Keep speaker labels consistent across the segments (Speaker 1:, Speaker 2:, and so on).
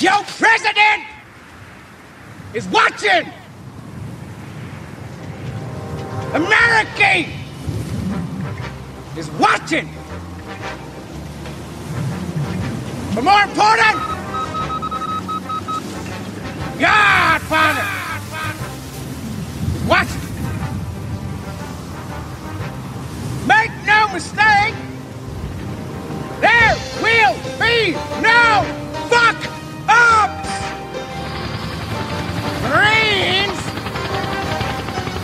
Speaker 1: Your president is watching. America is watching. But more important, Godfather watching. Make no mistake, there will be no fuck ups. Marines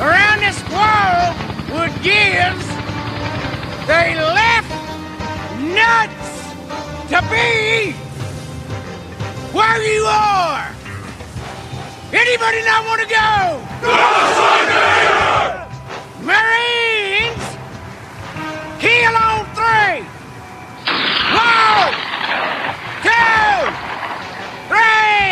Speaker 1: around this world would give they left nuts to be where you are. Anybody not want to go? Marines, kill on three. One, two, three.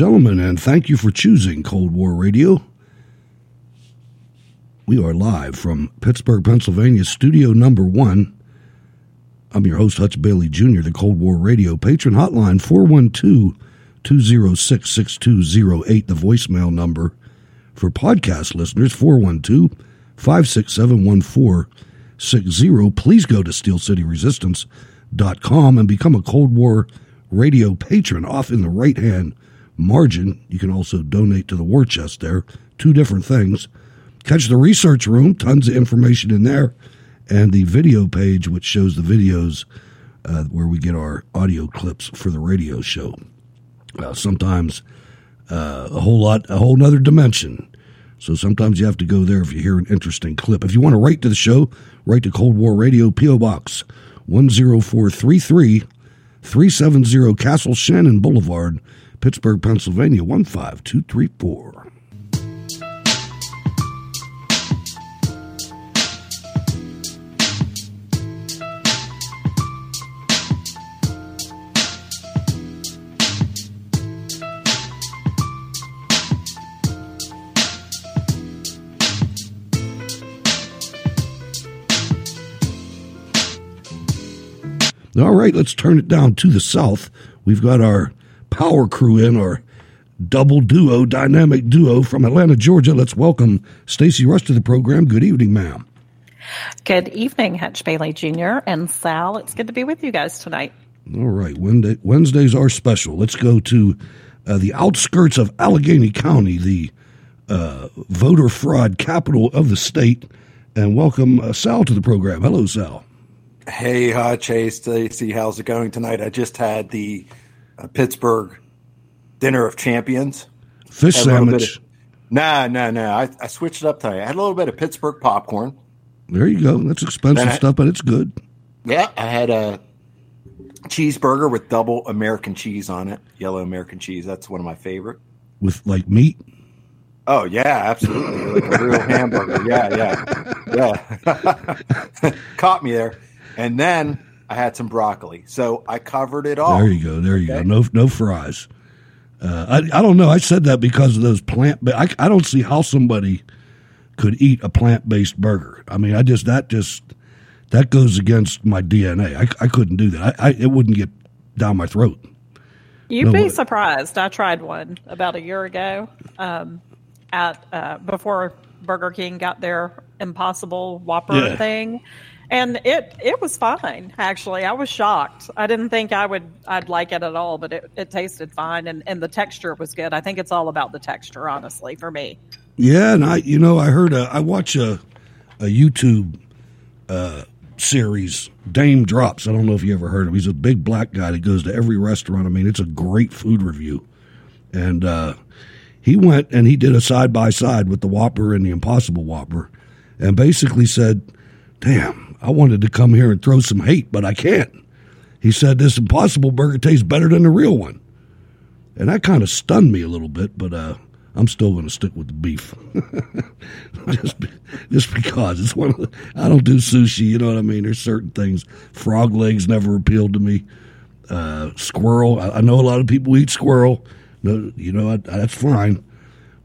Speaker 2: Gentlemen, and thank you for choosing Cold War Radio. We are live from Pittsburgh, Pennsylvania, studio number one. I'm your host, Hutch Bailey Jr., the Cold War Radio patron hotline 412 206 6208, the voicemail number for podcast listeners 412 567 1460. Please go to steelcityresistance.com and become a Cold War radio patron off in the right hand margin. You can also donate to the war chest there. Two different things. Catch the research room, tons of information in there, and the video page, which shows the videos uh, where we get our audio clips for the radio show. Uh, sometimes uh, a whole lot, a whole nother dimension. So sometimes you have to go there if you hear an interesting clip. If you want to write to the show, write to Cold War Radio, P.O. Box 10433 370 Castle Shannon Boulevard, Pittsburgh, Pennsylvania 15234. All right, let's turn it down to the south. We've got our power crew in, our double duo, dynamic duo from Atlanta, Georgia. Let's welcome Stacy Rush to the program. Good evening, ma'am.
Speaker 3: Good evening, Hutch Bailey Jr. and Sal. It's good to be with you guys tonight.
Speaker 2: All right, Wednesday, Wednesdays are special. Let's go to uh, the outskirts of Allegheny County, the uh, voter fraud capital of the state, and welcome uh, Sal to the program. Hello, Sal.
Speaker 4: Hey, Hutch. Hey, Stacy. How's it going tonight? I just had the uh, Pittsburgh Dinner of Champions.
Speaker 2: Fish sandwich.
Speaker 4: Of, nah, nah, nah. I, I switched it up today. I had a little bit of Pittsburgh popcorn.
Speaker 2: There you go. That's expensive
Speaker 4: I,
Speaker 2: stuff, but it's good.
Speaker 4: Yeah, I had a cheeseburger with double American cheese on it, yellow American cheese. That's one of my favorite.
Speaker 2: With like meat.
Speaker 4: Oh yeah, absolutely, like a real hamburger. Yeah, yeah, yeah. Caught me there and then I had some broccoli. So I covered it all.
Speaker 2: There you go. There you okay. go. No, no fries. Uh, I, I don't know. I said that because of those plant. But I, I don't see how somebody could eat a plant based burger. I mean, I just that just that goes against my DNA. I, I couldn't do that. I, I it wouldn't get down my throat.
Speaker 3: You'd no be way. surprised. I tried one about a year ago um, at uh, before Burger King got their Impossible Whopper yeah. thing and it it was fine actually. I was shocked. I didn't think i would i'd like it at all but it, it tasted fine and, and the texture was good. I think it's all about the texture honestly for me.
Speaker 2: Yeah and i you know i heard a, i watch a, a youtube uh, series Daym Drops. I don't know if you ever heard of him. He's a big black guy that goes to every restaurant. I mean it's a great food review. And uh, he went and he did a side by side with the whopper and the impossible whopper and basically said damn I wanted to come here and throw some hate, but I can't. He said this impossible burger tastes better than the real one. And that kind of stunned me a little bit, but uh, I'm still going to stick with the beef. just, just because it's one of the, I don't do sushi, you know what I mean? There's certain things. Frog legs never appealed to me. Uh, squirrel, I, I, know a lot of people eat squirrel. No, you know, I, that's fine.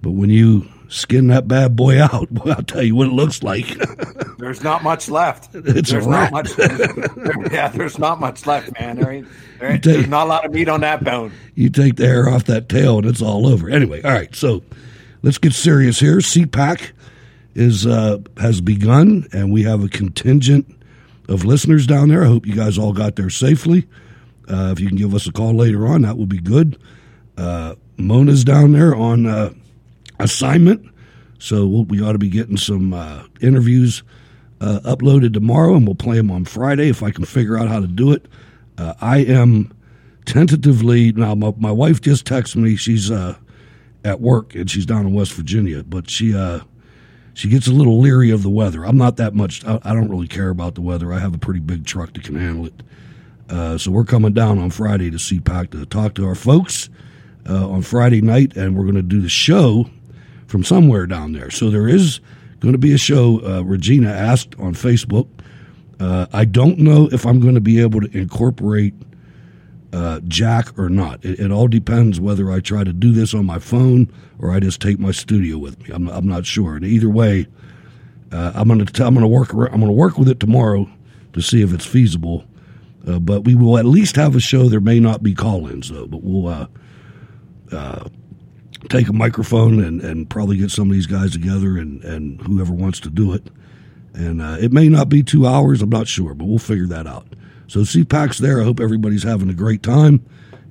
Speaker 2: But when you skin that bad boy out. Boy, I'll tell you what it looks like.
Speaker 4: there's not much left.
Speaker 2: It's
Speaker 4: there's. Not much, yeah, there's not much left, man. There ain't, there ain't, take, there's not a lot of meat on that bone.
Speaker 2: You take the hair off that tail and it's all over. Anyway, all right. So let's get serious here. CPAC is uh, has begun, and we have a contingent of listeners down there. I hope you guys all got there safely. Uh, if you can give us a call later on, that would be good. Uh, Mona's down there on uh, assignment. So we'll, we ought to be getting some uh, interviews uh, uploaded tomorrow, and we'll play them on Friday if I can figure out how to do it. Uh, I am tentatively now. My, my, wife just texted me. She's uh, at work and she's down in West Virginia, but she uh, she gets a little leery of the weather. I'm not that much. I, I, don't really care about the weather. I have a pretty big truck that can handle it. Uh, so we're coming down on Friday to see CPAC to talk to our folks on Friday night, and we're going to do the show from somewhere down there. So there is going to be a show. Uh, Regina asked on Facebook. Uh, I don't know if I'm going to be able to incorporate uh, Jack or not. It, it, all depends whether I try to do this on my phone or I just take my studio with me. I'm, I'm not sure. And either way, uh, I'm gonna t- I'm gonna work I'm gonna work with it tomorrow to see if it's feasible. Uh, but we will at least have a show. There may not be call-ins though, but we'll uh, take a microphone and, and probably get some of these guys together and, and whoever wants to do it. And uh, it may not be two hours. I'm not sure, but we'll figure that out. So CPAC's there. I hope everybody's having a great time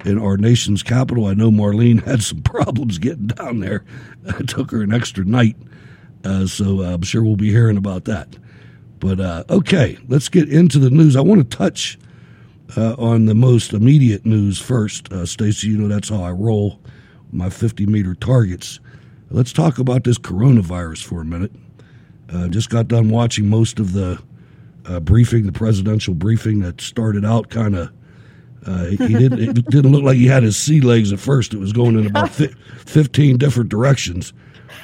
Speaker 2: in our nation's capital. I know Marlene had some problems getting down there. It took her an extra night. Uh, so uh, I'm sure we'll be hearing about that. But uh, okay, let's get into the news. I want to touch uh, on the most immediate news first. Uh, Stacy, you know that's how I roll my 50 meter targets. Let's talk about this coronavirus for a minute. Uh, just got done watching most of the uh, briefing, the presidential briefing that started out kind of. Uh, he didn't. It didn't look like he had his sea legs at first. It was going in about fi- fifteen different directions.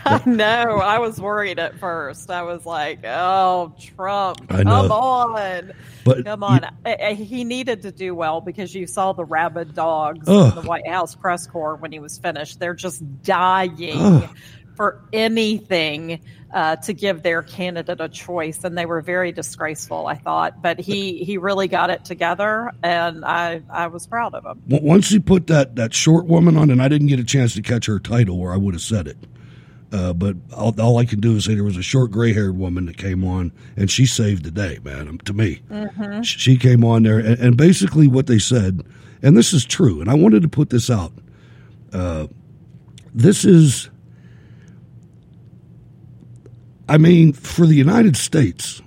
Speaker 3: I know. I was worried at first. I was like, "Oh, Trump, come on,
Speaker 2: but
Speaker 3: come on." You, he needed to do well because you saw the rabid dogs in the White House press corps when he was finished. They're just dying for anything uh, to give their candidate a choice, and they were very disgraceful. I thought, but he he really got it together, and I I was proud of him.
Speaker 2: Once he put that that short woman on, and I didn't get a chance to catch her title, or I would have said it. Uh, but all, all, I can do is say there was a short gray haired woman that came on, and she saved the day, man. Um, to me, mm-hmm. she came on there, and, and, basically what they said, and this is true, and I wanted to put this out. Uh, this is I mean, for the United States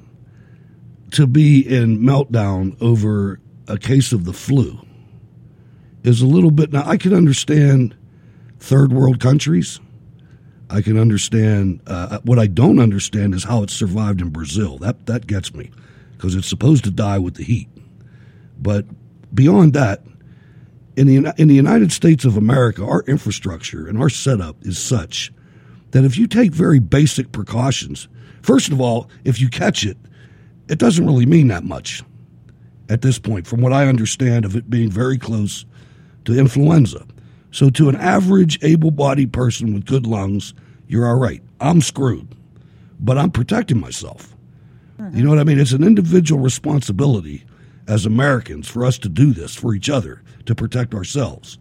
Speaker 2: to be in meltdown over a case of the flu is a little bit. Now, I can understand third world countries. I can understand. Uh, what I don't understand is how it survived in Brazil. That that gets me because it's supposed to die with the heat. But beyond that, in the in the United States of America, our infrastructure and our setup is such that if you take very basic precautions, first of all, if you catch it, it doesn't really mean that much at this point, from what I understand of it being very close to influenza. So, to an average able bodied person with good lungs, you're all right. I'm screwed, but I'm protecting myself. Mm-hmm. You know what I mean? It's an individual responsibility as Americans for us to do this for each other to protect ourselves.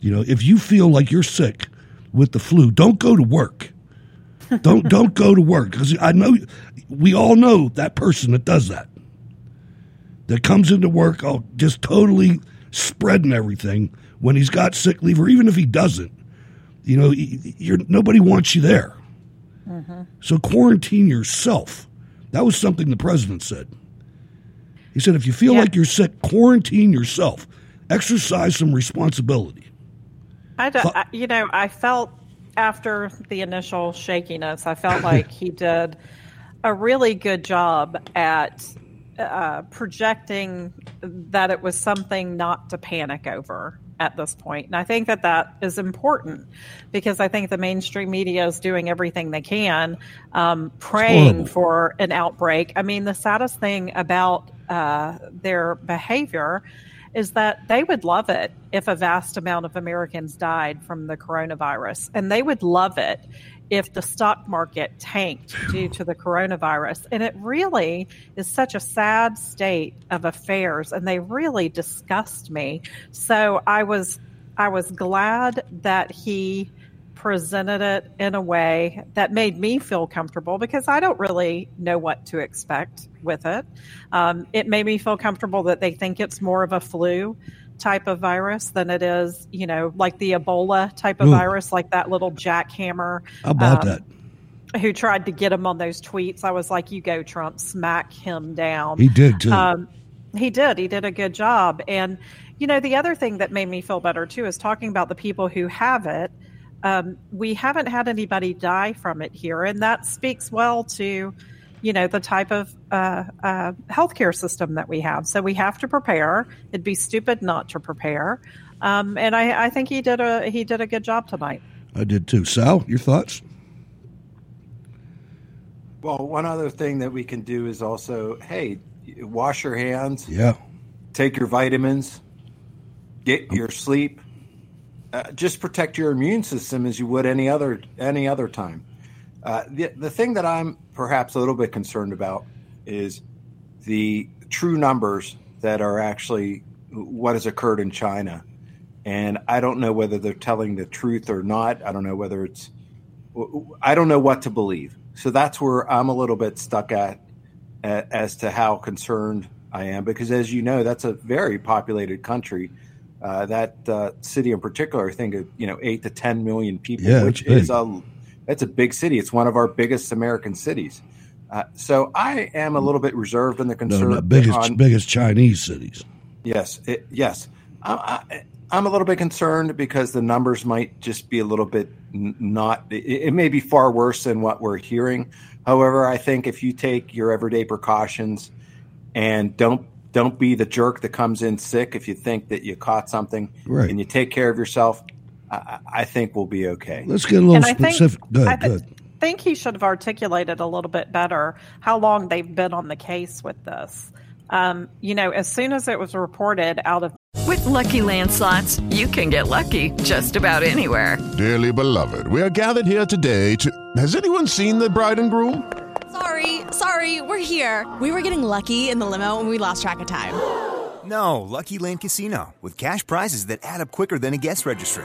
Speaker 2: You know, if you feel like you're sick, with the flu, don't go to work. don't don't go to work because I know we all know that person that does that. That comes into work, all just totally spreading everything when he's got sick leave, or even if he doesn't. You know, you're nobody wants you there. Mm-hmm. So quarantine yourself. That was something the president said. He said, if you feel yeah. like you're sick, quarantine yourself. Exercise some responsibility.
Speaker 3: I, don't, I, you know, I felt after the initial shakiness, I felt like he did a really good job at uh, projecting that it was something not to panic over at this point. And I think that that is important because I think the mainstream media is doing everything they can, um, praying for an outbreak. I mean, the saddest thing about uh, their behavior is that they would love it if a vast amount of Americans died from the coronavirus. And they would love it if the stock market tanked due to the coronavirus. And it really is such a sad state of affairs and they really disgust me. So I was I was glad that he presented it in a way that made me feel comfortable because I don't really know what to expect with it. Um, it made me feel comfortable that they think it's more of a flu type of virus than it is, you know, like the Ebola type of Ooh. virus, like that little jackhammer.
Speaker 2: How about um, that?
Speaker 3: Who tried to get him on those tweets? I was like, "You go, Trump! Smack him down."
Speaker 2: He did too.
Speaker 3: Um, he did. He did a good job. And you know, the other thing that made me feel better too is talking about the people who have it um, we haven't had anybody die from it here, and that speaks well to, you know, the type of uh, uh, healthcare system that we have. So we have to prepare. It'd be stupid not to prepare, um, and I, I think he did a he did a good job tonight.
Speaker 2: I did too. Sal, your thoughts?
Speaker 4: Well, one other thing that we can do is also, hey, wash your hands.
Speaker 2: Yeah.
Speaker 4: Take your vitamins. get your sleep. Uh, just protect your immune system as you would any other any other time. Uh, the the thing that I'm perhaps a little bit concerned about is the true numbers that are actually what has occurred in China, and I don't know whether they're telling the truth or not. I don't know whether it's I don't know what to believe. So that's where I'm a little bit stuck at, as to how concerned I am because, as you know, that's a very populated country. Uh, that uh, city in particular, I think, you know, eight to ten million people,
Speaker 2: Yeah,
Speaker 4: which is a that's a big city. It's one of our biggest American cities. Uh, so I am a little bit reserved in the
Speaker 2: No,
Speaker 4: concern.
Speaker 2: no, the biggest
Speaker 4: on-
Speaker 2: biggest Chinese cities.
Speaker 4: Yes, it, yes. I, I, I'm a little bit concerned because the numbers might just be a little bit not. It, it may be far worse than what we're hearing. However, I think if you take your everyday precautions and don't don't be the jerk that comes in sick if you think that you caught something
Speaker 2: Right.
Speaker 4: and you take care of yourself, I, I I think we'll be okay.
Speaker 2: Let's get a little
Speaker 3: And I think-
Speaker 2: specific.
Speaker 3: I
Speaker 2: ahead,
Speaker 3: thi-
Speaker 2: go ahead.
Speaker 3: think he should have articulated a little bit better how long they've been on the case with this. Um, you know, as soon as it was reported out of
Speaker 5: With Lucky Land slots, you can get lucky just about anywhere.
Speaker 6: Dearly beloved, we are gathered here today to. Has anyone seen the bride and groom?
Speaker 7: Sorry, sorry, we're here. We were getting lucky in the limo and we lost track of time.
Speaker 8: No, Lucky Land Casino with cash prizes that add up quicker than a guest registry.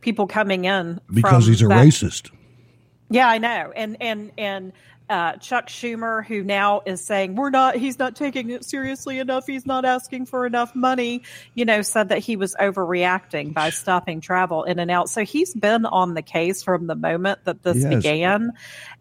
Speaker 3: people coming in
Speaker 2: Because he's a
Speaker 3: that-
Speaker 2: racist.
Speaker 3: Yeah, I know, and and and uh, Chuck Schumer, who now is saying we're not, he's not taking it seriously enough. He's not asking for enough money. You know, said that he was overreacting by stopping travel in and out. So he's been on the case from the moment that this
Speaker 9: Yes.
Speaker 3: began,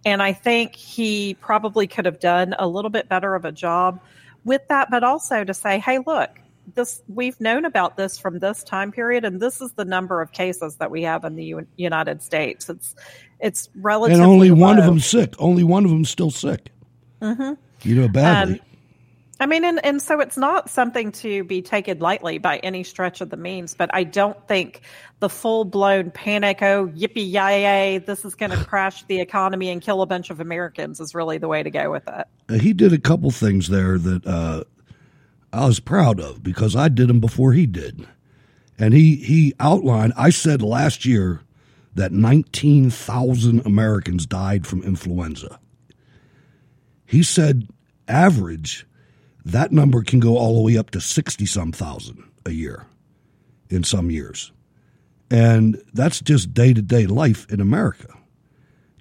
Speaker 3: and I think he probably could have done a little bit better of a job with that, but also to say, hey, look. This we've known about this from this time period, and this is the number of cases that we have in the U- United States. It's it's relatively
Speaker 2: And only one of them sick. Only one of them still sick.
Speaker 3: Mhm.
Speaker 2: You know, badly.
Speaker 3: Um, I mean, and, and so it's not something to be taken lightly by any stretch of the means, but I don't think the full blown panic, oh, yippee yay, yay, this is going to crash the economy and kill a bunch of Americans is really the way to go with it.
Speaker 2: Uh, he did a couple things there that uh, I was proud of because I did them before he did. And he, he outlined, I said last year that 19,000 Americans died from influenza. He said, average, that number can go all the way up to 60 some thousand a year in some years. And that's just day to day life in America.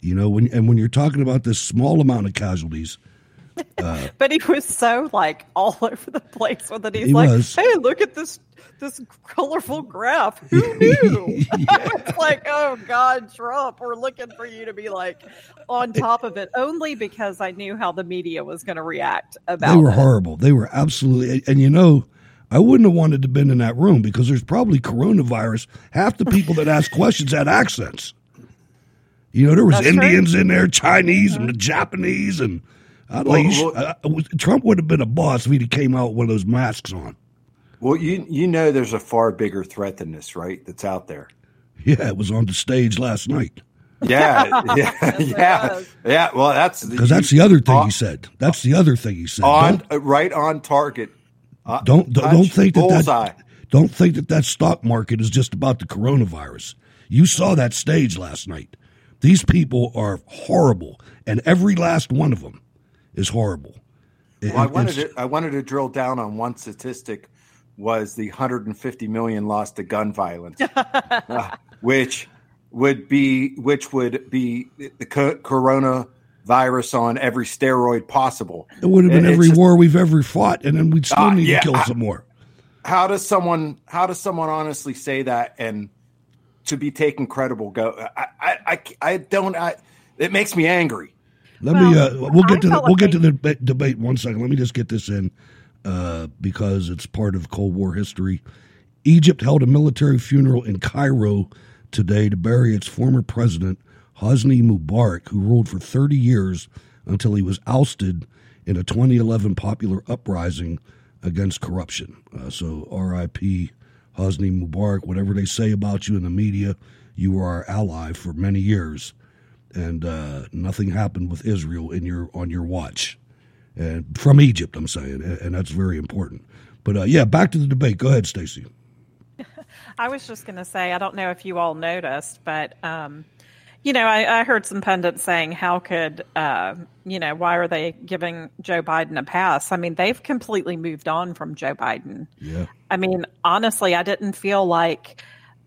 Speaker 2: You know, when, and when you're talking about this small amount of casualties, uh,
Speaker 3: But he was so like all over the place with it. He's
Speaker 2: He
Speaker 3: like,
Speaker 2: was.
Speaker 3: hey, look at this this colorful graph. Who knew? it's like, oh God, Trump, we're looking for you to be like on top of it only because I knew how the media was going to react about
Speaker 2: they were
Speaker 3: it.
Speaker 2: horrible. They were absolutely, and you know, I wouldn't have wanted to been in that room because there's probably coronavirus. Half the people that asked questions had accents. You know, there was
Speaker 4: That's true.
Speaker 2: Indians in there, Chinese, and the Japanese, and I'd
Speaker 4: Well,
Speaker 2: like, you
Speaker 4: well-
Speaker 2: uh, was- Trump would have been a boss if he came out with one of those masks on.
Speaker 4: Well, you you know, there's a far bigger threat than this, right? That's out there.
Speaker 2: Yeah, it was on the stage last night
Speaker 4: Yeah, yeah, yeah, yeah. Well, that's
Speaker 2: because that's the other thing he said. That's the other thing he said.
Speaker 4: on
Speaker 2: Don't-
Speaker 4: uh, right on target. Uh,
Speaker 2: don't don't, don't
Speaker 4: touch,
Speaker 2: think that that don't think that that stock market is just about the coronavirus. You saw that stage last night. These people are horrible, and every last one of them is horrible.
Speaker 4: Well, I wanted to, I wanted to drill down on one statistic was the 150 million lost to gun violence, uh, which would be which would be the co- coronavirus on every steroid possible.
Speaker 2: It would have been
Speaker 4: It-
Speaker 2: every
Speaker 4: just-
Speaker 2: war we've ever fought, and then we'd still
Speaker 4: Ah,
Speaker 2: need
Speaker 4: yeah,
Speaker 2: to kill
Speaker 4: I-
Speaker 2: some more.
Speaker 4: how does someone how does someone honestly say that and to be taken credible go I I I, I don't I it makes me angry.
Speaker 2: Let well, me uh, we'll get to the, we'll get to the debate, debate one second. Let me just get this in uh, because it's part of Cold War history. Egypt held a military funeral in Cairo today to bury its former president Hosni Mubarak, who ruled for 30 years until he was ousted in a 2011 popular uprising against corruption. Uh, so, R.I.P. Hosni Mubarak. Whatever they say about you in the media, you were our ally for many years, and uh, nothing happened with Israel in your on your watch. And from Egypt, I'm saying, and that's very important. But uh, yeah, back to the debate. Go ahead, Stacy.
Speaker 3: I was just going to say, I don't know if you all noticed, but um, you know, I, I, heard some pundits saying, how could, uh, you know, why are they giving Joe Biden a pass? I mean, they've completely moved on from Joe Biden.
Speaker 2: Yeah.
Speaker 3: I mean, honestly, I didn't feel like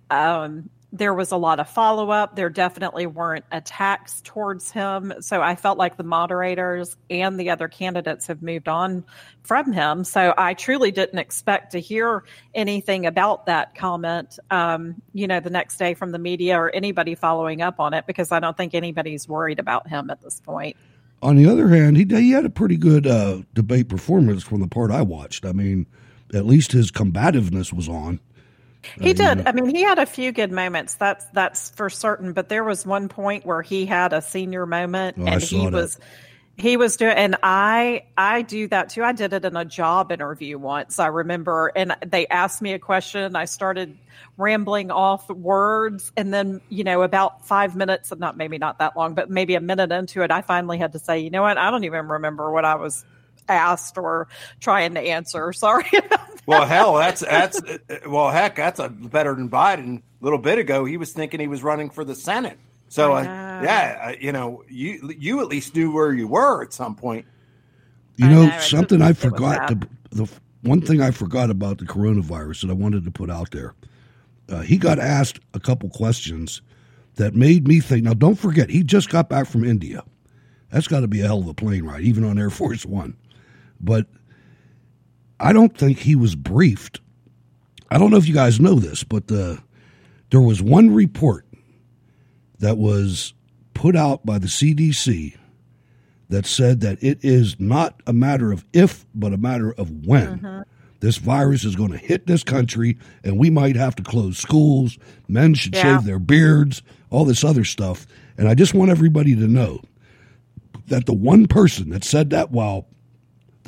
Speaker 3: um, there was a lot of follow up. There definitely weren't attacks towards him. So I felt like the moderators and the other candidates have moved on from him. So I truly didn't expect to hear anything about that comment, um, you know, the next day from the media or anybody following up on it because I don't think anybody's worried about him at this point.
Speaker 2: On the other hand, he, he had a pretty good uh, debate performance from the part I watched. I mean, at least his combativeness was on.
Speaker 3: He did. I mean, he had a few good moments. That's that's for certain. But there was one point where he had a senior moment,
Speaker 2: oh,
Speaker 3: and he was he was doing. And I I do that too. I did it in a job interview once. I remember, and they asked me a question. I started rambling off words, and then you know, about five minutes, not maybe not that long, but maybe a minute into it, I finally had to say, you know what? I don't even remember what I was asked or trying to answer. Sorry.
Speaker 4: well, hell, that's that's well, heck, that's a better than Biden. A little bit ago, he was thinking he was running for the Senate. So, uh, yeah, uh, you know, you you at least knew where you were at some point.
Speaker 2: You know, know something I forgot. To, the one thing I forgot about the coronavirus that I wanted to put out there. Uh, he got asked a couple questions that made me think. Now, don't forget, he just got back from India. That's got to be a hell of a plane ride, even on Air Force One. But I don't think he was briefed. I don't know if you guys know this, but the, there was one report that was put out by the CDC that said that it is not a matter of if, but a matter of when. Mm-hmm. This virus is going to hit this country, and we might have to close schools. Men should yeah. shave their beards, all this other stuff. And I just want everybody to know that the one person that said that while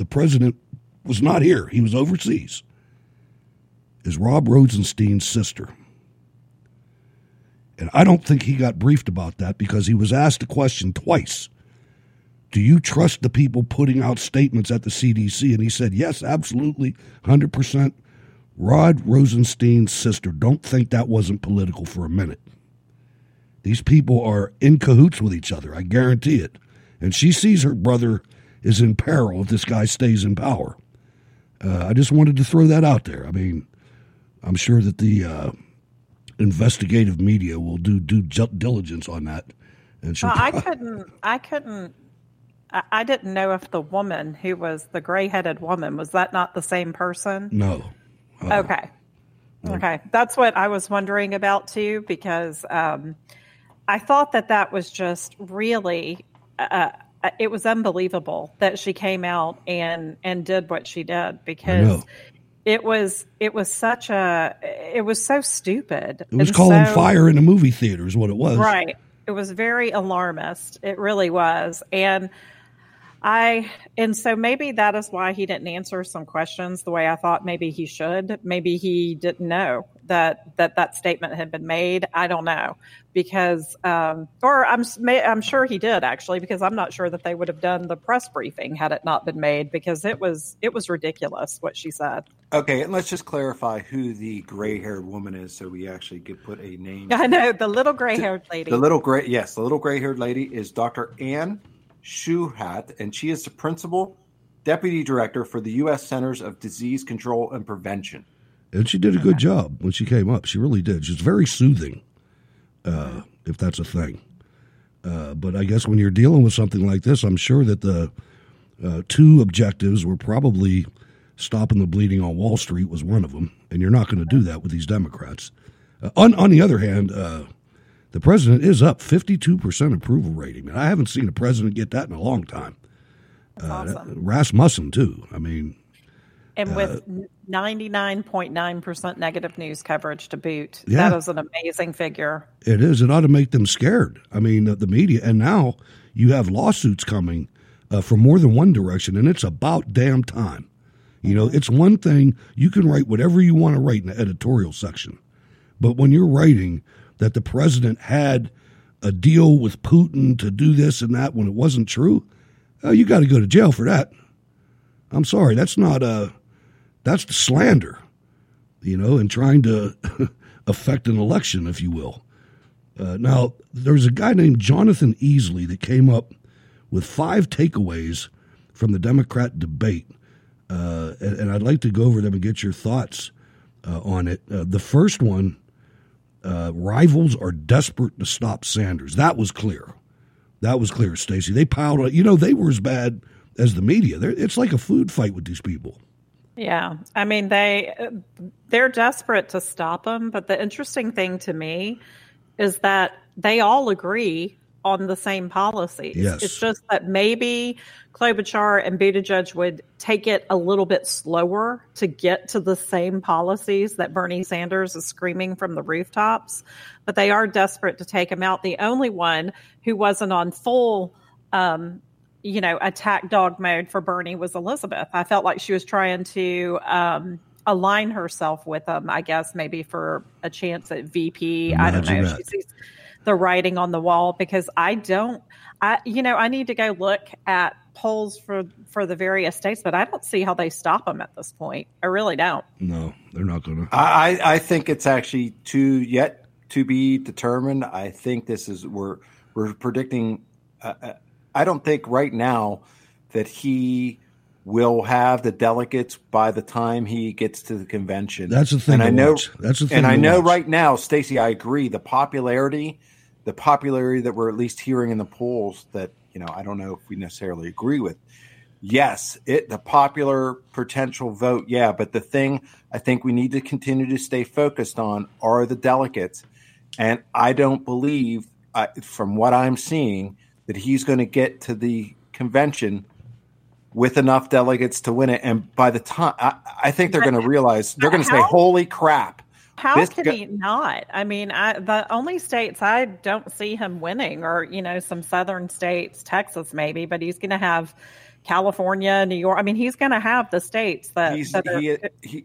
Speaker 2: the president was not here, he was overseas, is Rod Rosenstein's sister. And I don't think he got briefed about that because he was asked a question twice. Do you trust the people putting out statements at the CDC? And he said, yes, absolutely, 100%. Rod Rosenstein's sister, don't think that wasn't political for a minute. These people are in cahoots with each other, I guarantee it. And she sees her brother is in peril if this guy stays in power. Uh, I just wanted to throw that out there. I mean, I'm sure that the uh, investigative media will do due diligence on that.
Speaker 3: And well, I couldn't. I couldn't. I didn't know if the woman who was the gray-headed woman was that not the same person.
Speaker 2: No.
Speaker 3: Uh, okay. No. Okay, that's what I was wondering about too, because um, I thought that that was just really. Uh, uh, it was unbelievable that she came out and and did what she did because it was it was such a it was so stupid.
Speaker 2: It was calling so, fire in a movie theater is what it was.
Speaker 3: Right. It was very alarmist. It really was. And I and so maybe that is why he didn't answer some questions the way I thought maybe he should. Maybe he didn't know that that that statement had been made. I don't know because, um, or I'm I'm sure he did actually because I'm not sure that they would have done the press briefing had it not been made because it was it was ridiculous what she said.
Speaker 4: Okay, and let's just clarify who the gray-haired woman is, so we actually could put a name.
Speaker 3: I know the little gray-haired lady.
Speaker 4: The little gray, yes, the little gray-haired lady is Dr. Anne Schuchat, and she is the principal deputy director for the U.S. Centers of Disease Control and Prevention
Speaker 2: and she did a good job when she came up. She really did. She's very soothing, uh, if that's a thing. Uh, but I guess when you're dealing with something like this, I'm sure that the uh, two objectives were probably stopping the bleeding on Wall Street was one of them, and you're not going to do that with these Democrats. Uh, on on the other hand, uh, the president is up 52% approval rating, and I haven't seen a president get that in a long time.
Speaker 3: That's awesome.
Speaker 2: Rasmussen too. I mean,
Speaker 3: and with 99.9% negative news coverage to boot,
Speaker 2: Yeah.
Speaker 3: that is an amazing figure.
Speaker 2: It is. It ought to make them scared. I mean, uh, the media, and now you have lawsuits coming uh, from more than one direction, and it's about damn time. You know, it's one thing you can write whatever you want to write in the editorial section, but when you're writing that the president had a deal with Putin to do this and that when it wasn't true, uh, you got to go to jail for that. I'm sorry, that's not a that's the slander, you know, and trying to affect an election, if you will. Uh, now, there's a guy named Jonathan Easley that came up with five takeaways from the Democrat debate, uh, and, and I'd like to go over them and get your thoughts uh, on it. Uh, the first one uh, rivals are desperate to stop Sanders. That was clear. That was clear, Stacey. They piled on. You know, they were as bad as the media. They're, it's like a food fight with these people.
Speaker 3: Yeah, I mean they they're desperate to stop him, but the interesting thing to me is that they all agree on the same policies.
Speaker 2: Yes.
Speaker 3: It's just that maybe Klobuchar and Buttigieg would take it a little bit slower to get to the same policies that Bernie Sanders is screaming from the rooftops, but they are desperate to take him out. The only one who wasn't on full um, you know, attack dog mode for Bernie was Elizabeth. I felt like she was trying to um, align herself with him, I guess, maybe for a chance at VP. I don't know.
Speaker 2: that.
Speaker 3: She sees the writing on the wall because I don't, I, you know, I need to go look at polls for for the various states, but I don't see how they stop them at this point. I really don't.
Speaker 2: No, they're not going to.
Speaker 4: I, I think it's actually too yet to be determined. I think this is we're we're predicting. Uh, uh, I don't think right now that he will have the delegates by the time he gets to the convention.
Speaker 2: That's the thing
Speaker 4: And I know.
Speaker 2: watch. That's the thing
Speaker 4: And I know
Speaker 2: watch.
Speaker 4: right now, Stacy, I agree. The popularity, the popularity that we're at least hearing in the polls that you know, I don't know if we necessarily agree with. Yes, it the popular potential vote, yeah, but the thing I think we need to continue to stay focused on are the delegates, and I don't believe, uh, from what I'm seeing, that he's going to get to the convention with enough delegates to win it. And by the time, I, I think they're going to realize they're going to say, "Holy crap!"
Speaker 3: How
Speaker 4: This
Speaker 3: could
Speaker 4: guy-
Speaker 3: he not? I mean, I, the only states I don't see him winning are, you know, some southern states, Texas maybe, but he's going to have California, New York. I mean, he's going to have the states that,
Speaker 4: He's,
Speaker 3: that are,
Speaker 4: he, he,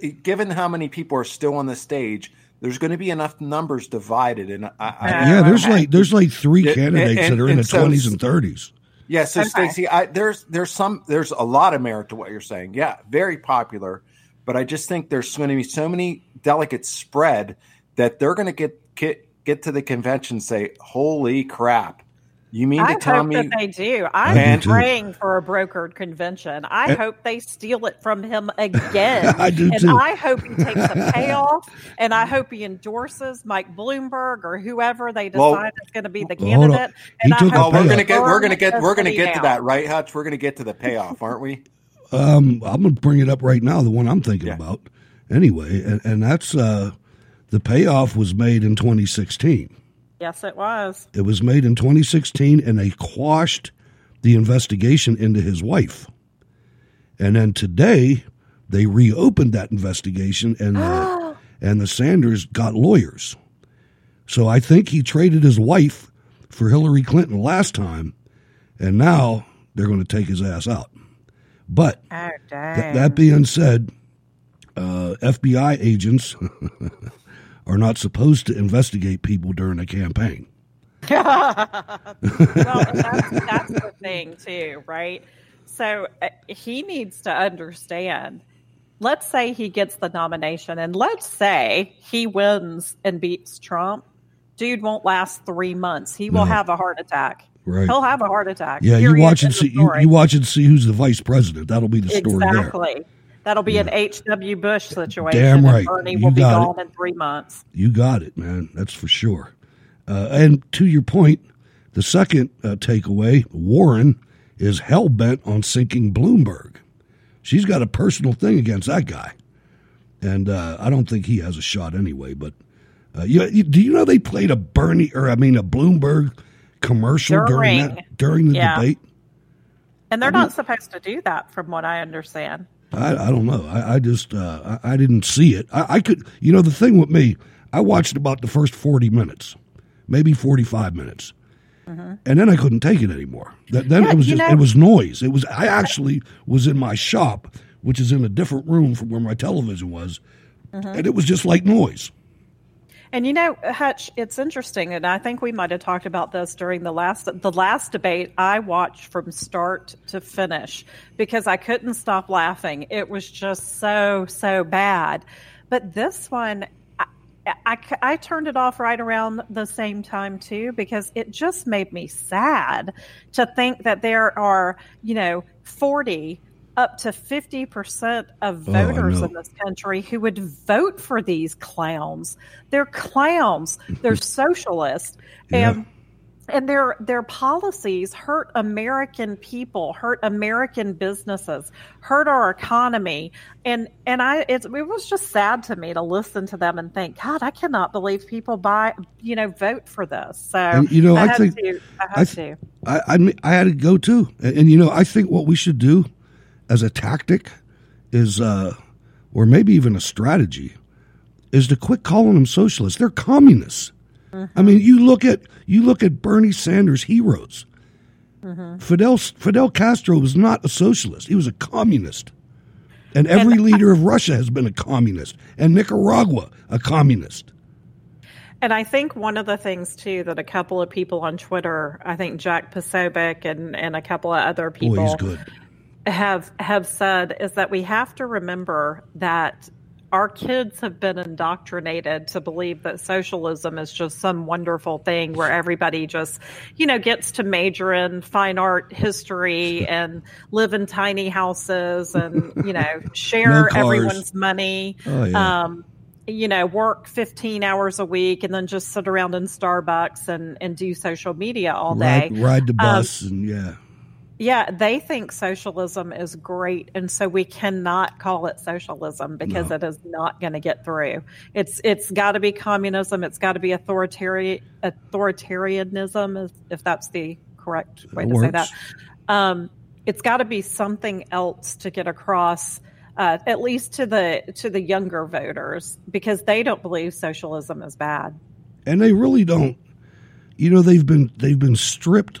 Speaker 4: he, given how many people are still on the stage, there's going to be enough numbers divided. And I, I,
Speaker 2: Yeah, there's like there's like three
Speaker 4: And-
Speaker 2: candidates
Speaker 4: and-
Speaker 2: that are in
Speaker 4: and
Speaker 2: the
Speaker 4: so-
Speaker 2: twenties and thirties.
Speaker 4: Yeah, so
Speaker 3: Okay.
Speaker 4: Stacey, I, there's there's some there's a lot of merit to what you're saying. Yeah, very popular, but I just think there's going to be so many delegates spread that they're going to get get get to the convention and say, "Holy crap! You mean
Speaker 3: I
Speaker 4: to tell
Speaker 3: hope
Speaker 4: me?"
Speaker 3: that they do. I'm
Speaker 4: I do too.
Speaker 3: praying for a brokered convention. I
Speaker 2: And-
Speaker 3: hope they steal it from him again.
Speaker 2: I do
Speaker 3: and
Speaker 2: too.
Speaker 3: I hope he takes a payoff, and I hope he endorses Mike Bloomberg or whoever they decide
Speaker 4: Well-
Speaker 3: is going to be the
Speaker 2: Well, hold on.
Speaker 3: candidate. And I
Speaker 2: took a
Speaker 3: hope
Speaker 4: well, we're going to get we're going to get we're going to get to that, right, Hutch? We're going to get to the payoff, aren't we?
Speaker 2: Um, I'm going to bring it up right now. The one I'm thinking
Speaker 4: Yeah.
Speaker 2: about, anyway, and, and that's uh, the payoff was made in 2016.
Speaker 3: Yes, it was.
Speaker 2: It was made in 2016, and they quashed the investigation into his wife. And then today, they reopened that investigation, and the, and the Sanders got lawyers. So I think he traded his wife for Hillary Clinton last time, and now they're going to take his ass out. But
Speaker 3: Oh.
Speaker 2: Th- that being said, uh, FBI agents are not supposed to investigate people during a campaign.
Speaker 3: well, that's, that's the thing too, right? So uh, he needs to understand. Let's say he gets the nomination, and let's say he wins and beats Trump. Dude won't last three months. He will
Speaker 2: No.
Speaker 3: have a heart attack.
Speaker 2: Right.
Speaker 3: He'll have a heart attack.
Speaker 2: Yeah, you watch and see. You, you watch and see who's the vice president. That'll be the story there.
Speaker 3: That'll be an H.W. Bush situation.
Speaker 2: Damn right.
Speaker 3: Bernie
Speaker 2: You
Speaker 3: will be
Speaker 2: got it.
Speaker 3: gone in three months.
Speaker 2: You got it, man. That's for sure. Uh, and to your point, the second uh, takeaway: Warren is hell bent on sinking Bloomberg. she's got a personal thing against that guy, and uh, I don't think he has a shot anyway. But uh, you, you, do you know they played a Bernie or I mean a Bloomberg commercial during,
Speaker 3: During.
Speaker 2: that during the
Speaker 3: Yeah.
Speaker 2: debate?
Speaker 3: And they're
Speaker 2: I mean-
Speaker 3: not supposed to do that, from what I understand.
Speaker 2: I, I don't know. I, I just uh, I, I didn't see it. I, I could, you know, the thing with me, I watched about the first forty minutes, maybe forty five minutes, and then I couldn't take it anymore. That, then
Speaker 3: Yeah,
Speaker 2: it was just
Speaker 3: know-
Speaker 2: it was noise. It was I actually was in my shop, which is in a different room from where my television was,
Speaker 3: Mhm.
Speaker 2: and it was just like noise.
Speaker 3: And you know, Hutch, it's interesting, and I think we might have talked about this during the last the last debate. I watched from start to finish because I couldn't stop laughing. It was just so so bad. But this one, I, I, I turned it off right around the same time too because it just made me sad to think that there are you know forty up to 50% of
Speaker 9: Oh,
Speaker 3: voters
Speaker 9: know.
Speaker 3: in this country who would vote for these clowns. They're clowns. They're socialists. And and their their policies hurt American people, hurt American businesses, hurt our economy. And and I it, it was just sad to me to listen to them and think, God, I cannot believe people buy you know vote for this. So
Speaker 2: And, you know, I
Speaker 3: have
Speaker 2: think-
Speaker 3: to, I
Speaker 2: I
Speaker 3: have
Speaker 2: th-
Speaker 3: to.
Speaker 2: I, I mean, I had to go too, and, and, you know, I think what we should do as a tactic is, uh, or maybe even a strategy, is to quit calling them socialists. They're communists. I mean, you look at you look at Bernie Sanders' heroes. Fidel Fidel Castro was not a socialist; he was a communist. And every leader of Russia has been a communist, and Nicaragua a communist.
Speaker 3: And I think one of the things too that a couple of people on Twitter, I think Jack Posobiec and, and a couple of other people
Speaker 2: Boy, he's good.
Speaker 3: Have have said is that we have to remember that our kids have been indoctrinated to believe that socialism is just some wonderful thing where everybody just, you know, gets to major in fine art history and live in tiny houses and, you know, share
Speaker 9: cars.
Speaker 3: everyone's money.
Speaker 9: Oh, yeah.
Speaker 3: Um, you know, work 15 hours a week and then just sit around in Starbucks and, and do social media all day.
Speaker 2: Ride, ride the
Speaker 3: Um,
Speaker 2: bus, and yeah.
Speaker 3: Yeah, they think socialism is great, and so we cannot call it socialism because it is not going to get through. It's it's got to be communism. It's got to be authoritarian authoritarianism, if, that's the correct way
Speaker 9: That
Speaker 3: to say that. Um, it's got to be something else to get across, uh, at least to the to the younger voters, because they don't believe socialism is bad.
Speaker 2: and they really don't. You know, they've been they've been stripped.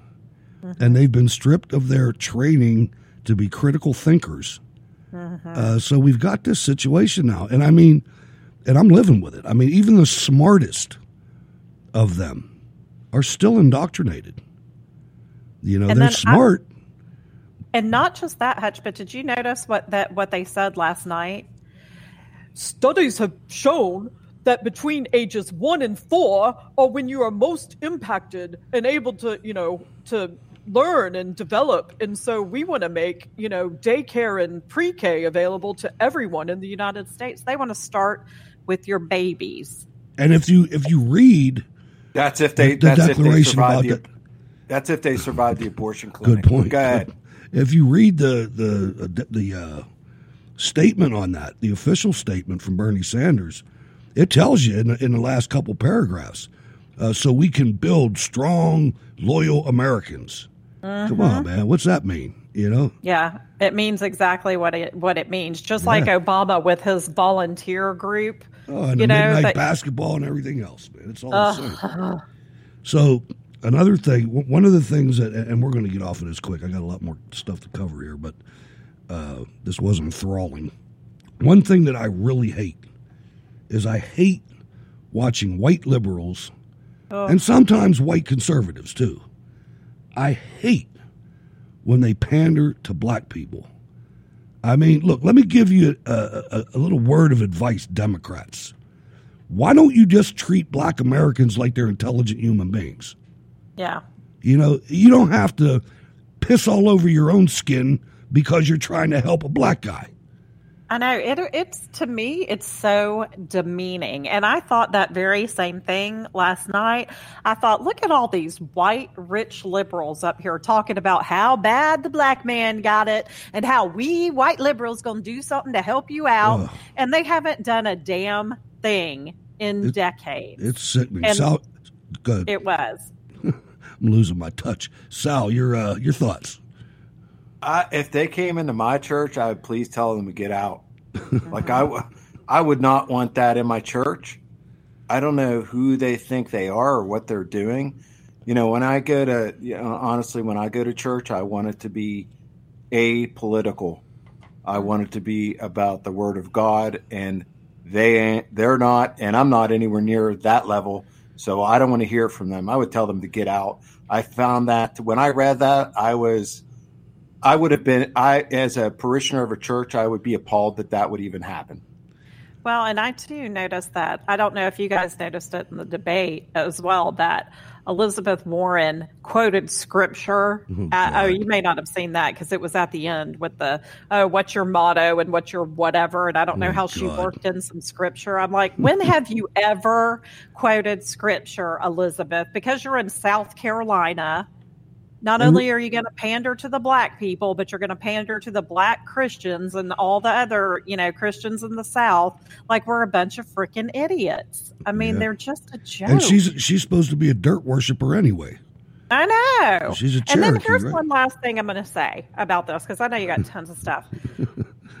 Speaker 2: and they've been stripped of their training to be critical thinkers. Uh, so we've got this situation now, and I mean, and I'm living with it. I mean, even the smartest of them are still indoctrinated. You know,
Speaker 3: And
Speaker 2: they're
Speaker 3: then I-
Speaker 2: smart.
Speaker 3: And not just that, Hutch, but did you notice what that what they said last night? Studies have shown that between ages one and four are when you are most impacted and able to, you know, to learn and develop. And so we want to make, you know, daycare and pre-K available to everyone in the United States. They want to start with your babies.
Speaker 2: and if you if you read
Speaker 4: That's if they.
Speaker 2: the
Speaker 4: that's if they
Speaker 2: declaration
Speaker 4: survive
Speaker 2: about
Speaker 4: the. That's if they survive the abortion clinic.
Speaker 2: Good point.
Speaker 4: Go ahead.
Speaker 2: If you read the the the uh, statement on that, the official statement from Bernie Sanders, it tells you in, in the last couple paragraphs, uh, so we can build strong, loyal Americans. Come on, man. What's that mean? You know?
Speaker 3: Yeah, it means exactly what it what it means. Just like Obama with his volunteer group.
Speaker 2: Oh, and
Speaker 3: you know that-
Speaker 2: basketball and everything else, man. It's all the same. So another thing, one of the things that, and we're going to get off of this quick. I got a lot more stuff to cover here, but uh, this was enthralling. One thing that I really hate is I hate watching white liberals
Speaker 3: Oh.
Speaker 2: and sometimes white conservatives too. I hate when they pander to black people. I mean, look, let me give you a, a, a little word of advice, Democrats. Why don't you just treat black Americans like they're intelligent human beings?
Speaker 3: Yeah.
Speaker 2: You know, you don't have to piss all over your own skin because you're trying to help a black guy.
Speaker 3: I know it. It's to me, it's so demeaning, and I thought that very same thing last night. I thought, look at all these white, rich liberals up here talking about how bad the black man got it, and how we white liberals going to do something to help you out, and they haven't done a damn thing in decades.
Speaker 2: It's sickening.
Speaker 3: And
Speaker 2: Sal, good.
Speaker 3: It was.
Speaker 2: I'm losing my touch. Sal, your uh, your thoughts?
Speaker 4: I, if they came into my church, I would please tell them to get out. like I would not want that in my church. I don't know who they think they are or what they're doing. You know, when I go to, you know, honestly, when I go to church, I want it to be apolitical. I mm-hmm. want it to be about the Word of God, and they ain't. They're not, and I'm not anywhere near that level. So I don't want to hear from them. I would tell them to get out. I found that when I read that, I was I would have been I as a parishioner of a church, I would be appalled that that would even happen.
Speaker 3: Well, and I too noticed that. I don't know if you guys noticed it in the debate as well that Elizabeth Warren quoted scripture.
Speaker 9: Oh,
Speaker 3: oh, you may not have seen that because it was at the end with the, oh, what's your motto and what's your whatever. And I don't know
Speaker 9: Oh,
Speaker 3: how she worked in some scripture. I'm like, when have you ever quoted scripture, Elizabeth? Because you're in South Carolina. Not only are you going to pander to the black people, but you're going to pander to the black Christians and all the other, you know, Christians in the South like we're a bunch of freaking idiots. I mean,
Speaker 2: Yeah.
Speaker 3: they're just a joke.
Speaker 2: And she's she's supposed to be a dirt worshiper anyway.
Speaker 3: I know.
Speaker 2: She's a
Speaker 3: And then
Speaker 2: Cherokee,
Speaker 3: here's
Speaker 2: right?
Speaker 3: one last thing I'm going to say about this because I know you got tons of stuff.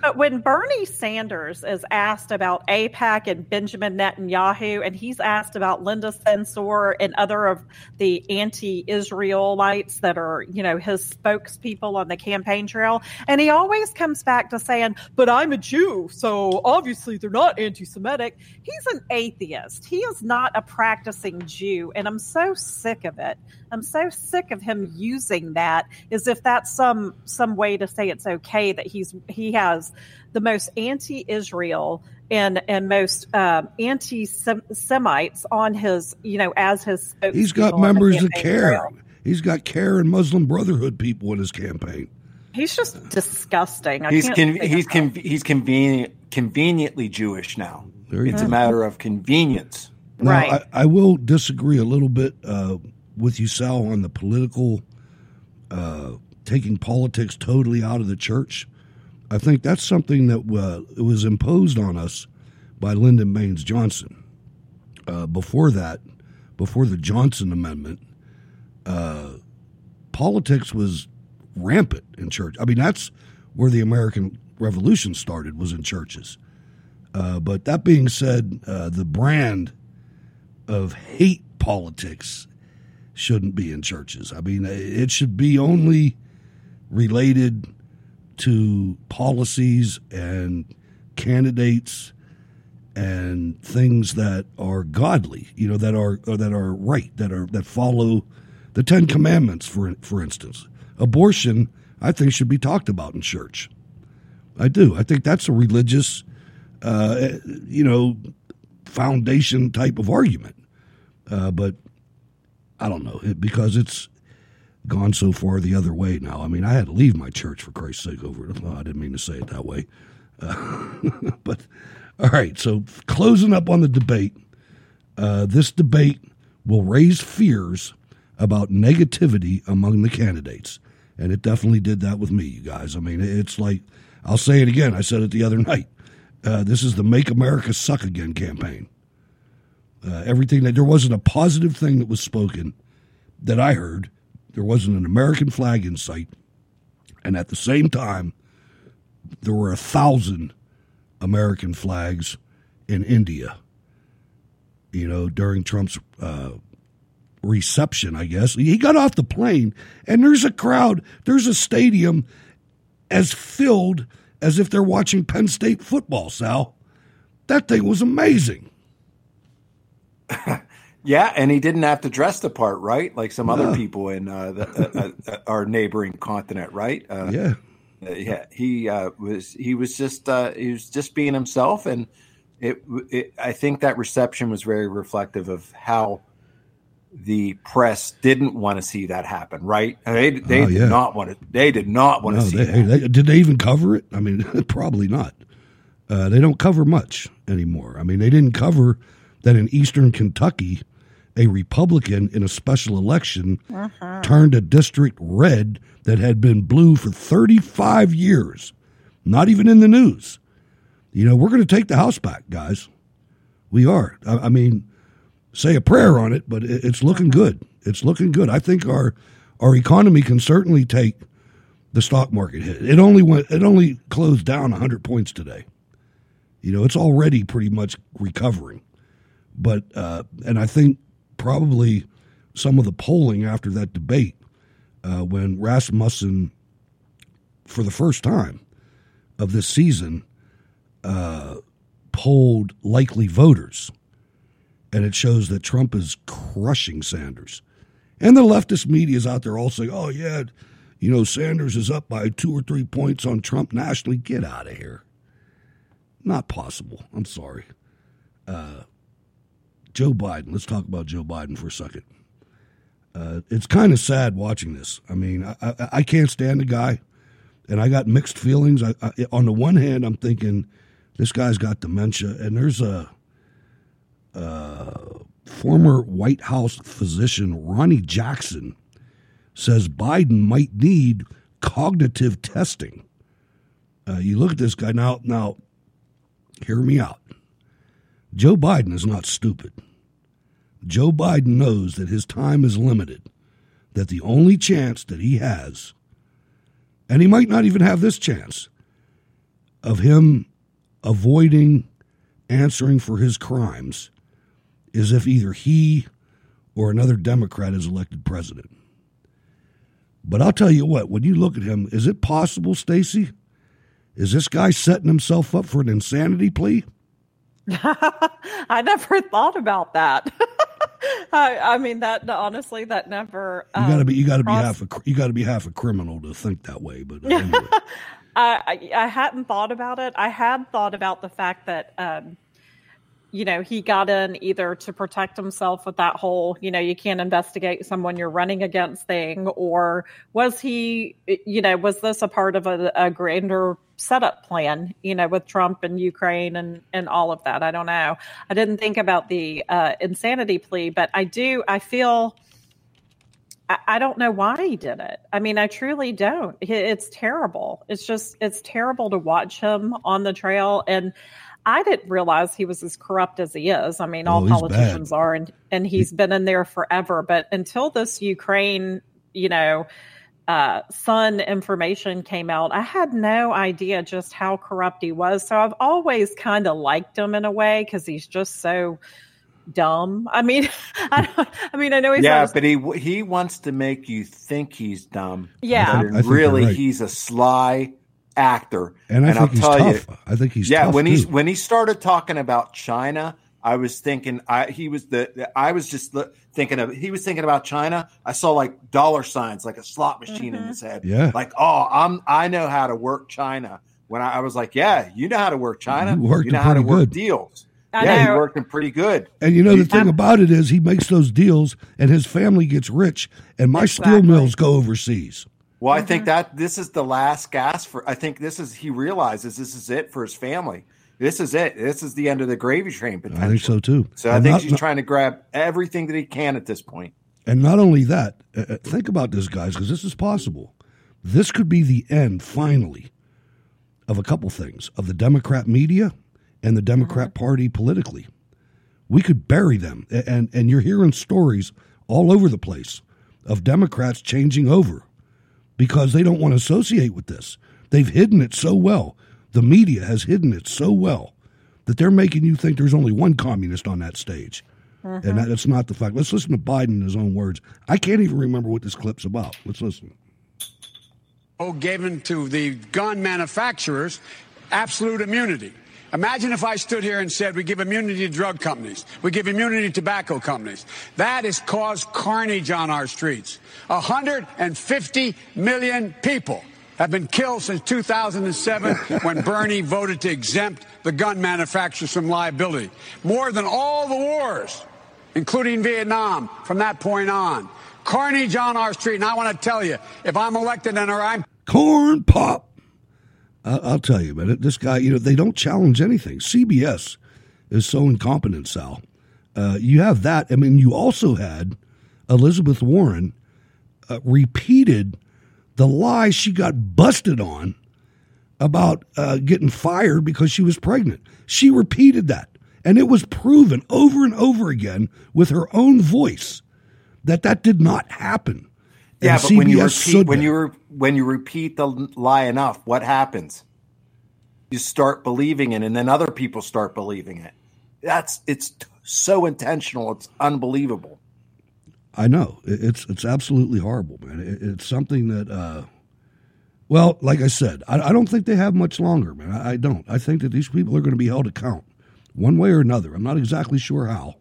Speaker 3: But when Bernie Sanders is asked about AIPAC and Benjamin Netanyahu, and he's asked about Linda Sarsour and other of the anti-Israelites that are, you know, his spokespeople on the campaign trail, and he always comes back to saying, "But I'm a Jew, so obviously they're not anti-Semitic." He's an atheist. He is not a practicing Jew, and I'm so sick of it. I'm so sick of him using that as if that's some some way to say it's okay that he's he has the most anti-Israel and and most um, anti-Semites on his you know as his
Speaker 2: He's got
Speaker 3: spokespeople on the
Speaker 2: members of CAIR.
Speaker 3: trail.
Speaker 2: He's got CAIR and Muslim Brotherhood people in his campaign.
Speaker 3: He's just disgusting. I
Speaker 4: He's
Speaker 3: can't
Speaker 4: con- he's con- he's convenient conveniently Jewish now.
Speaker 2: There
Speaker 4: It's
Speaker 2: go.
Speaker 4: a matter of convenience.
Speaker 2: Now, I, I will disagree a little bit uh, with you, Sal, on the political, uh, taking politics totally out of the church. I think that's something that uh, was imposed on us by Lyndon Baines Johnson. Uh, before that, before the Johnson Amendment, uh, politics was rampant in church. I mean, that's where the American Revolution started was in churches. Uh, but that being said, uh, the brand of hate politics shouldn't be in churches. I mean, it should be only related to policies and candidates and things that are godly, you know, that are that are right, that are that follow the Ten Commandments, for for instance. Abortion, I think, should be talked about in church. I do. I think that's a religious, uh, you know, foundation type of argument. Uh, but I don't know because it's gone so far the other way now. I mean, I had to leave my church for Christ's sake over it. Well, I didn't mean to say it that way. Uh, but all right, so closing up on the debate, uh, this debate will raise fears about negativity among the candidates. And it definitely did that with me, you guys. I mean, it's like, I'll say it again. I said it the other night. Uh, this is the Make America Suck Again campaign. Uh, everything that there wasn't a positive thing that was spoken that I heard there wasn't an American flag in sight, and at the same time, there were a thousand American flags in India. You know, during Trump's uh, reception, I guess he got off the plane, and there's a crowd. There's a stadium as filled as if they're watching Penn State football. Sal, that thing was amazing.
Speaker 4: Yeah, and he didn't have to dress the part, right? Like some other people in uh, the, uh, uh, our neighboring continent, right? Uh,
Speaker 2: yeah,
Speaker 4: yeah. He uh, was he was just uh, he was just being himself, and it, it. I think that reception was very reflective of how the press didn't want to see that happen, right? They they
Speaker 2: Oh,
Speaker 4: did not want to. They did not want
Speaker 2: No,
Speaker 4: to see
Speaker 2: they,
Speaker 4: that.
Speaker 2: they- did they even cover it? I mean, probably not. Uh, they don't cover much anymore. I mean, they didn't cover that in Eastern Kentucky, a Republican in a special election turned a district red that had been blue for 35 years. Not even in the news. You know, we're going to take the House back, guys. We are. I, I mean, say a prayer on it, but it, it's looking good. It's looking good. I think our our economy can certainly take the stock market hit. It only went. It only closed down 100 points today. You know, it's already pretty much recovering. But uh, and I think probably some of the polling after that debate, uh, when Rasmussen, for the first time of this season, uh, polled likely voters, and it shows that Trump is crushing Sanders. And the leftist media is out there all saying, "Oh yeah, you know Sanders is up by two or three points on Trump nationally." Get out of here. Not possible. I'm sorry. Uh, Joe Biden. Let's talk about Joe Biden for a second. Uh, it's kind of sad watching this. I mean, I, I, I can't stand the guy, and I got mixed feelings. I, on the one hand, I'm thinking this guy's got dementia, and there's a uh, former White House physician Ronny Jackson says Biden might need cognitive testing. Uh, you look at this guy now. Now, hear me out. Joe Biden is not stupid. Joe Biden knows that his time is limited, that the only chance that he has, and he might not even have this chance, of him avoiding answering for his crimes is if either he or another Democrat is elected president. But I'll tell you what, when you look at him, is it possible, Stacy? Is this guy setting himself up for an insanity plea?
Speaker 3: I never thought about that. I, I mean, that honestly, that never.
Speaker 2: You got to be you got to be half a you got to be half a criminal to think that way. But uh, anyway.
Speaker 3: I, I I hadn't thought about it. I had thought about the fact that um, you know he got in either to protect himself with that whole you know you can't investigate someone you're running against thing, or was he you know was this a part of a, a grander setup plan you know with Trump and Ukraine and and all of that? I don't know. I didn't think about the uh, insanity plea, but I do. I feel. I- I don't know why he did it. I mean, I truly don't. It's terrible. It's just, it's terrible to watch him on the trail. And I didn't realize he was as corrupt as he is. I mean,
Speaker 2: Oh,
Speaker 3: all
Speaker 2: he's
Speaker 3: politicians
Speaker 2: bad.
Speaker 3: are, and, and he's been in there forever. But until this Ukraine, you know, uh, Sun information came out, I had no idea just how corrupt he was. So I've always kind of liked him in a way because he's just so dumb. I mean, I, don't, I mean, I know he's
Speaker 4: yeah,
Speaker 3: as
Speaker 4: but he he wants to make you think he's dumb.
Speaker 3: Yeah. I
Speaker 2: think- I think
Speaker 4: really
Speaker 2: right.
Speaker 4: he's a sly actor.
Speaker 2: And I think
Speaker 4: I'll
Speaker 2: he's
Speaker 4: tell
Speaker 2: tough.
Speaker 4: you,
Speaker 2: I think he's
Speaker 4: yeah.
Speaker 2: tough,
Speaker 4: when he's
Speaker 2: too.
Speaker 4: when he started talking about China, I was thinking I he was the, the- I was just li- thinking of he was thinking about China. I saw like dollar signs, like a slot machine in his mm-hmm. head.
Speaker 2: Yeah.
Speaker 4: like oh, I'm I know how to work China. When I, I was like, yeah, you know how to work China.
Speaker 2: You worked
Speaker 4: know how to
Speaker 2: pretty
Speaker 4: work
Speaker 2: good.
Speaker 4: deals.
Speaker 3: I
Speaker 4: yeah,
Speaker 3: know.
Speaker 4: he worked pretty good.
Speaker 2: And you know the thing about it is he makes those deals and his family gets rich and my steel mills go overseas.
Speaker 4: Well, I
Speaker 3: Mm-hmm.
Speaker 4: think that this is the last gas for. I think this is he realizes this is it for his family. This is it. This is the end of the gravy train. Potentially.
Speaker 2: I think so too.
Speaker 4: So I
Speaker 2: And
Speaker 4: think
Speaker 2: not-
Speaker 4: he's trying to grab everything that he can at this point.
Speaker 2: And not only that, uh, uh, think about this, guys, because this is possible. This could be the end, finally, of a couple things of the Democrat media and the Democrat Party politically. We could bury them, and and you're hearing stories all over the place of Democrats changing over because they don't want to associate with this. They've hidden it so well. The media has hidden it so well that they're making you think there's only one communist on that stage. And that, that's not the fact. Let's listen to Biden in his own words. I can't even remember what this clip's about. Let's listen.
Speaker 9: Oh, given to the gun manufacturers absolute immunity. Imagine if I stood here and said we give immunity to drug companies, we give immunity to tobacco companies. That has caused carnage on our streets. 150 million people have been killed since 2007 when Bernie voted to exempt the gun manufacturers from liability. More than all the wars, including Vietnam, from that point on. Carnage on our street. And I want to tell you, if I'm elected and I'm
Speaker 2: corn pop. I'll tell you, about it this guy, you know, they don't challenge anything. CBS is so incompetent, Sal. Uh, you have that. I mean, you also had Elizabeth Warren uh, repeated the lie she got busted on about uh, getting fired because she was pregnant. She repeated that. And it was proven over and over again with her own voice that that did not happen.
Speaker 4: Yeah, but when you repeat when you re- when you repeat the lie enough, what happens? You start believing it, and then other people start believing it. That's it's t- so intentional. It's unbelievable.
Speaker 2: I know it's it's absolutely horrible, man. It, it's something that, uh, well, like I said, I, I don't think they have much longer, man. I, I don't. I think that these people are going to be held account one way or another. I'm not exactly sure how.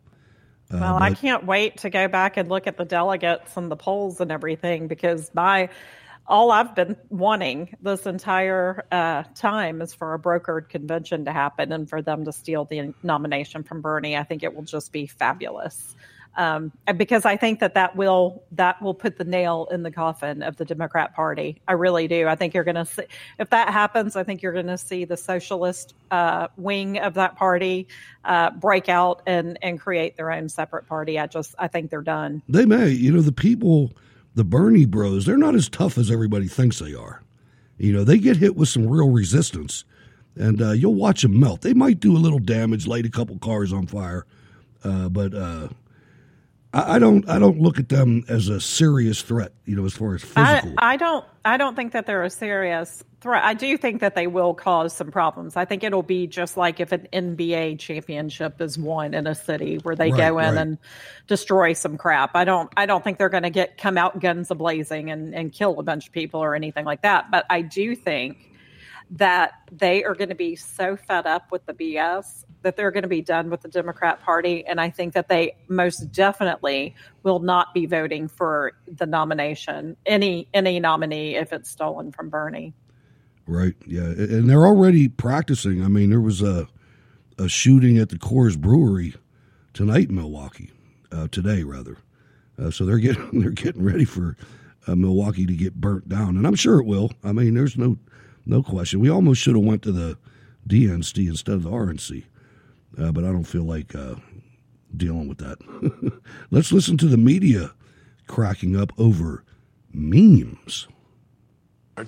Speaker 2: Uh,
Speaker 3: Well, I can't wait to go back and look at the delegates and the polls and everything because my all I've been wanting this entire uh, time is for a brokered convention to happen and for them to steal the nomination from Bernie. I think it will just be fabulous. Um, because I think that that will that will put the nail in the coffin of the Democrat Party. I really do. I think you're going to see if that happens. I think you're going to see the socialist uh, wing of that party uh, break out and and create their own separate party. I just I think they're done.
Speaker 2: They may. You know, the people, the Bernie bros, they're not as tough as everybody thinks they are. You know, they get hit with some real resistance, and uh, you'll watch them melt. They might do a little damage, light a couple cars on fire, uh, but uh, I, I don't. I don't look at them as a serious threat. You know, as far as physical.
Speaker 3: I, I don't I don't think that they're a serious threat. I do think that they will cause some problems. I think it'll be just like if an NBA championship is won in a city where they
Speaker 10: Right,
Speaker 3: go in
Speaker 10: right.
Speaker 3: and destroy some crap. I don't I don't think they're going to get come out guns a blazing and and kill a bunch of people or anything like that. But I do think that they are going to be so fed up with the BS that they're going to be done with the Democrat Party. And I think that they most definitely will not be voting for the nomination, any any nominee, if it's stolen from Bernie.
Speaker 2: Right. Yeah, and they're already practicing. I mean, there was a a shooting at the Coors Brewery tonight in Milwaukee, uh, today rather. Uh, so they're getting they're getting ready for uh, Milwaukee to get burnt down, and I'm sure it will. I mean, there's no no question. We almost should have went to the DNC instead of the RNC, uh, but I don't feel like uh, dealing with that. Let's listen to the media cracking up over memes.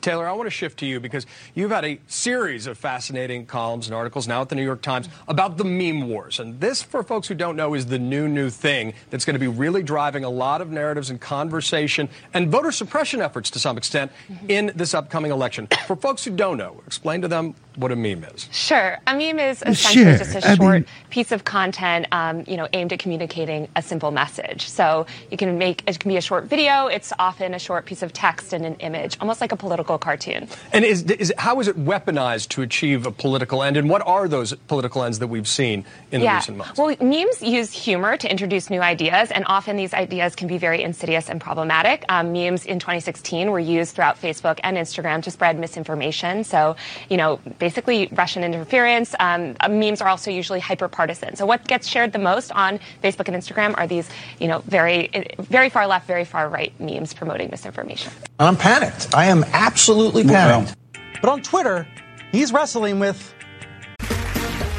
Speaker 10: Taylor, I want to shift to you because you've had a series of fascinating columns and articles now at the New York Times about the meme wars. And this, for folks who don't know, is the new, new thing that's going to be really driving a lot of narratives and conversation and voter suppression efforts to some extent in this upcoming election. For folks who don't know, explain to them what a meme is.
Speaker 11: Sure. A meme is essentially
Speaker 10: Sure.
Speaker 11: just a
Speaker 10: I
Speaker 11: short
Speaker 10: mean-
Speaker 11: piece of content, um, you know, aimed at communicating a simple message. So you can make it can be a short video. It's often a short piece of text and an image, almost like a political cartoon.
Speaker 10: And is, is how is it weaponized to achieve a political end? And what are those political ends that we've seen in
Speaker 11: yeah.
Speaker 10: recent months?
Speaker 11: Well, memes use humor to introduce new ideas, and often these ideas can be very insidious and problematic. Um, memes in 2016 were used throughout Facebook and Instagram to spread misinformation. So, you know, basically Russian interference. Um, uh, memes are also usually hyper partisan. So, what gets shared the most on Facebook and Instagram are these, you know, very, very far left, very far right memes promoting misinformation.
Speaker 12: I'm panicked. I am absolutely panicked. But on Twitter, he's wrestling with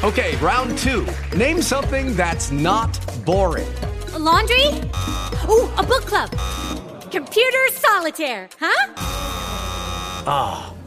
Speaker 13: Okay, round two. Name something that's not boring.
Speaker 14: laundry? Ooh, a book club. Computer solitaire, huh?
Speaker 13: Ah,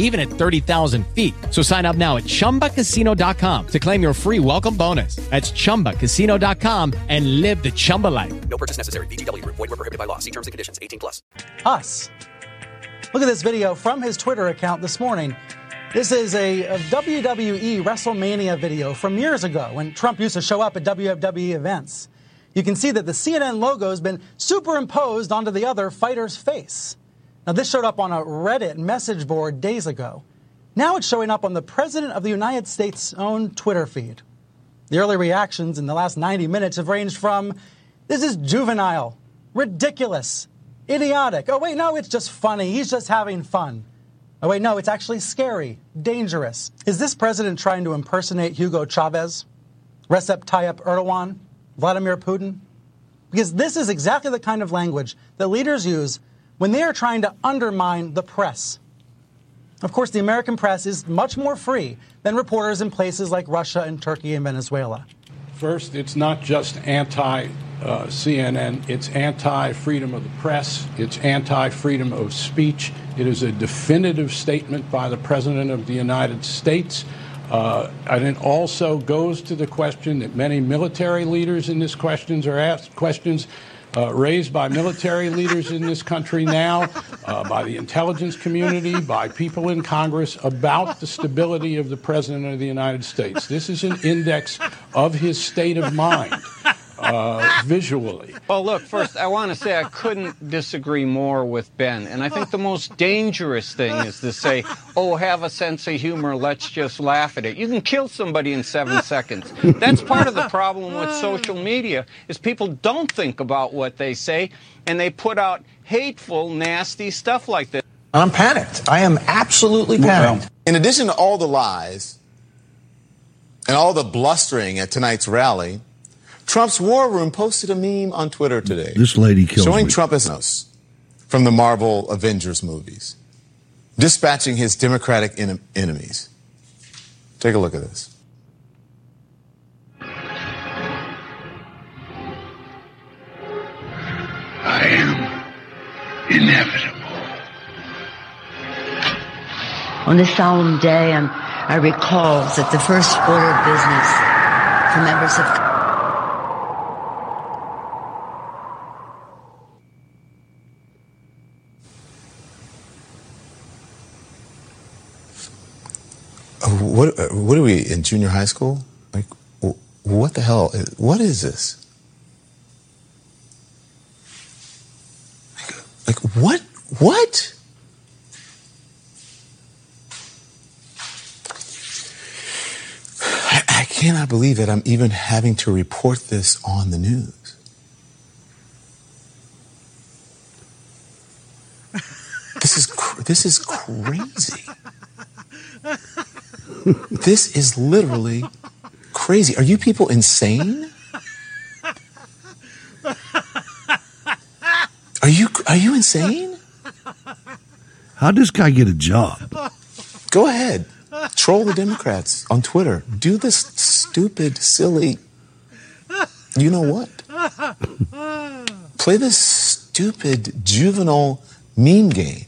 Speaker 15: even at 30,000 feet. So sign up now at ChumbaCasino.com to claim your free welcome bonus. That's ChumbaCasino.com and live the Chumba life.
Speaker 16: No purchase necessary. VGW. Void were prohibited by law. See terms and conditions. 18 plus.
Speaker 12: Us. Look at this video from his Twitter account this morning. This is a, a WWE WrestleMania video from years ago when Trump used to show up at WWE events. You can see that the CNN logo has been superimposed onto the other fighter's face. Now, this showed up on a Reddit message board days ago. Now it's showing up on the President of the United States' own Twitter feed. The early reactions in the last 90 minutes have ranged from, this is juvenile, ridiculous, idiotic. Oh, wait, no, it's just funny. He's just having fun. Oh, wait, no, it's actually scary, dangerous. Is this president trying to impersonate Hugo Chavez, Recep Tayyip Erdogan, Vladimir Putin? Because this is exactly the kind of language that leaders use when they are trying to undermine the press. Of course, the American press is much more free than reporters in places like Russia and Turkey and Venezuela.
Speaker 17: First, it's not just anti uh, CNN, it's anti freedom of the press, it's anti freedom of speech. It is a definitive statement by the President of the United States. Uh, and it also goes to the question that many military leaders in this questions are asked questions uh, raised by military leaders in this country now, uh, by the intelligence community, by people in Congress about the stability of the President of the United States. This is an index of his state of mind. Uh, visually.
Speaker 18: Well, look, first, I want to say I couldn't disagree more with Ben. And I think the most dangerous thing is to say, oh, have a sense of humor, let's just laugh at it. You can kill somebody in seven seconds. That's part of the problem with social media, is people don't think about what they say, and they put out hateful, nasty stuff like this.
Speaker 12: I'm panicked. I am absolutely panicked.
Speaker 19: In addition to all the lies and all the blustering at tonight's rally, Trump's war room posted a meme on Twitter today.
Speaker 2: This lady kills
Speaker 19: showing
Speaker 2: me.
Speaker 19: Trump as from the Marvel Avengers movies, dispatching his Democratic en- enemies. Take a look at this.
Speaker 1: I am inevitable.
Speaker 20: On this solemn day, I'm, I recall that the first order of business for members of
Speaker 19: What, what are we in junior high school? Like, what the hell? is- What is this? Like, like what? What? I, I cannot believe that I'm even having to report this on the news. This is cr- this is crazy. This is literally crazy. Are you people insane? Are you are you insane?
Speaker 2: How does this guy get a job?
Speaker 19: Go ahead. Troll the Democrats on Twitter. Do this stupid, silly. You know what? Play this stupid, juvenile meme game.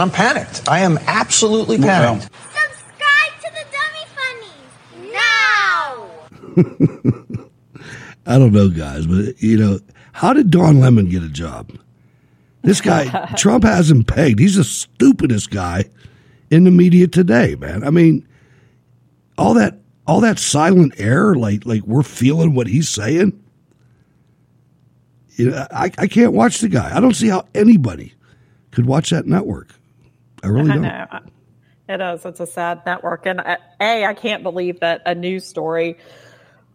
Speaker 12: I'm panicked. I am absolutely panicked.
Speaker 14: Subscribe to the Dummy Funnies now!
Speaker 2: I don't know, guys, but you know, how did Don Lemon get a job? This guy, Trump has him pegged. He's the stupidest guy in the media today, man. I mean, all that all that silent air, like like we're feeling what he's saying. You know, I, I can't watch the guy. I don't see how anybody could watch that network. I really
Speaker 3: I
Speaker 2: don't.
Speaker 3: know. It is. It's a sad network. And A, I can't believe that a news story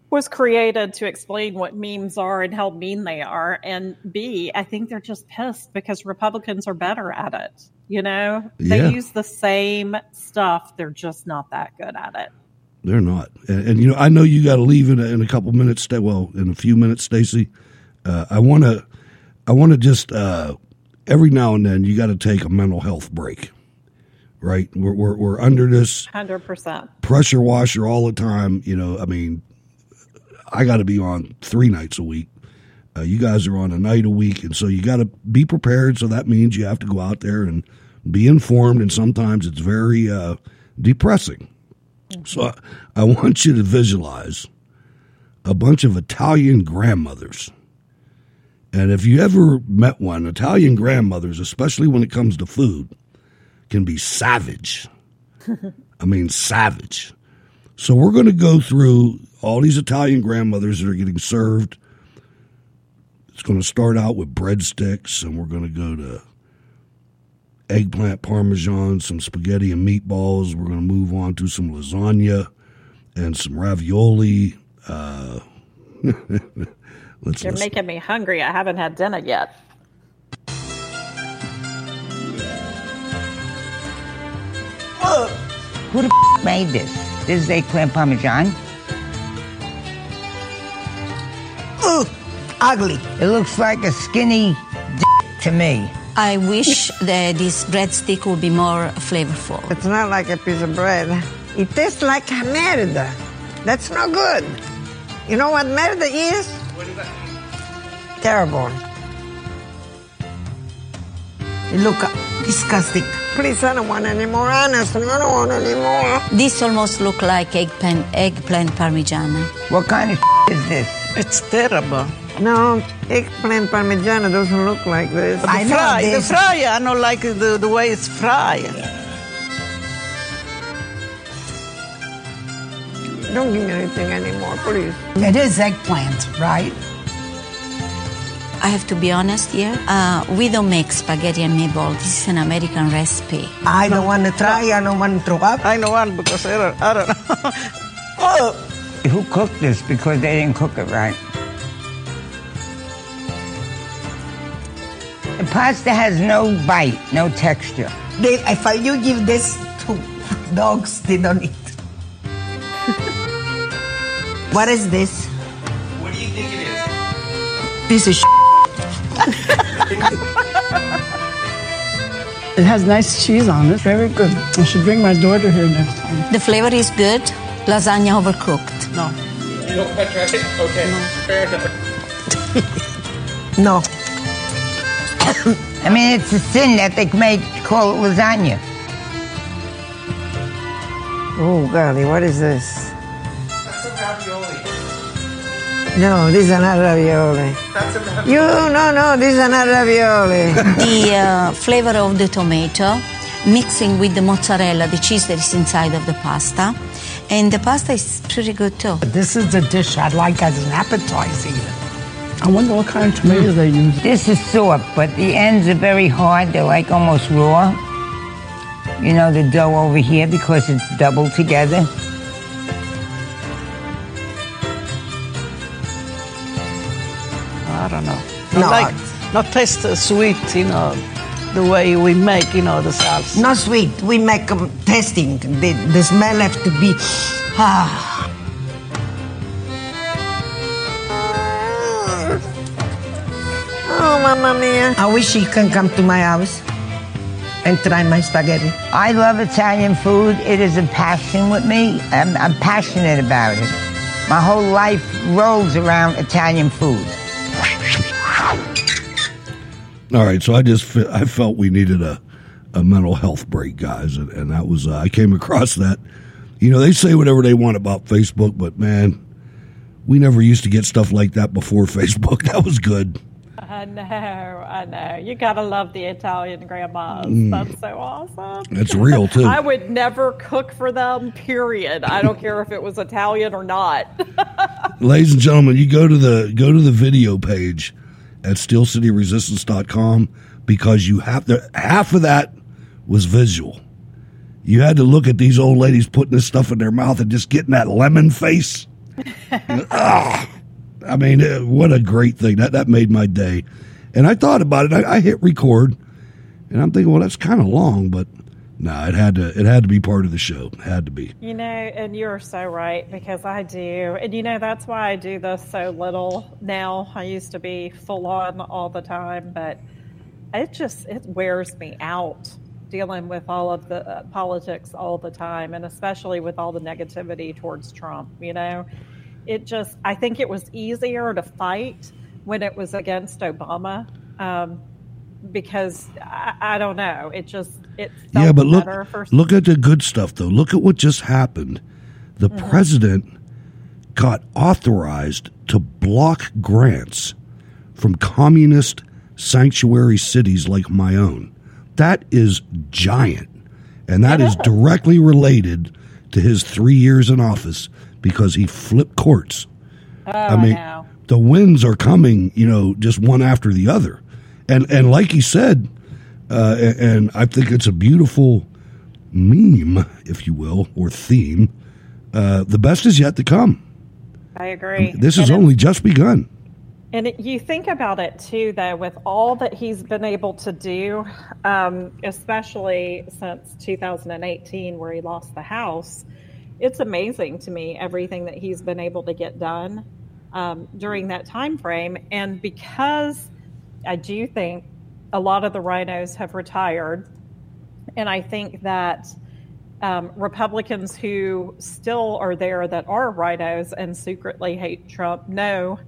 Speaker 3: was created to explain what memes are and how mean they are. And B, I think they're just pissed because Republicans are better at it. You know, they
Speaker 2: Yeah.
Speaker 3: use the same stuff, they're just not that good at it.
Speaker 2: They're not. And, and you know, I know you got to leave in a, in a couple minutes. Sta- Well, in a few minutes, Stacy. Uh, I want to. I want to just uh, every now and then you got to take a mental health break. Right? We're we're, we're under this
Speaker 3: 100%.
Speaker 2: pressure washer all the time. You know, I mean, I got to be on three nights a week. Uh, you guys are on a night a week, and so you got to be prepared. So that means you have to go out there and be informed, and sometimes it's very uh, depressing. So I, I want you to visualize a bunch of Italian grandmothers. And if you ever met one, Italian grandmothers, especially when it comes to food, can be savage. I mean, savage. So we're going to go through all these Italian grandmothers that are getting served. It's going to start out with breadsticks, and we're going to go to eggplant parmesan, some spaghetti and meatballs. We're going to move on to some lasagna and some ravioli. Uh, let's
Speaker 3: You're
Speaker 2: listen.
Speaker 3: making me hungry. I haven't had dinner yet.
Speaker 21: Who the f- made this? This is a eggplant parmesan. Ugh, ugly. It looks like a skinny d- to me.
Speaker 22: I wish that this breadstick would be more flavorful.
Speaker 23: It's not like a piece of bread. It tastes like merda. That's no good. You know what merda is?
Speaker 21: What is that?
Speaker 23: Terrible.
Speaker 21: It look disgusting.
Speaker 23: Please, I don't want any more. Honestly, I don't want any more.
Speaker 22: This almost look like eggplant, eggplant parmigiana.
Speaker 21: What kind of is this?
Speaker 23: It's terrible. No, eggplant parmigiana doesn't look like this.
Speaker 21: I
Speaker 23: the
Speaker 21: know this.
Speaker 23: the fry, I don't like the, the way it's fried. Don't give me anything anymore, please.
Speaker 21: It is eggplant, right?
Speaker 22: I have to be honest here. Uh, we don't make spaghetti and meatball. This is an American recipe.
Speaker 23: I don't want to try. I don't want to throw up. I don't want because I don't, I don't know. oh.
Speaker 21: Who cooked this? Because they didn't cook it right. The pasta has no bite, no texture.
Speaker 23: They, if I, you give this to dogs, they don't eat. what is this?
Speaker 21: What do you think it is?
Speaker 23: Piece of
Speaker 24: It has nice cheese on it. Very good. I should bring my daughter here next time.
Speaker 22: The flavor is good. Lasagna overcooked.
Speaker 24: No.
Speaker 21: You don't touch right? Okay, fair enough.
Speaker 23: No.
Speaker 21: I mean, it's a sin that they made call it lasagna.
Speaker 23: Oh, golly, what is this? No, these are not ravioli.
Speaker 21: That's a.
Speaker 23: You, no, no, these are not ravioli.
Speaker 22: the uh, flavor of the tomato mixing with the mozzarella, the cheese that is inside of the pasta. And the pasta is pretty good too.
Speaker 24: This is the dish I'd like as an appetizer. I wonder what kind of tomatoes they use.
Speaker 21: This is soft, but the ends are very hard. They're like almost raw. You know, the dough over here because it's doubled together.
Speaker 23: Don't.
Speaker 24: No,
Speaker 23: Not like, not taste sweet, you know, the way we make, you know, the salsa. Not sweet. We make them tasting. The, the smell have to be. Ah. Oh, mamma mia. I wish you can come to my house and try my spaghetti.
Speaker 21: I love Italian food. It is a passion with me. I'm, I'm passionate about it. My whole life rolls around Italian food.
Speaker 2: All right, so I just I felt we needed a, a mental health break, guys, and, and that was uh, I came across that. You know, they say whatever they want about Facebook, but man, we never used to get stuff like that before Facebook. That was good.
Speaker 3: I know, I know. You gotta love the Italian grandmas.
Speaker 2: Mm.
Speaker 3: That's so awesome.
Speaker 2: That's real, too.
Speaker 3: I would never cook for them. Period. I don't care if it was Italian or not.
Speaker 2: Ladies and gentlemen, you go to the go to the video page at steelcityresistance.com because you have to half of that was visual. You had to look at these old ladies putting this stuff in their mouth and just getting that lemon face. ah, I mean, uh, what a great thing. That, that made my day. And I thought about it. I, I hit record, and I'm thinking, well, that's kind of long, but no, it had to it had to be part of the show. It had to be.
Speaker 3: You know, and you're so right because I do. And you know, that's why I do this so little now. I used to be full on all the time, but it just it wears me out dealing with all of the uh, politics all the time and especially with all the negativity towards Trump, you know. It just I think it was easier to fight when it was against Obama. Um, because I, I, don't know. It just it
Speaker 2: yeah, but look look at the good stuff though. Look at what just happened. The mm-hmm. president got authorized to block grants from communist sanctuary cities like my own. That is giant, and that is directly related to his three years in office because he flipped courts.
Speaker 3: Oh, I mean,
Speaker 2: the wins are coming, you know, just one after the other and and like he said, uh, and I think it's a beautiful meme, if you will, or theme. Uh, the best is yet to come.
Speaker 3: I agree. I
Speaker 2: mean, this has only just begun.
Speaker 3: And it, you think about it too, though, with all that he's been able to do, um, especially since 2018, where he lost the House. It's amazing to me everything that he's been able to get done um, during that time frame, and because I do think a lot of the RINOs have retired. And I think that um, Republicans who still are there that are RINOs and secretly hate Trump know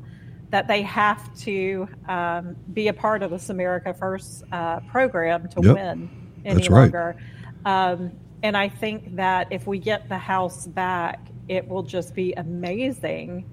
Speaker 3: that they have to um, be a part of this America First uh, program to
Speaker 2: yep.
Speaker 3: win any
Speaker 2: That's right.
Speaker 3: longer. Um, and I think that if we get the House back, it will just be amazing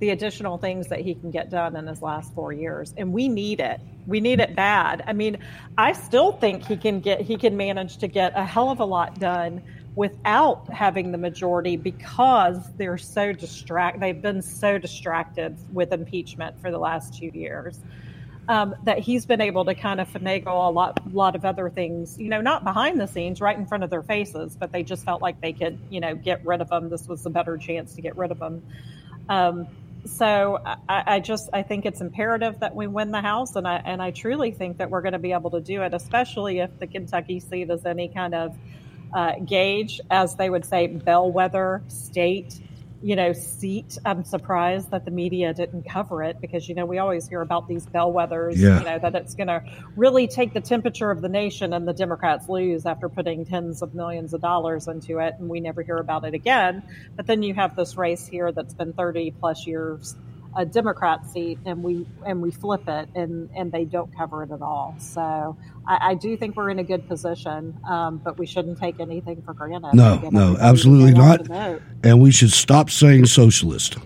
Speaker 3: the additional things that he can get done in his last four years. And we need it. We need it bad. I mean, I still think he can get he can manage to get a hell of a lot done without having the majority because they're so distract they've been so distracted with impeachment for the last two years. Um, that he's been able to kind of finagle a lot, lot of other things, you know, not behind the scenes, right in front of their faces, but they just felt like they could, you know, get rid of them. This was a better chance to get rid of them. Um, so I, I, just I think it's imperative that we win the House, and I and I truly think that we're going to be able to do it, especially if the Kentucky seat is any kind of uh, gauge, as they would say, bellwether state you know, seat. I'm surprised that the media didn't cover it because, you know, we always hear about these bellwethers,
Speaker 2: yeah.
Speaker 3: you know, that it's going to really take the temperature of the nation and the Democrats lose after putting tens of millions of dollars into it and we never hear about it again. But then you have this race here that's been 30 plus years a Democrat seat and we and we flip it and and they don't cover it at all. So I, I do think we're in a good position, um, but we shouldn't take anything for granted.
Speaker 2: No, no, absolutely not. And we should stop saying socialist.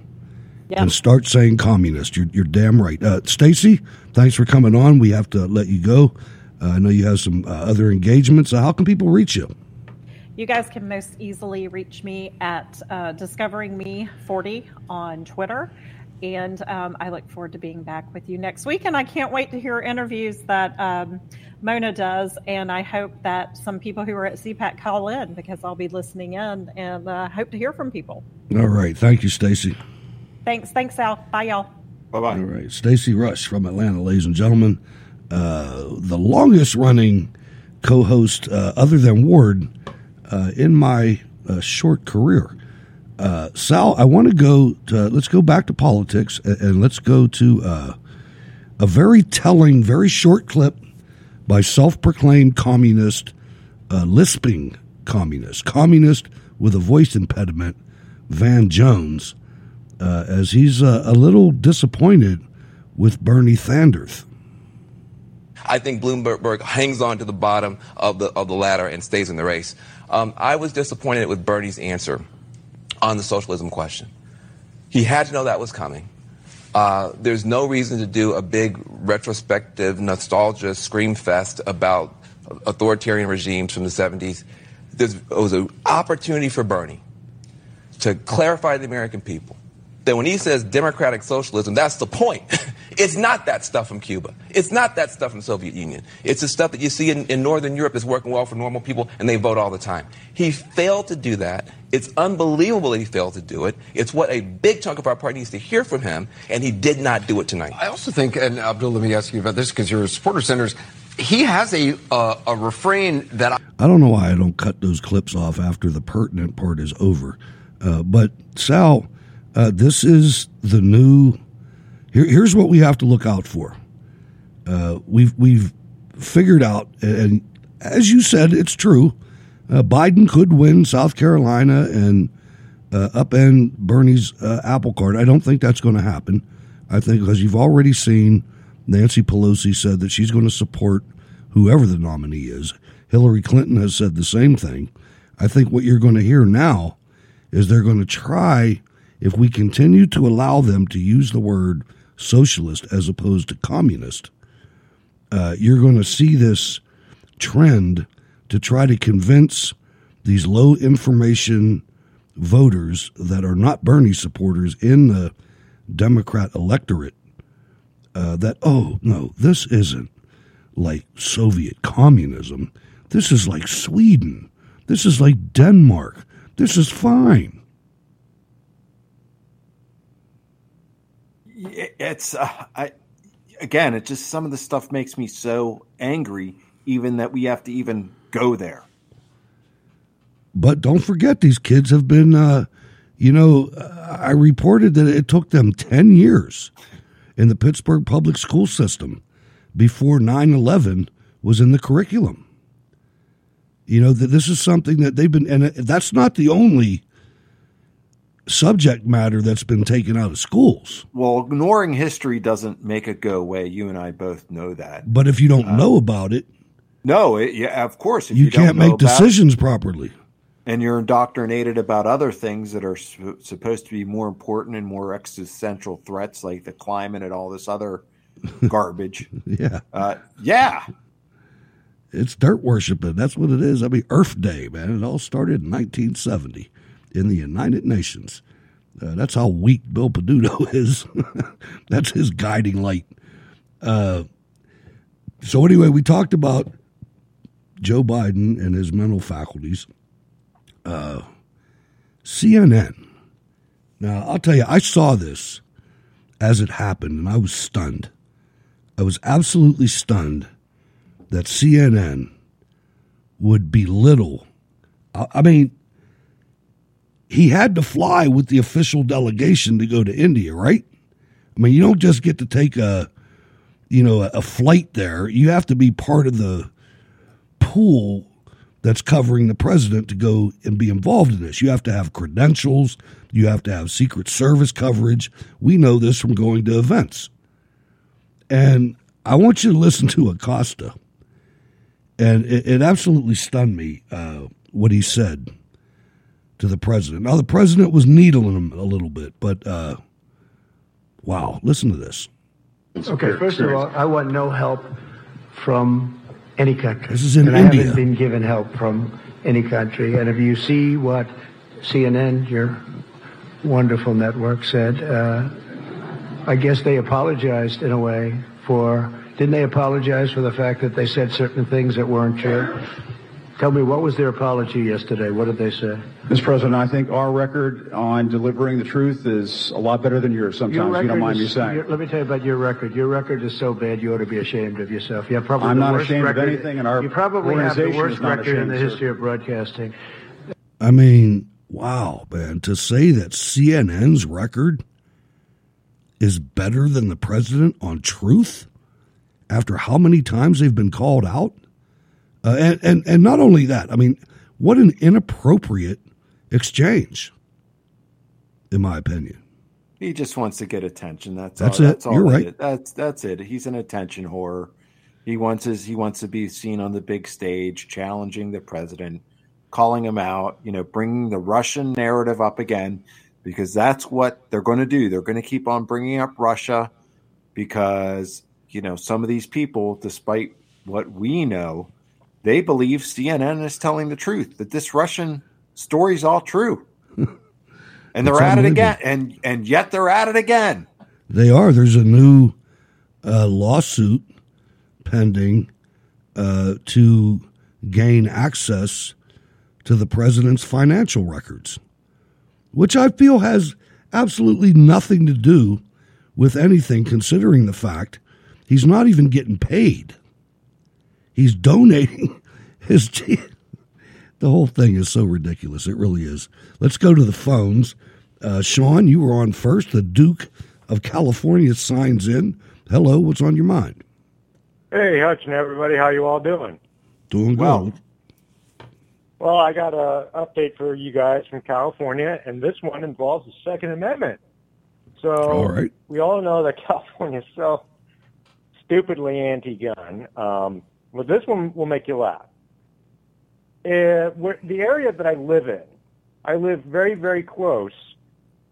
Speaker 3: Yep.
Speaker 2: And start saying communist. You're, you're damn right. Uh, Stacy, thanks for coming on. We have to let you go. Uh, I know you have some uh, other engagements. how can people reach you?
Speaker 3: You guys can most easily reach me at uh, Discovering Me 40 on Twitter. And um, I look forward to being back with you next week. And I can't wait to hear interviews that um, Mona does. And I hope that some people who are at CPAC call in because I'll be listening in and uh, hope to hear from people.
Speaker 2: All right. Thank you, Stacy.
Speaker 3: Thanks. Thanks, Al. Bye, y'all.
Speaker 4: Bye bye.
Speaker 2: All right. Stacy Rush from Atlanta, ladies and gentlemen. Uh, the longest running co host, uh, other than Ward, uh, in my uh, short career. Uh, Sal, I want to go to, let's go back to politics and, and let's go to uh, a very telling, very short clip by self proclaimed communist, uh, lisping communist, communist with a voice impediment, Van Jones, uh, as he's uh, a little disappointed with Bernie Sanders.
Speaker 25: I think Bloomberg hangs on to the bottom of the of the ladder and stays in the race. Um, I was disappointed with Bernie's answer on the socialism question. He had to know that was coming. Uh, there's no reason to do a big retrospective nostalgia scream fest about authoritarian regimes from the 70s. There's, it was an opportunity for Bernie to clarify the American people that when he says democratic socialism, that's the point. it's not that stuff from Cuba. It's not that stuff from the Soviet Union. It's the stuff that you see in, in Northern Europe that's working well for normal people and they vote all the time. He failed to do that. It's unbelievable that he failed to do it. It's what a big chunk of our party needs to hear from him, and he did not do it tonight.
Speaker 26: I also think, and Abdul, let me ask you about this because you're a supporter senators. He has a uh, a refrain that I,
Speaker 2: I don't know why I don't cut those clips off after the pertinent part is over. Uh, but Sal, uh, this is the new. Here, here's what we have to look out for. Uh, we've we've figured out, and as you said, it's true. Uh, Biden could win South Carolina and uh, upend Bernie's uh, apple cart. I don't think that's going to happen. I think because you've already seen Nancy Pelosi said that she's going to support whoever the nominee is. Hillary Clinton has said the same thing. I think what you're going to hear now is they're going to try, if we continue to allow them to use the word socialist as opposed to communist, uh, you're going to see this trend to try to convince these low information voters that are not Bernie supporters in the Democrat electorate uh, that, oh, no, this isn't like Soviet communism. This is like Sweden. This is like Denmark. This is fine.
Speaker 4: It's, uh, I, again, it just, some of the stuff makes me so angry, even that we have to even go there.
Speaker 2: But don't forget, these kids have been, uh, you know, I reported that it took them 10 years in the Pittsburgh public school system before 9 11 was in the curriculum. You know, that this is something that they've been, and that's not the only subject matter that's been taken out of schools.
Speaker 4: Well, ignoring history doesn't make it go away. You and I both know that.
Speaker 2: But if you don't uh, know about it,
Speaker 4: no, it, yeah, of course.
Speaker 2: you, you can't make decisions it, properly.
Speaker 4: And you're indoctrinated about other things that are su- supposed to be more important and more existential threats, like the climate and all this other garbage.
Speaker 2: yeah,
Speaker 4: uh, yeah.
Speaker 2: It's dirt worshiping. That's what it is. I mean, Earth Day, man. It all started in 1970 in the United Nations. Uh, that's how weak Bill Peduto is. that's his guiding light. Uh, so anyway, we talked about Joe Biden and his mental faculties. Uh, CNN. Now, I'll tell you, I saw this as it happened, and I was stunned. I was absolutely stunned that CNN would belittle. I mean, he had to fly with the official delegation to go to India, right? I mean, you don't just get to take a, you know, a flight there. You have to be part of the pool that's covering the president to go and be involved in this. You have to have credentials, you have to have Secret Service coverage. We know this from going to events. And I want you to listen to Acosta. And it, it absolutely stunned me uh, what he said to the president. Now, the president was needling him a little bit, but uh, wow, listen to this.
Speaker 27: Okay, first of all, I want no help from any country.
Speaker 2: This is in
Speaker 27: and
Speaker 2: India.
Speaker 27: I haven't been given help from any country. And if you see what CNN, your wonderful network, said, uh, I guess they apologized in a way for. Didn't they apologize for the fact that they said certain things that weren't true? Tell me, what was their apology yesterday? What did they say?
Speaker 28: Mr. President, I think our record on delivering the truth is a lot better than yours sometimes,
Speaker 27: your
Speaker 28: you don't mind
Speaker 27: is,
Speaker 28: me saying.
Speaker 27: Let me tell you about your record. Your record is so bad you ought to be ashamed of yourself. You have probably
Speaker 28: I'm
Speaker 27: the
Speaker 28: not
Speaker 27: worst
Speaker 28: ashamed
Speaker 27: record,
Speaker 28: of anything, in our
Speaker 27: You probably have the worst
Speaker 28: is not
Speaker 27: record in the
Speaker 28: ashamed,
Speaker 27: history of broadcasting.
Speaker 2: I mean, wow, man, to say that CNN's record is better than the president on truth after how many times they've been called out? Uh, and, and, and not only that, I mean, what an inappropriate exchange, in my opinion.
Speaker 4: He just wants to get attention. That's
Speaker 2: That's
Speaker 4: all,
Speaker 2: it.
Speaker 4: That's all
Speaker 2: You're
Speaker 4: it
Speaker 2: right.
Speaker 4: is. That's that's it. He's an attention whore. He wants his he wants to be seen on the big stage, challenging the president, calling him out. You know, bringing the Russian narrative up again because that's what they're going to do. They're going to keep on bringing up Russia because you know some of these people, despite what we know, they believe CNN is telling the truth, that this Russian story is all true. and they're at it again, and and yet they're at it again.
Speaker 2: They are. There's a new uh, lawsuit pending uh, to gain access to the president's financial records, which I feel has absolutely nothing to do with anything, considering the fact he's not even getting paid. He's donating his. The whole thing is so ridiculous. It really is. Let's go to the phones. Uh, Sean, you were on first. The Duke of California signs in. Hello, what's on your mind?
Speaker 29: Hey, Hutch and everybody, how you all doing?
Speaker 2: Doing
Speaker 29: Well.
Speaker 2: good.
Speaker 29: Well, I got a update for you guys from California, and this one involves the Second Amendment. So
Speaker 2: All right.
Speaker 29: we all know that California is so stupidly anti-gun. Um, but this one will make you laugh. Uh, where, the area that I live in, I live very, very close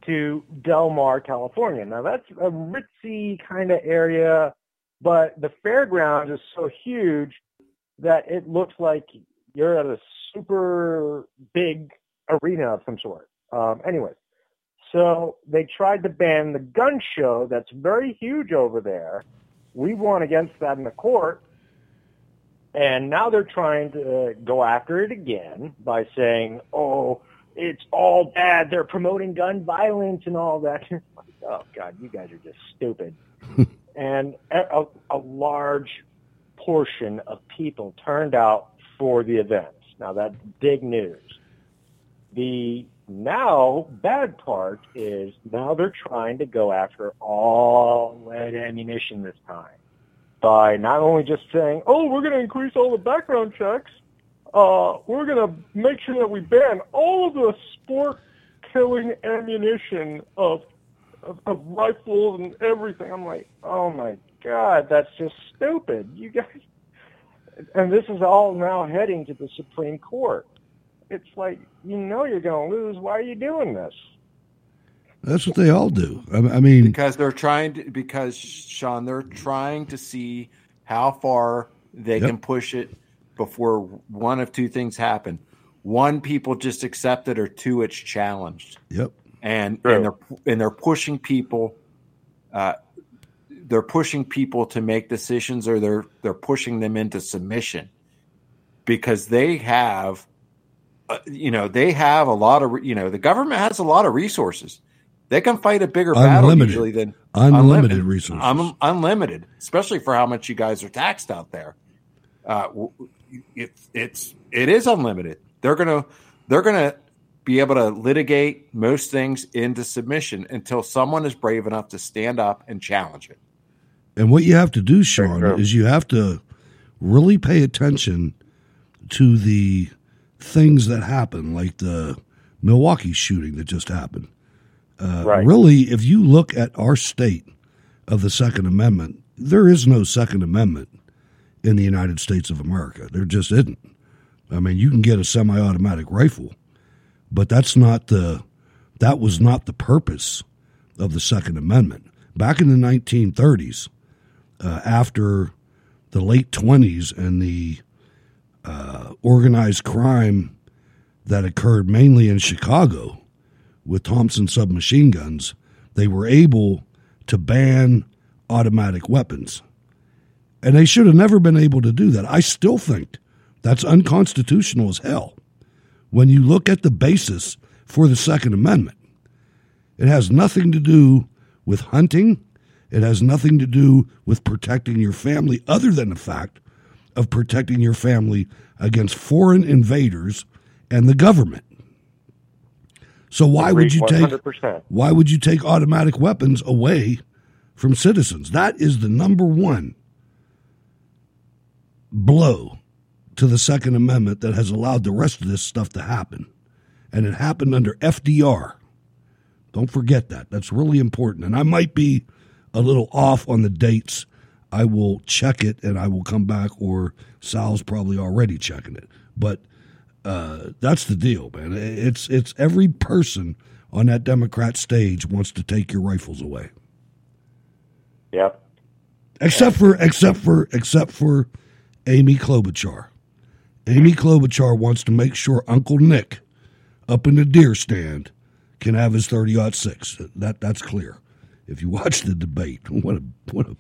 Speaker 29: to Del Mar, California. Now that's a ritzy kind of area, but the fairgrounds is so huge that it looks like you're at a super big arena of some sort. Um, anyways, so they tried to ban the gun show that's very huge over there. We won against that in the court. And now they're trying to go after it again by saying, oh, it's all bad. They're promoting gun violence and all that. oh, God, you guys are just stupid. and a, a large portion of people turned out for the events. Now, that's big news. The now bad part is now they're trying to go after all lead ammunition this time by not only just saying, "Oh, we're going to increase all the background checks, uh, we're going to make sure that we ban all of the sport killing ammunition of, of of rifles and everything." I'm like, "Oh my god, that's just stupid." You guys, and this is all now heading to the Supreme Court. It's like you know you're going to lose. Why are you doing this?
Speaker 2: That's what they all do. I, I mean,
Speaker 4: because they're trying to because Sean they're trying to see how far they
Speaker 2: Yep.
Speaker 4: can push it before one of two things happen. One, people just accept it, or two, it's challenged.
Speaker 2: Yep.
Speaker 4: And and they're and they're pushing people. Uh, they're pushing people to make decisions, or they're they're pushing them into submission because they have, uh, you know, they have a lot of you know the government has a lot of resources. They can fight a bigger battle usually than
Speaker 2: Unlimited resources.
Speaker 4: Un- unlimited, especially for how much you guys are taxed out there. Uh, w- it's it's it is unlimited. They're gonna they're gonna be able to litigate most things into submission until someone is brave enough to stand up and challenge it.
Speaker 2: And what you have to do, Sean, is you have to really pay attention to the things that happen, like the Milwaukee shooting that just happened. Uh,
Speaker 29: Right.
Speaker 2: Really, if you look at our state of the Second Amendment, there is no Second Amendment in the United States of America. There just isn't. I mean, you can get a semi-automatic rifle, but that's not the that was not the purpose of the Second Amendment. Back in the 1930s, uh, after the late 20s and the uh, organized crime that occurred mainly in Chicago with Thompson submachine guns, they were able to ban automatic weapons. And they should have never been able to do that. I still think that's unconstitutional as hell. When you look at the basis for the Second Amendment, it has nothing to do with hunting. It has nothing to do with protecting your family, other than the fact of protecting your family against foreign invaders and the government. So why would you take
Speaker 29: 100%.
Speaker 2: why would you take automatic weapons away from citizens? That is the number one blow to the Second Amendment that has allowed the rest of this stuff to happen. And it happened under FDR. Don't forget that. That's really important. And I might be a little off on the dates. I will check it and I will come back, or Sal's probably already checking it. But uh, that's the deal, man. It's it's every person on that Democrat stage wants to take your rifles away,
Speaker 29: Yep.
Speaker 2: except for except for except for Amy Klobuchar. Amy Klobuchar wants to make sure Uncle Nick up in the deer stand can have his 30 six. That that's clear. If you watch the debate, what a what a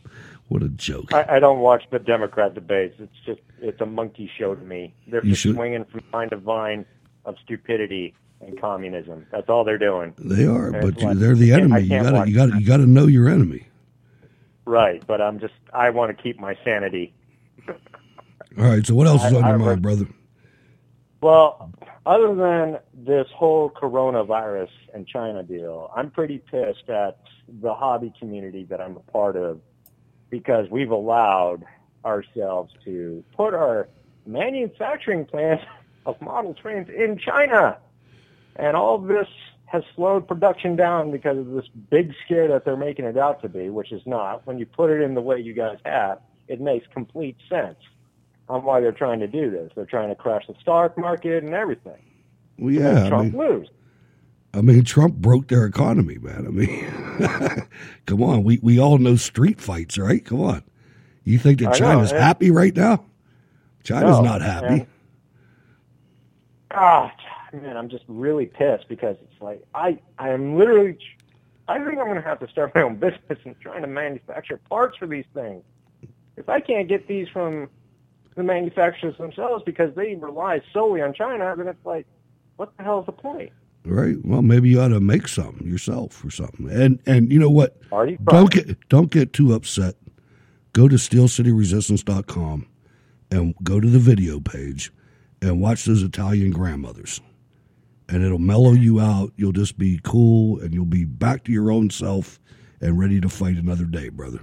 Speaker 2: what a joke.
Speaker 29: I, I don't watch the Democrat debates. It's just it's a monkey show to me. They're
Speaker 2: You
Speaker 29: just
Speaker 2: should-
Speaker 29: swinging from vine to vine of stupidity and communism. That's all they're doing.
Speaker 2: They are, but
Speaker 29: like,
Speaker 2: they're the enemy. You got to you got you got to know your enemy.
Speaker 29: Right, but I'm just I want to keep my sanity.
Speaker 2: All right. So what else is
Speaker 29: I-
Speaker 2: on your
Speaker 29: I-
Speaker 2: mind, brother?
Speaker 29: Well, other than this whole coronavirus and China deal, I'm pretty pissed at the hobby community that I'm a part of because we've allowed ourselves to put our manufacturing plant of model trains in China. And all this has slowed production down because of this big scare that they're making it out to be, which is not. When you put it in the way you guys have, it makes complete sense on why they're trying to do this. They're trying to crash the stock market and everything.
Speaker 2: Well, yeah.
Speaker 29: make
Speaker 2: I
Speaker 29: Trump
Speaker 2: mean,
Speaker 29: lose.
Speaker 2: I mean, Trump broke their economy, man. I mean, come on. We we all know street fights, right? Come on. You think
Speaker 29: I
Speaker 2: that
Speaker 29: know,
Speaker 2: China's
Speaker 29: and-
Speaker 2: happy right now? China's
Speaker 29: No,
Speaker 2: not happy.
Speaker 29: and- Ah, man, I'm just really pissed because it's like I I am literally I think I'm going to have to start my own business and trying to manufacture parts for these things. If I can't get these from the manufacturers themselves because they rely solely on China, then it's like, what the hell is the point?
Speaker 2: Right. Well, maybe you ought to make something yourself or something. And and you know what? Don't get don't get too upset. Go to steelcityresistance.com and go to the video page and watch those Italian grandmothers. And it'll mellow you out. You'll just be cool and you'll be back to your own self and ready to fight another day, brother.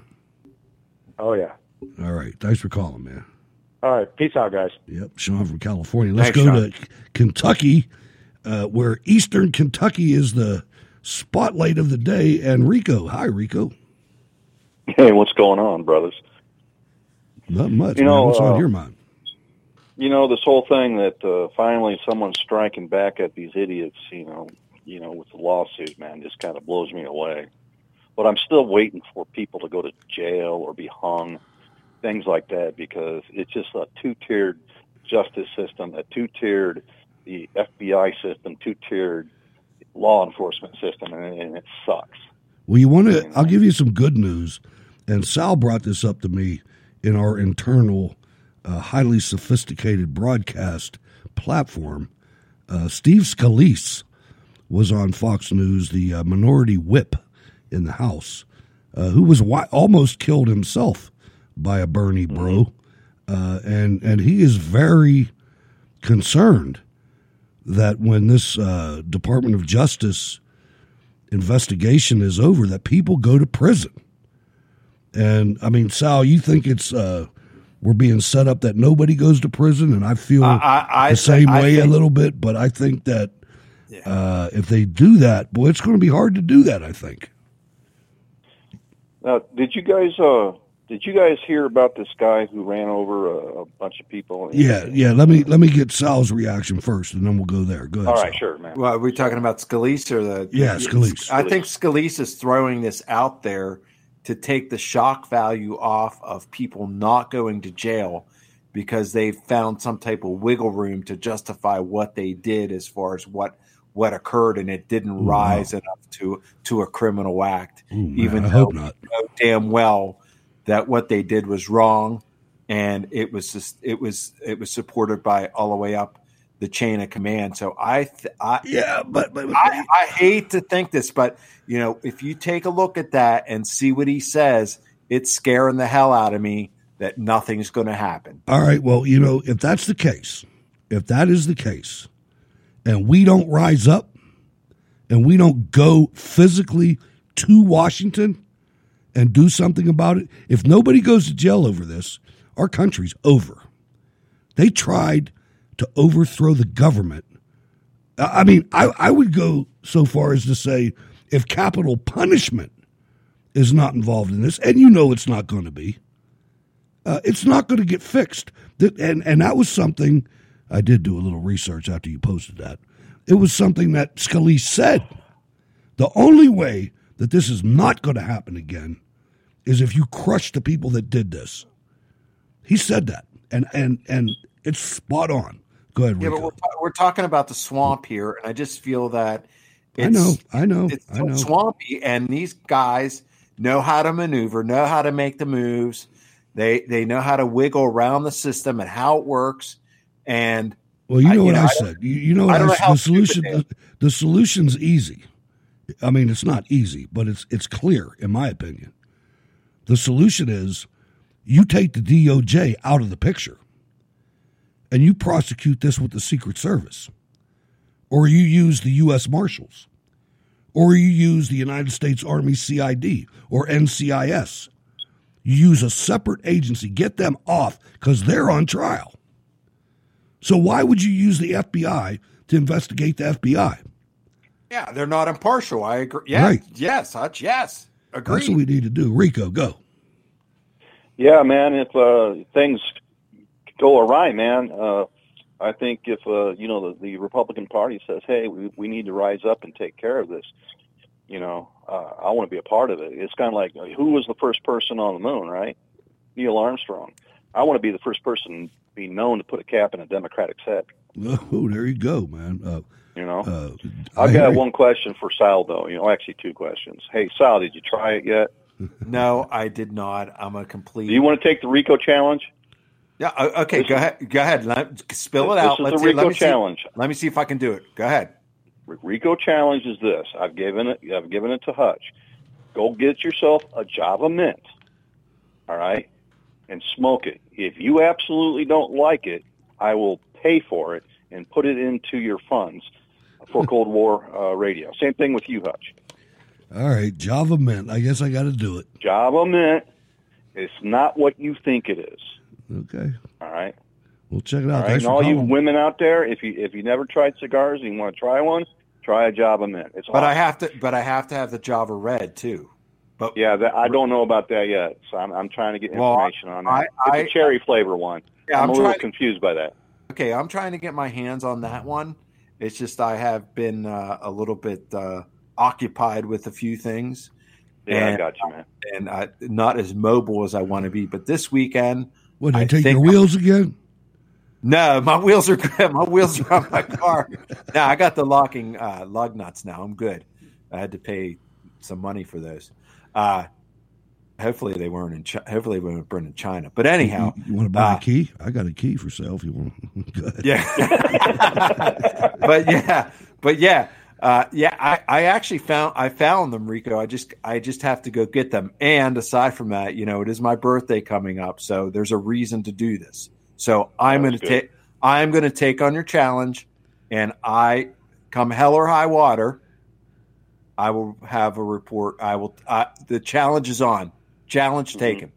Speaker 29: Oh yeah.
Speaker 2: All right. Thanks for calling, man.
Speaker 29: All right, peace out, guys.
Speaker 2: Yep, Sean from California. Let's
Speaker 29: Thanks,
Speaker 2: go
Speaker 29: Sean.
Speaker 2: to Kentucky, uh, where Eastern Kentucky is the spotlight of the day. And Rico, hi, Rico.
Speaker 30: Hey, what's going on, brothers?
Speaker 2: Not much.
Speaker 30: You
Speaker 2: man.
Speaker 30: know,
Speaker 2: What's on
Speaker 30: uh,
Speaker 2: your mind?
Speaker 30: You know, this whole thing that uh, finally someone's striking back at these idiots, you know, you know, with the lawsuit, man, just kind of blows me away. But I'm still waiting for people to go to jail or be hung, things like that, because it's just a two-tiered justice system, a two-tiered the FBI system, two-tiered law enforcement system, and, and it sucks.
Speaker 2: Well, you want to? I'll give you some good news. And Sal brought this up to me in our internal, uh, highly sophisticated broadcast platform. Uh, Steve Scalise was on Fox News, the uh, minority whip in the House, uh, who was wi- almost killed himself by a Bernie bro, uh, and and he is very concerned that when this uh, Department of Justice investigation is over, that people go to prison. And I mean, Sal, you think it's uh, we're being set up that nobody goes to prison, and I feel
Speaker 4: I- I- I
Speaker 2: the same
Speaker 4: I
Speaker 2: way a little bit. But I think that uh, if they do that, boy, it's going to be hard to do that. I think.
Speaker 30: Now, did you guys uh, did you guys hear about this guy who ran over a, a bunch of people?
Speaker 2: Yeah, yeah. Let me let me get Sal's reaction first, and then we'll go there. Go ahead.
Speaker 30: All
Speaker 2: Sal.
Speaker 30: sure, man.
Speaker 4: Well, are we talking about Scalise or the?
Speaker 2: Yeah, Scalise.
Speaker 4: I think Scalise is throwing this out there to take the shock value off of people not going to jail because they found some type of wiggle room to justify what they did as far as what what occurred, and it didn't
Speaker 2: Ooh, wow.
Speaker 4: rise enough to to a criminal act.
Speaker 2: Ooh, man,
Speaker 4: even
Speaker 2: I
Speaker 4: though
Speaker 2: hope not.
Speaker 4: we know damn well that what they did was wrong, and it was just it was it was supported by all the way up the chain of command. So I, th- I
Speaker 2: yeah, but, but
Speaker 4: I, I hate to think this, but you know, if you take a look at that and see what he says, it's scaring the hell out of me that nothing's going to happen.
Speaker 2: All right. Well, you know, if that's the case, if that is the case, and we don't rise up and we don't go physically to Washington and do something about it, if nobody goes to jail over this, our country's over. They tried to overthrow the government. I mean, I, I would go so far as to say if capital punishment is not involved in this, and you know it's not going to be, uh, it's not going to get fixed. And, and that was something I did do a little research after you posted that. It was something that Scalise said. The only way that this is not going to happen again is if you crush the people that did this. He said that, and and and it's spot on. Go ahead,
Speaker 4: Yeah, but we're, we're talking about the swamp here, and I just feel that
Speaker 2: I know, I know,
Speaker 4: it's
Speaker 2: I know.
Speaker 4: swampy, and these guys know how to maneuver, know how to make the moves. They they know how to wiggle around the system and how it works. And
Speaker 2: Well, you know what
Speaker 4: know,
Speaker 2: I,
Speaker 4: I
Speaker 2: said. You, you know what
Speaker 4: I
Speaker 2: I,
Speaker 4: know
Speaker 2: the solution. The, the solution's easy. I mean, it's not easy, but it's it's clear, in my opinion. The solution is you take the DOJ out of the picture, and you prosecute this with the Secret Service, or you use the U.S. Marshals, or you use the United States Army CID or NCIS. You use a separate agency, get them off because they're on trial. So why would you use the FBI to investigate the FBI?
Speaker 4: yeah, they're not impartial. I agree. Yeah,
Speaker 2: Right.
Speaker 4: yes, Hutch, yes, agree.
Speaker 2: That's what we need to do. Rico, go.
Speaker 30: Yeah, man. If uh, things go awry, man, uh, I think if uh, you know the, the Republican Party says, "Hey, we, we need to rise up and take care of this," you know, uh, I want to be a part of it. It's kind of like uh, who was the first person on the moon, right? Neil Armstrong. I want to be the first person to be known to put a cap in a Democratic's head.
Speaker 2: Oh, there you go, man. Uh,
Speaker 30: You know,
Speaker 2: uh,
Speaker 30: I've
Speaker 2: I
Speaker 30: got
Speaker 2: hear you.
Speaker 30: one question for Sal, though. You know, actually two questions. Hey, Sal, did you try it yet?
Speaker 4: No, I did not. I'm a complete.
Speaker 30: Do you want to take the Rico challenge?
Speaker 4: Yeah. Okay.
Speaker 30: This
Speaker 4: go
Speaker 30: is-
Speaker 4: ahead. Go ahead. Let, spill it
Speaker 30: This
Speaker 4: out.
Speaker 30: is
Speaker 4: Let's
Speaker 30: the
Speaker 4: see- let
Speaker 30: Rico
Speaker 4: me see-
Speaker 30: challenge.
Speaker 4: let me see if I can do it. Go ahead.
Speaker 30: Rico challenge is this. I've given it. I've given it to Hutch. Go get yourself a Java Mint. All right, and smoke it. If you absolutely don't like it, I will pay for it and put it into your funds for Cold War uh, radio. Same thing with you, Hutch.
Speaker 2: All right, Java Mint. I guess I got to do it.
Speaker 30: Java Mint. It's not what you think it is.
Speaker 2: Okay,
Speaker 30: All right.
Speaker 2: we'll check it out.
Speaker 30: right.
Speaker 2: Thanks
Speaker 30: And
Speaker 2: for
Speaker 30: all you women out there, if you if you never tried cigars and you want to try one, try a Java Mint. It's
Speaker 4: But I have to. But I have to have the Java Red too. But
Speaker 30: Yeah, that, I don't know about that yet, so I'm, I'm trying to get
Speaker 4: Well,
Speaker 30: information on that.
Speaker 4: I-
Speaker 30: it's
Speaker 4: I-
Speaker 30: a cherry flavor one.
Speaker 4: Yeah,
Speaker 30: I'm,
Speaker 4: I'm
Speaker 30: a little
Speaker 4: trying-
Speaker 30: confused by that.
Speaker 4: Okay, I'm trying to get my hands on that one. It's just I have been uh, a little bit uh, occupied with a few things.
Speaker 30: Yeah, I
Speaker 4: and,
Speaker 30: got you, man.
Speaker 4: And I, not as mobile as I want to be. But this weekend,
Speaker 2: What, they
Speaker 4: I
Speaker 2: take
Speaker 4: think
Speaker 2: your wheels again?
Speaker 4: No, my wheels are good. My wheels are on my car. no, I got the locking uh, lug nuts now. I'm good. I had to pay some money for those. Uh, hopefully they weren't in. Chi- hopefully they weren't in China. But anyhow,
Speaker 2: You, want to buy
Speaker 4: uh,
Speaker 2: a key? I got a key for sale if you want.
Speaker 4: Yeah. but yeah, but yeah, uh, yeah. I, I actually found I found them, Rico. I just I just have to go get them. And aside from that, you know, it is my birthday coming up, so there's a reason to do this. So I'm going to take I'm going to take on your challenge, and I come hell or high water. I will have a report. I will. Uh, the challenge is on. Challenge
Speaker 30: Mm-hmm.
Speaker 4: taken.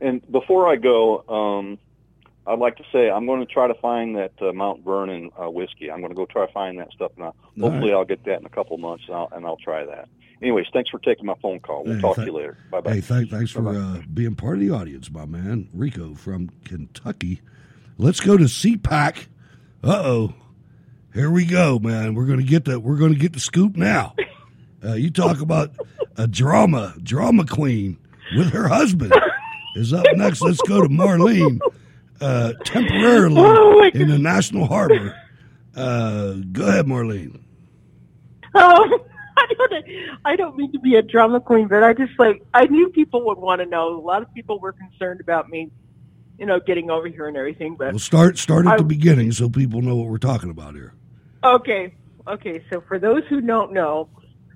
Speaker 30: And before I go, um, I'd like to say I'm going to try to find that uh, Mount Vernon uh, whiskey. I'm going to go try to find that stuff now.
Speaker 2: All
Speaker 30: Hopefully,
Speaker 2: right.
Speaker 30: I'll get that in a couple of months, and I'll, and I'll try that. Anyways, thanks for taking my phone call. We'll
Speaker 2: Hey,
Speaker 30: talk
Speaker 2: th-
Speaker 30: to you later. Bye bye.
Speaker 2: Hey, thank, thanks for uh, being part of the audience, my man. Rico from Kentucky. Let's go to CPAC. Uh oh. Here we go, man. We're gonna get the we're gonna get the scoop now. Uh, you talk about a drama, drama queen with her husband is up next. Let's go to Marlene, uh, temporarily
Speaker 31: Oh,
Speaker 2: in the National Harbor. Uh, go ahead, Marlene.
Speaker 31: Um, I don't. I don't mean to be a drama queen, but I just like I knew people would want to know. A lot of people were concerned about me, you know, getting over here and everything. But
Speaker 2: We'll start start at
Speaker 31: I-
Speaker 2: the beginning so people know what we're talking about here.
Speaker 31: Okay. Okay. So for those who don't know,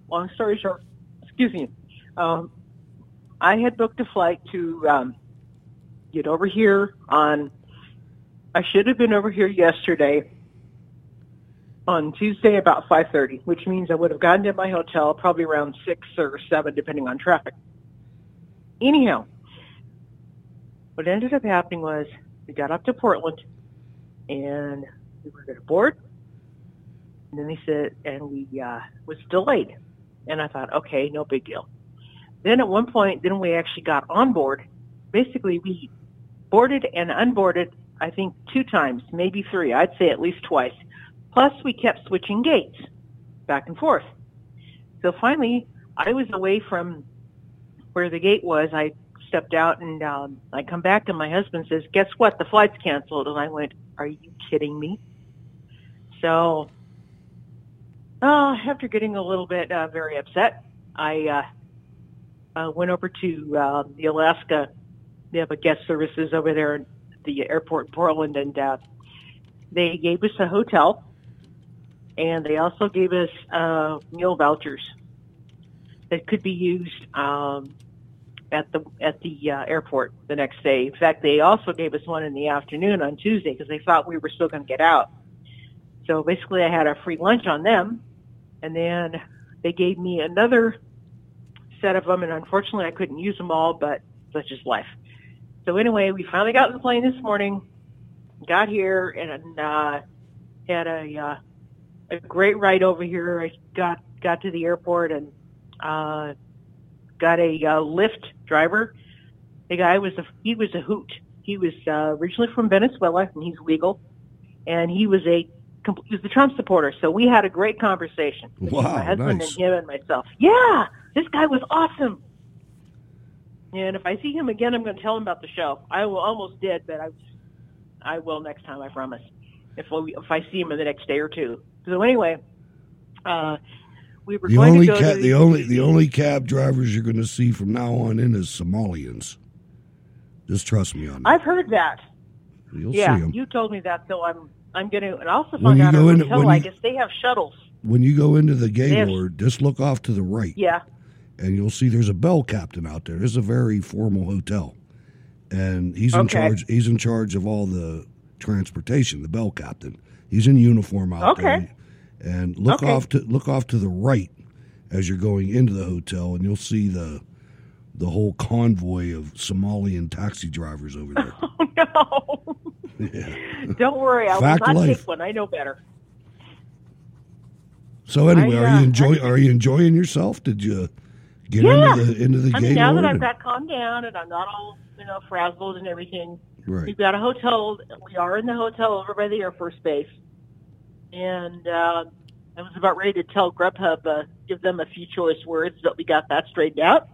Speaker 31: long story short, excuse me, um, I had booked a flight to um, get over here on. I should have been over here yesterday on Tuesday about 5:30, which means I would have gotten to my hotel probably around six or seven, depending on traffic. Anyhow, what ended up happening was we got up to Portland, and we were going to board. And then they said, and we uh, was delayed. And I thought, okay, no big deal. Then at one point, then we actually got on board. Basically, we boarded and unboarded, I think, two times, maybe three. I'd say at least twice. Plus, we kept switching gates back and forth. So finally, I was away from where the gate was. I stepped out and um, I come back and my husband says, guess what? The flight's canceled. And I went, are you kidding me? So Uh, after getting a little bit uh, very upset, I uh, uh, went over to uh, the Alaska. They have a guest services over there at the airport in Portland, and uh, they gave us a hotel, and they also gave us uh, meal vouchers that could be used um, at the at the uh, airport the next day. In fact, they also gave us one in the afternoon on Tuesday because they thought we were still going to get out. So basically, I had a free lunch on them, and then they gave me another set of them, and unfortunately, I couldn't use them all, but such is life. So anyway, we finally got in the plane this morning, got here, and uh, had a uh, a great ride over here. I got got to the airport and uh, got a uh, Lyft driver. The guy was a he was a hoot. He was uh, originally from Venezuela, and he's legal, and he was a he was the Trump supporter. So we had a great conversation.
Speaker 2: Wow,
Speaker 31: my husband
Speaker 2: nice.
Speaker 31: and him and myself. Yeah, this guy was awesome. And if I see him again, I'm going to tell him about the show. I will almost did, but I, I will next time. I promise. If we, if I see him in the next day or two. So anyway, uh, we were
Speaker 2: The
Speaker 31: going
Speaker 2: only
Speaker 31: to go
Speaker 2: ca-
Speaker 31: to
Speaker 2: the only the only cab drivers you're going to see from now on in is Somalians. Just trust me on that.
Speaker 31: I've heard that.
Speaker 2: You'll
Speaker 31: yeah, you told me that, so I'm I'm going to. And I also
Speaker 2: you
Speaker 31: out
Speaker 2: go in-
Speaker 31: hotel.
Speaker 2: when
Speaker 31: I guess they have shuttles.
Speaker 2: When you go into the
Speaker 31: They have-
Speaker 2: Gaylord, just look off to the right.
Speaker 31: Yeah.
Speaker 2: and you'll see there's a bell captain out there. This is a very formal hotel, and he's in
Speaker 31: Okay.
Speaker 2: charge. He's in charge of all the transportation. The bell captain. He's in uniform out
Speaker 31: Okay.
Speaker 2: there. And look
Speaker 31: Okay.
Speaker 2: off to look off to the right as you're going into the hotel, and you'll see the the whole convoy of Somalian taxi drivers over there.
Speaker 31: Oh no! Don't worry, I will
Speaker 2: Fact
Speaker 31: not
Speaker 2: life.
Speaker 31: take one. I know better.
Speaker 2: So anyway,
Speaker 31: I,
Speaker 2: are
Speaker 31: uh,
Speaker 2: you enjoy Are you enjoying yourself? Did you get
Speaker 31: yeah.
Speaker 2: into the into the
Speaker 31: I mean, now that I've got calmed down and I'm not all you know frazzled and everything,
Speaker 2: Right.
Speaker 31: we've got a hotel. We are in the hotel over by the Air Force Base, and uh, I was about ready to tell Grubhub, uh, give them a few choice words, but we got that straightened out.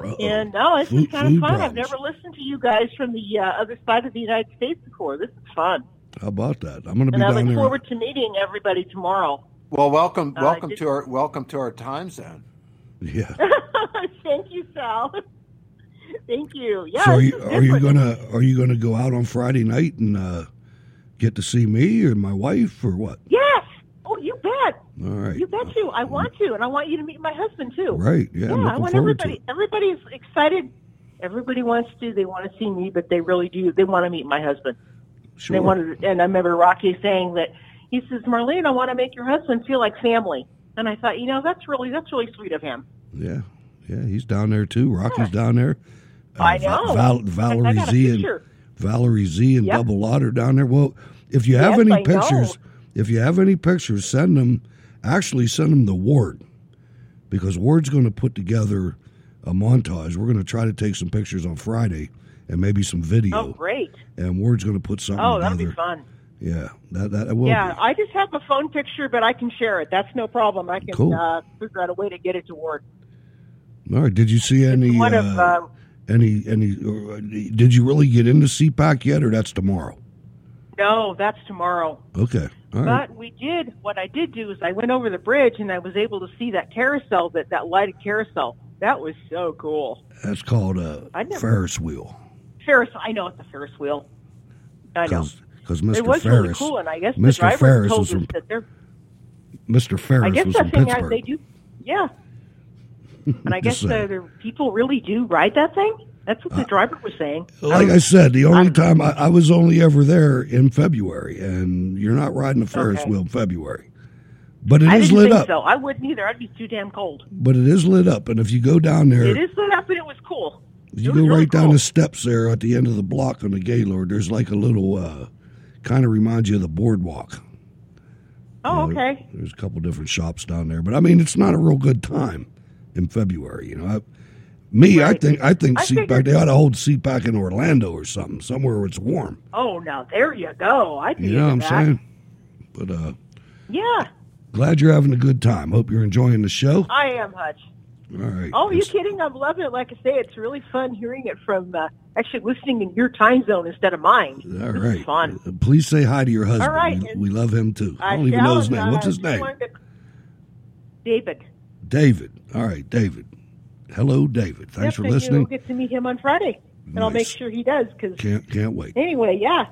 Speaker 31: And no, it's
Speaker 2: Food-
Speaker 31: just kind of
Speaker 2: food
Speaker 31: fun. I've never listened to you guys from the uh, other side of the United States before. This is fun,
Speaker 2: How about that? I'm going to be
Speaker 31: and I look
Speaker 2: there.
Speaker 31: forward to meeting everybody tomorrow.
Speaker 4: Well, welcome,
Speaker 31: Uh,
Speaker 4: welcome to our welcome to our time zone.
Speaker 2: Yeah.
Speaker 31: Thank you, Sal. Thank you. Yeah.
Speaker 2: so are you are you gonna are you gonna go out on Friday night and uh, get to see me or my wife or what?
Speaker 31: Yes. Oh, you bet.
Speaker 2: All right.
Speaker 31: You bet you. I want to, and I want you to meet my husband too.
Speaker 2: Right, yeah, I'm
Speaker 31: I want everybody. Everybody's excited. Everybody wants to. They want to see me, but they really do. They want to meet my husband.
Speaker 2: Sure.
Speaker 31: They wanted, and I remember Rocky saying that he says, "Marlene, I want to make your husband feel like family." And I thought, you know, that's really that's really sweet of him.
Speaker 2: Yeah, yeah, he's down there too. Rocky's down there. Uh,
Speaker 31: I know.
Speaker 2: Val, Valerie
Speaker 31: I got a
Speaker 2: Z and. Valerie Z and
Speaker 31: Yep.
Speaker 2: Double Lauder down there. Well, if you have
Speaker 31: Yes,
Speaker 2: any
Speaker 31: I know.
Speaker 2: pictures, if you have any pictures, send them. Actually, send them to Ward because Ward's going to put together a montage. We're going to try to take some pictures on Friday and maybe some video.
Speaker 31: Oh, great!
Speaker 2: And Ward's going to put something
Speaker 31: Oh, that'll
Speaker 2: together.
Speaker 31: be fun.
Speaker 2: Yeah, that that will.
Speaker 31: yeah, I just have a phone picture, but I can share it. That's no problem. I can
Speaker 2: Cool.
Speaker 31: uh, figure out a way to get it to Ward.
Speaker 2: All right. Did you see any?
Speaker 31: one
Speaker 2: uh,
Speaker 31: of, uh,
Speaker 2: any any? uh, Did you really get into CPAC yet, or that's tomorrow?
Speaker 31: No, that's tomorrow.
Speaker 2: Okay. All right.
Speaker 31: But we did. What I did do is I went over the bridge and I was able to see that carousel, that that lighted carousel. That was so cool.
Speaker 2: That's called a
Speaker 31: never-
Speaker 2: Ferris wheel.
Speaker 31: Ferris, I know it's a Ferris wheel. I know.
Speaker 2: Because
Speaker 31: It
Speaker 2: Mr.
Speaker 31: was
Speaker 2: Ferris,
Speaker 31: really cool, and I guess
Speaker 2: Mr.
Speaker 31: driver
Speaker 2: Ferris
Speaker 31: told
Speaker 2: was from
Speaker 31: that they're.
Speaker 2: Mr. Ferris
Speaker 31: I guess
Speaker 2: was
Speaker 31: that
Speaker 2: from
Speaker 31: thing I, they do. Yeah. And I guess the, the people really do ride that thing. That's what the driver was saying.
Speaker 2: Like I said, the only time I, I was only ever there in February, and you're not riding a Ferris
Speaker 31: Okay.
Speaker 2: wheel in February. But it
Speaker 31: I
Speaker 2: is lit up.
Speaker 31: so. I wouldn't either. I'd be too damn cold.
Speaker 2: But it is lit up, and if you go down there,
Speaker 31: It is lit up, and it was cool.
Speaker 2: you go
Speaker 31: really
Speaker 2: right down the steps there at the end of the block on the Gaylord, there's like a little, uh, kind of reminds you of the boardwalk.
Speaker 31: Oh,
Speaker 2: You know,
Speaker 31: okay.
Speaker 2: There's a couple different shops down there, but I mean, it's not a real good time in February. You know, I, me, I think I think
Speaker 31: I
Speaker 2: CPAC
Speaker 31: figured-
Speaker 2: they ought to hold CPAC in Orlando or something, somewhere where it's warm.
Speaker 31: Oh, now there you go. Be
Speaker 2: You know what I'm
Speaker 31: that.
Speaker 2: saying? But uh,
Speaker 31: Yeah,
Speaker 2: glad you're having a good time. Hope you're enjoying the show.
Speaker 31: I am, Hutch.
Speaker 2: All right.
Speaker 31: Oh, you kidding? I'm loving it. Like I say, it's really fun hearing it from uh, actually listening in your time zone instead of mine.
Speaker 2: All
Speaker 31: this
Speaker 2: right.
Speaker 31: fun.
Speaker 2: Uh, Please say hi to your husband.
Speaker 31: All right,
Speaker 2: We, we love him too. I
Speaker 31: I
Speaker 2: don't even know his name. What's his name?
Speaker 31: David.
Speaker 2: David. All right, David. Hello, David. Thanks
Speaker 31: Yep,
Speaker 2: for listening.
Speaker 31: We'll get to meet him on Friday, and I'll make sure he does. Because
Speaker 2: Can't can't wait.
Speaker 31: anyway, yeah,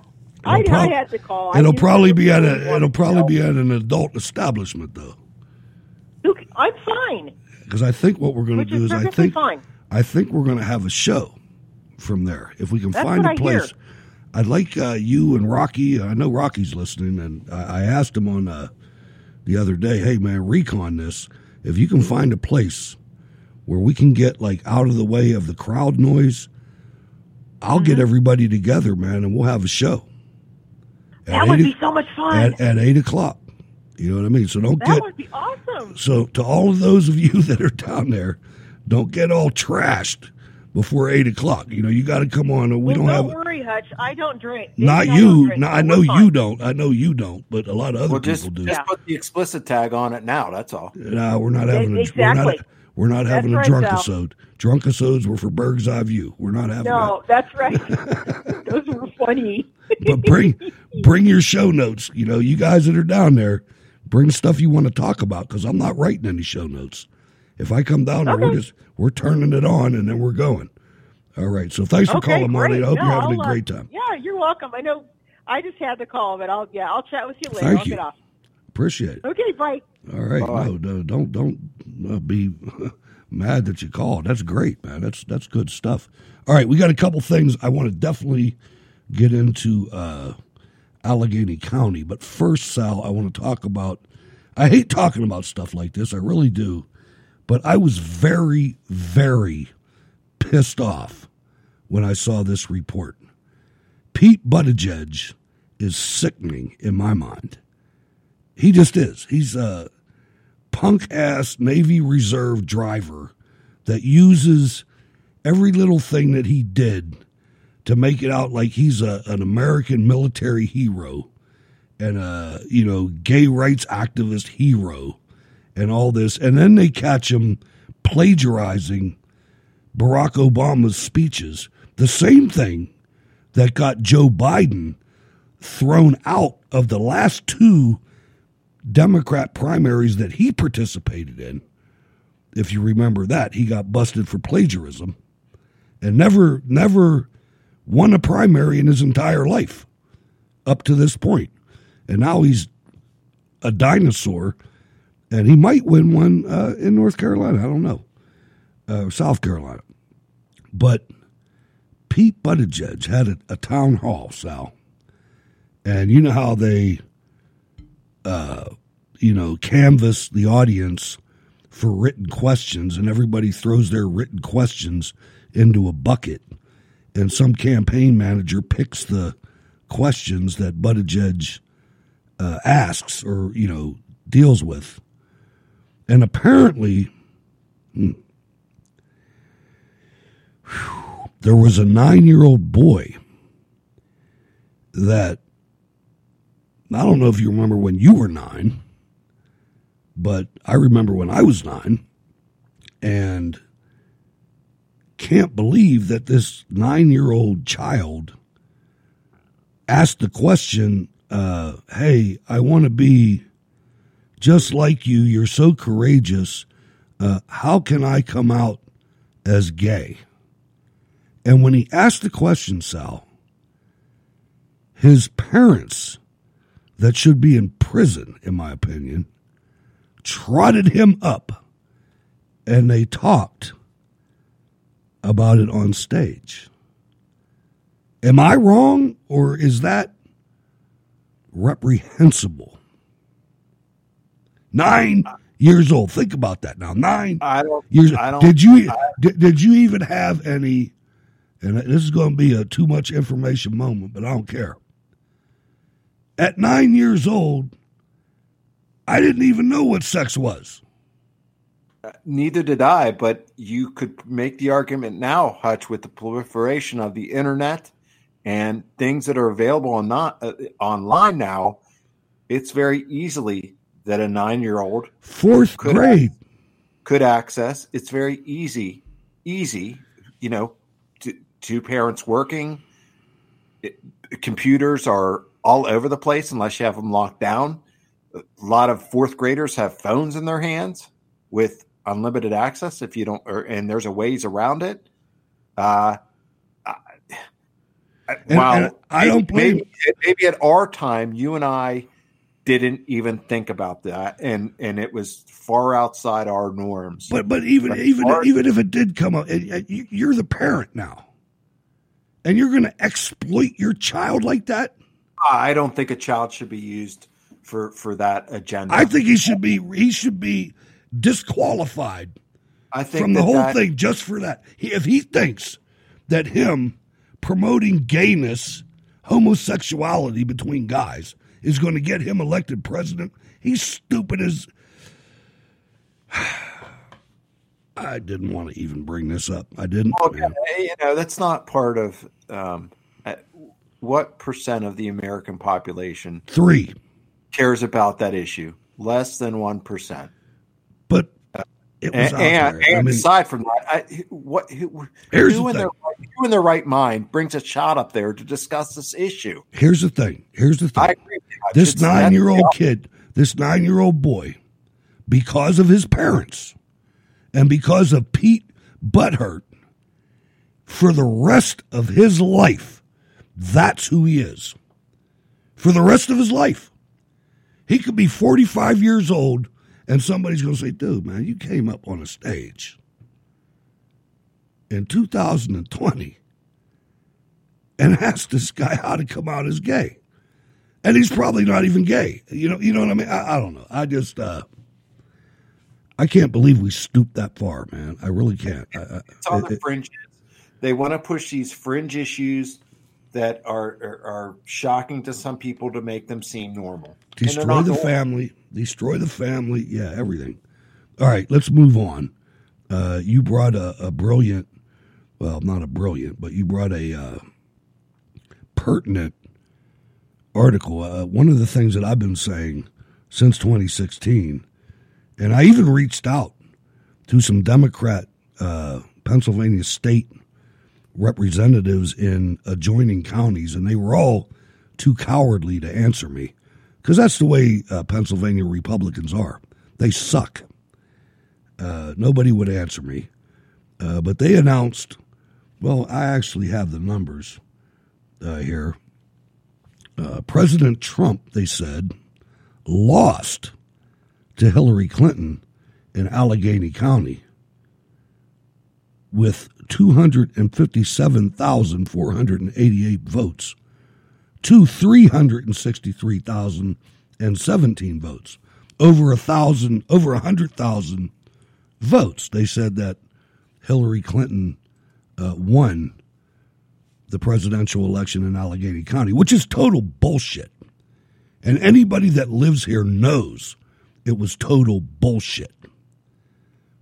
Speaker 31: I,
Speaker 2: prob-
Speaker 31: I had to call.
Speaker 2: It'll probably be at a it'll probably be at an adult establishment though,
Speaker 31: Look, I'm fine.
Speaker 2: because I think what we're going to do
Speaker 31: is
Speaker 2: I think
Speaker 31: fine.
Speaker 2: I think we're going to have a show from there if we can
Speaker 31: That's
Speaker 2: find a place. I'd like uh, you and Rocky. I know Rocky's listening, and I, I asked him on uh, the other day, "Hey man, recon this. If you can find a place where we can get like out of the way of the crowd noise, I'll
Speaker 31: Mm-hmm.
Speaker 2: get everybody together, man, and we'll have a show. At
Speaker 31: That would
Speaker 2: eight
Speaker 31: be so much fun.
Speaker 2: At, at eight o'clock. You know what I mean? So don't
Speaker 31: that
Speaker 2: get
Speaker 31: would be awesome.
Speaker 2: so to all of those of you that are down there, don't get all trashed before eight o'clock. You know, you got to come on. We
Speaker 31: well,
Speaker 2: don't
Speaker 31: don't
Speaker 2: have
Speaker 31: worry, Hutch. I don't drink.
Speaker 2: not
Speaker 31: I
Speaker 2: you.
Speaker 31: drink,
Speaker 2: No, I know you
Speaker 31: fine.
Speaker 2: don't. I know you don't. But a lot of other
Speaker 4: Well,
Speaker 2: people
Speaker 4: just,
Speaker 2: do.
Speaker 4: just put the explicit tag on it now. That's all.
Speaker 2: No, we're not having a we're
Speaker 31: Exactly.
Speaker 2: not, we're not having
Speaker 31: That's
Speaker 2: a
Speaker 31: right,
Speaker 2: drunk
Speaker 31: Sal.
Speaker 2: episode. Drunk episodes were for Berg's Eye View. We're not having
Speaker 31: No, that's right. Those were funny.
Speaker 2: But bring bring your show notes. You know, you guys that are down there, bring stuff you want to talk about because I'm not writing any show notes. If I come down there, we're just we're turning it on and then we're going. All right. So thanks for
Speaker 31: okay,
Speaker 2: calling, Marty. I hope
Speaker 31: No,
Speaker 2: you're having
Speaker 31: I'll,
Speaker 2: a
Speaker 31: uh,
Speaker 2: great time.
Speaker 31: Yeah, you're welcome. I know. I just had the call, but I'll yeah, I'll chat with you later.
Speaker 2: Thank
Speaker 31: I'll
Speaker 2: you.
Speaker 31: get off.
Speaker 2: Appreciate it.
Speaker 31: Okay, bye.
Speaker 2: All right, no, no, don't don't uh, be mad that you called. That's great, man. That's that's good stuff. All right, we got a couple things I want to definitely get into uh, Allegheny County, but first, Sal, I want to talk about. I hate talking about stuff like this. I really do, but I was very, very pissed off when I saw this report. Pete Buttigieg is sickening in my mind. He just is. He's a punk ass Navy Reserve driver that uses every little thing that he did to make it out like he's a, an American military hero and a you know gay rights activist hero and all this, and then they catch him plagiarizing Barack Obama's speeches. The same thing that got Joe Biden thrown out of the last two Democrat primaries that he participated in. If you remember that, he got busted for plagiarism and never never won a primary in his entire life up to this point. And now he's a dinosaur and he might win one uh, in North Carolina. I don't know. Uh, South Carolina. But Pete Buttigieg had a, a town hall, Sal. And you know how they, you know, canvass the audience for written questions, and everybody throws their written questions into a bucket, and some campaign manager picks the questions that Buttigieg uh, asks or you know deals with, and apparently. hmm, there was a nine year old boy that I don't know if you remember when you were nine, but I remember when I was nine and can't believe that this nine year old child asked the question, uh, Hey, I want to be just like you. You're so courageous. Uh, how can I come out as gay? And when he asked the question, Sal, his parents, that should be in prison, in my opinion, trotted him up and they talked about it on stage. Am I wrong or is that reprehensible? Nine years old. Think about that now. Nine
Speaker 4: I don't.
Speaker 2: years.
Speaker 4: I don't.
Speaker 2: did you
Speaker 4: I-
Speaker 2: did, did you even have any? And this is going to be a too much information moment, but I don't care. At nine years old, I didn't even know what sex was.
Speaker 4: Neither did I, but you could make the argument now, Hutch, with the proliferation of the internet and things that are available on not, uh, online now. It's very easily that a nine-year-old
Speaker 2: Fourth
Speaker 4: could
Speaker 2: grade.
Speaker 4: could access. It's very easy, easy. You know, two parents working. It, computers are all over the place unless you have them locked down. A lot of fourth graders have phones in their hands. with unlimited access if you don't, or, and there's a ways around it. Uh,
Speaker 2: And- and I don't blame-
Speaker 4: maybe, maybe at our time, you and I didn't even think about that, and and it was far outside our norms.
Speaker 2: But but even
Speaker 4: But
Speaker 2: even even if it did come up, and- and you- you're the parent now, and you're going to exploit your child like that.
Speaker 4: I don't think a child should be used for for that agenda.
Speaker 2: I think he should be he should be disqualified
Speaker 4: I think
Speaker 2: from the whole
Speaker 4: that-
Speaker 2: thing just for that. He, if he thinks that him promoting gayness, homosexuality between guys is going to get him elected president, he's stupid as. I didn't want to even bring this up. I didn't. Man.
Speaker 4: you know, that's not part of um, what percent of the American population
Speaker 2: Three.
Speaker 4: cares about that issue. Less than one percent.
Speaker 2: But uh, it was
Speaker 4: and, and.
Speaker 2: I mean-
Speaker 4: aside from that, I, what who,
Speaker 2: Here's
Speaker 4: who
Speaker 2: the
Speaker 4: in their
Speaker 2: thing.
Speaker 4: who in their right mind brings a child up there to discuss this issue?
Speaker 2: Here's the thing. Here's the thing.
Speaker 4: I agree. with you.
Speaker 2: this nine year old kid, this nine year old boy, because of his parents and because of Pete Butthurt, for the rest of his life, that's who he is. For the rest of his life. He could be 45 years old and somebody's going to say, dude, man, you came up on a stage in 2020 and asked this guy how to come out as gay and he's probably not even gay. You know, you know what I mean? I, I don't know. I just, uh, I can't believe we stooped that far, man. I really can't. I, I,
Speaker 4: It's on
Speaker 2: it-
Speaker 4: the
Speaker 2: it-
Speaker 4: fringes. They want to push these fringe issues that are, are are shocking to some people to make them seem normal.
Speaker 2: Destroy the
Speaker 4: normal.
Speaker 2: family, destroy the family. Yeah, everything. All right, let's move on. Uh, you brought a, a brilliant, well, not a brilliant, but you brought a uh, pertinent article. Uh, one of the things that I've been saying since 2016, and I even reached out to some Democrat uh, Pennsylvania state representatives in adjoining counties, and they were all too cowardly to answer me because that's the way uh, Pennsylvania Republicans are. They suck. Uh, nobody would answer me. Uh, but they announced, well, I actually have the numbers uh, here. Uh, President Trump, they said, lost to Hillary Clinton in Allegheny County with 257,488 votes to 363,017 votes. Over a thousand, over a hundred thousand votes. They said that Hillary Clinton uh, won the presidential election in Allegheny County, which is total bullshit. And anybody that lives here knows it was total bullshit.